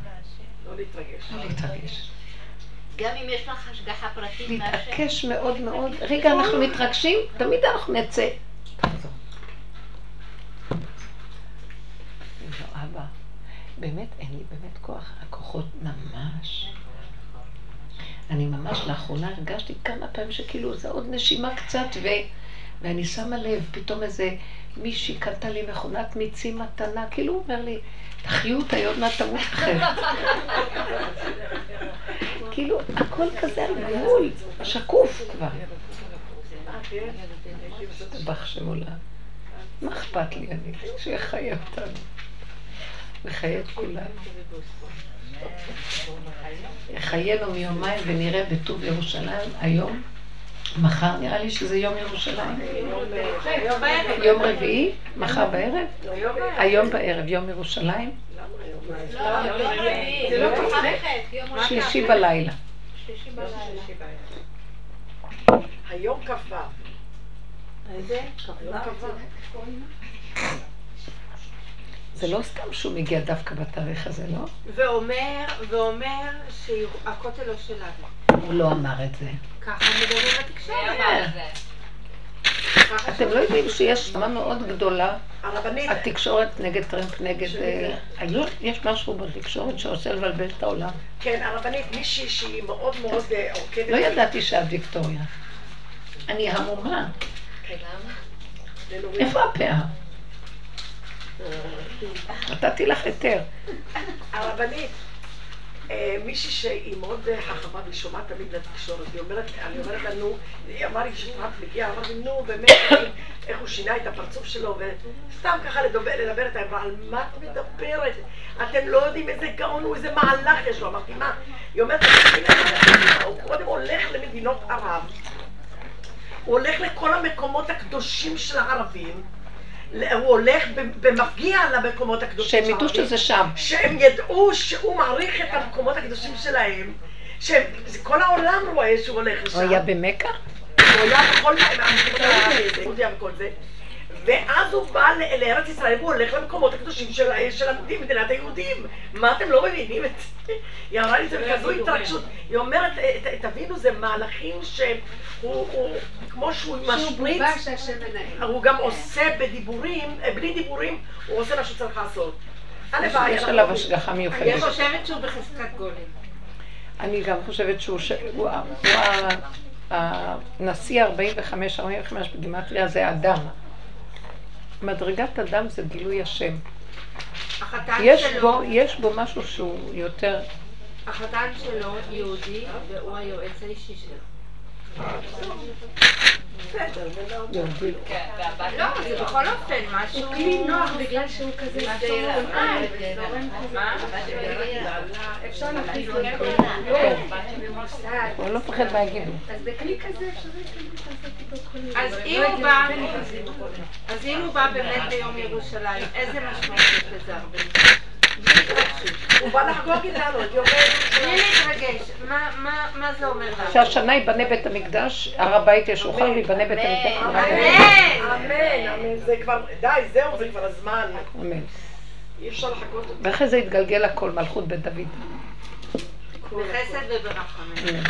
לא להתרגש. לא להתרגש. גם אם יש לך השגחה פרטית מהשם. להתעקש מאוד מאוד. רגע, אנחנו מתרגשים, תמיד אנחנו נצא. באמת אין לי באמת כוח. הכוחות ממש. אני ממש לאחרונה הרגשתי כמה פעמים שכאילו זה עוד נשימה קצת ו... ואני שמה לב, פתאום איזה מישהי קנתה לי מכונת מיצים מתנה, כאילו הוא אומר לי, תחיו אותה, עוד מעט תמות לכם. [LAUGHS] כאילו, הכל כזה על גבול, שקוף כבר. טבח שם עולם. מה אכפת לי אני? שיחיה אותנו. וחיה את כולם. חיינו מיומיים ונראה בטוב ירושלים היום. מחר נראה לי שזה יום ירושלים. יום רביעי? מחר בערב? היום בערב, יום ירושלים? שלישי בלילה. היום כ"ו. איזה? היום כ"ו. זה לא סתם שהוא מגיע דווקא בתאריך הזה, לא? ואומר, ואומר שהכותל לא שלנו. הוא לא אמר את זה. ככה מדברים בתקשורת. אתם לא יודעים שיש תמה מאוד גדולה, התקשורת נגד טרמפ, נגד... אה, יש משהו בתקשורת שעושה לבלבל את העולם. כן, הרבנית, מישהי שהיא מאוד מאוד אה, עוקבת. לא ידעתי שאת ויקטוריה. אני המומה. לנורית. איפה הפאה? נתתי לך היתר. הרבנית, אה, מישהי שהיא מאוד חכמה והיא שומעת תמיד לתקשורת, היא אומרת, אני לה, נו, היא אמרה לי שטראמפ מגיע, אמרתי, נו, באמת, איך הוא שינה את הפרצוף שלו, וסתם ככה לדבר איתה, אבל על מה את מדברת? אתם לא יודעים איזה גאון הוא, איזה מהלך יש לו. אמרתי, מה? היא אומרת, הוא קודם הולך למדינות ערב, הוא הולך לכל המקומות הקדושים של הערבים, הוא הולך במפגיע למקומות הקדושים שהם ידעו שזה שם. שהם ידעו שהוא מעריך את המקומות הקדושים שלהם, שהם, זה כל העולם רואה שהוא הולך לשם. הוא היה במכה? הוא היה בכל ואז הוא בא לארץ ישראל והוא הולך למקומות הקדושים של, של מדינת היהודים. מה אתם לא מבינים את זה? היא אמרה לי זה בכזו התרגשות. היא אומרת, "ת- ת- תבינו, זה מהלכים שהוא, הוא- כמו שהוא מנהל. הוא גם עושה בדיבורים, אה, בלי דיבורים, הוא עושה מה שהוא צריך לעשות. הלוואי, יש עליו לא- השגחה אני מיוחדת. חושבת שהוא בחזקת גולם. אני גם חושבת שהוא ש- הוא הנשיא 45, 45 בגימטריה זה אדם. מדרגת אדם זה גילוי השם. יש שלו, בו, יש בו משהו שהוא יותר... החתן שלו יהודי, והוא היועץ האישי שלו. הוא לא מפחד מה יגידו. אז בכלי כזה אפשר אז. אם הוא בא. אז אם הוא בא באמת ביום ירושלים, איזה משמעות יש לזה הרבה? הוא בא לחגוג איתנו את יום בלי להתרגש. מה- זה אומר לנו? שהשנה ייבנה בית המקדש, הר הבית ישוחרר ויבנה בית המקדש. אמן, אמן, אמן, זה כבר, די, זהו, זה כבר הזמן. אמן. אי אפשר לחכות. ואחרי זה יתגלגל הכל, מלכות בית דוד. בחסד וברחמים.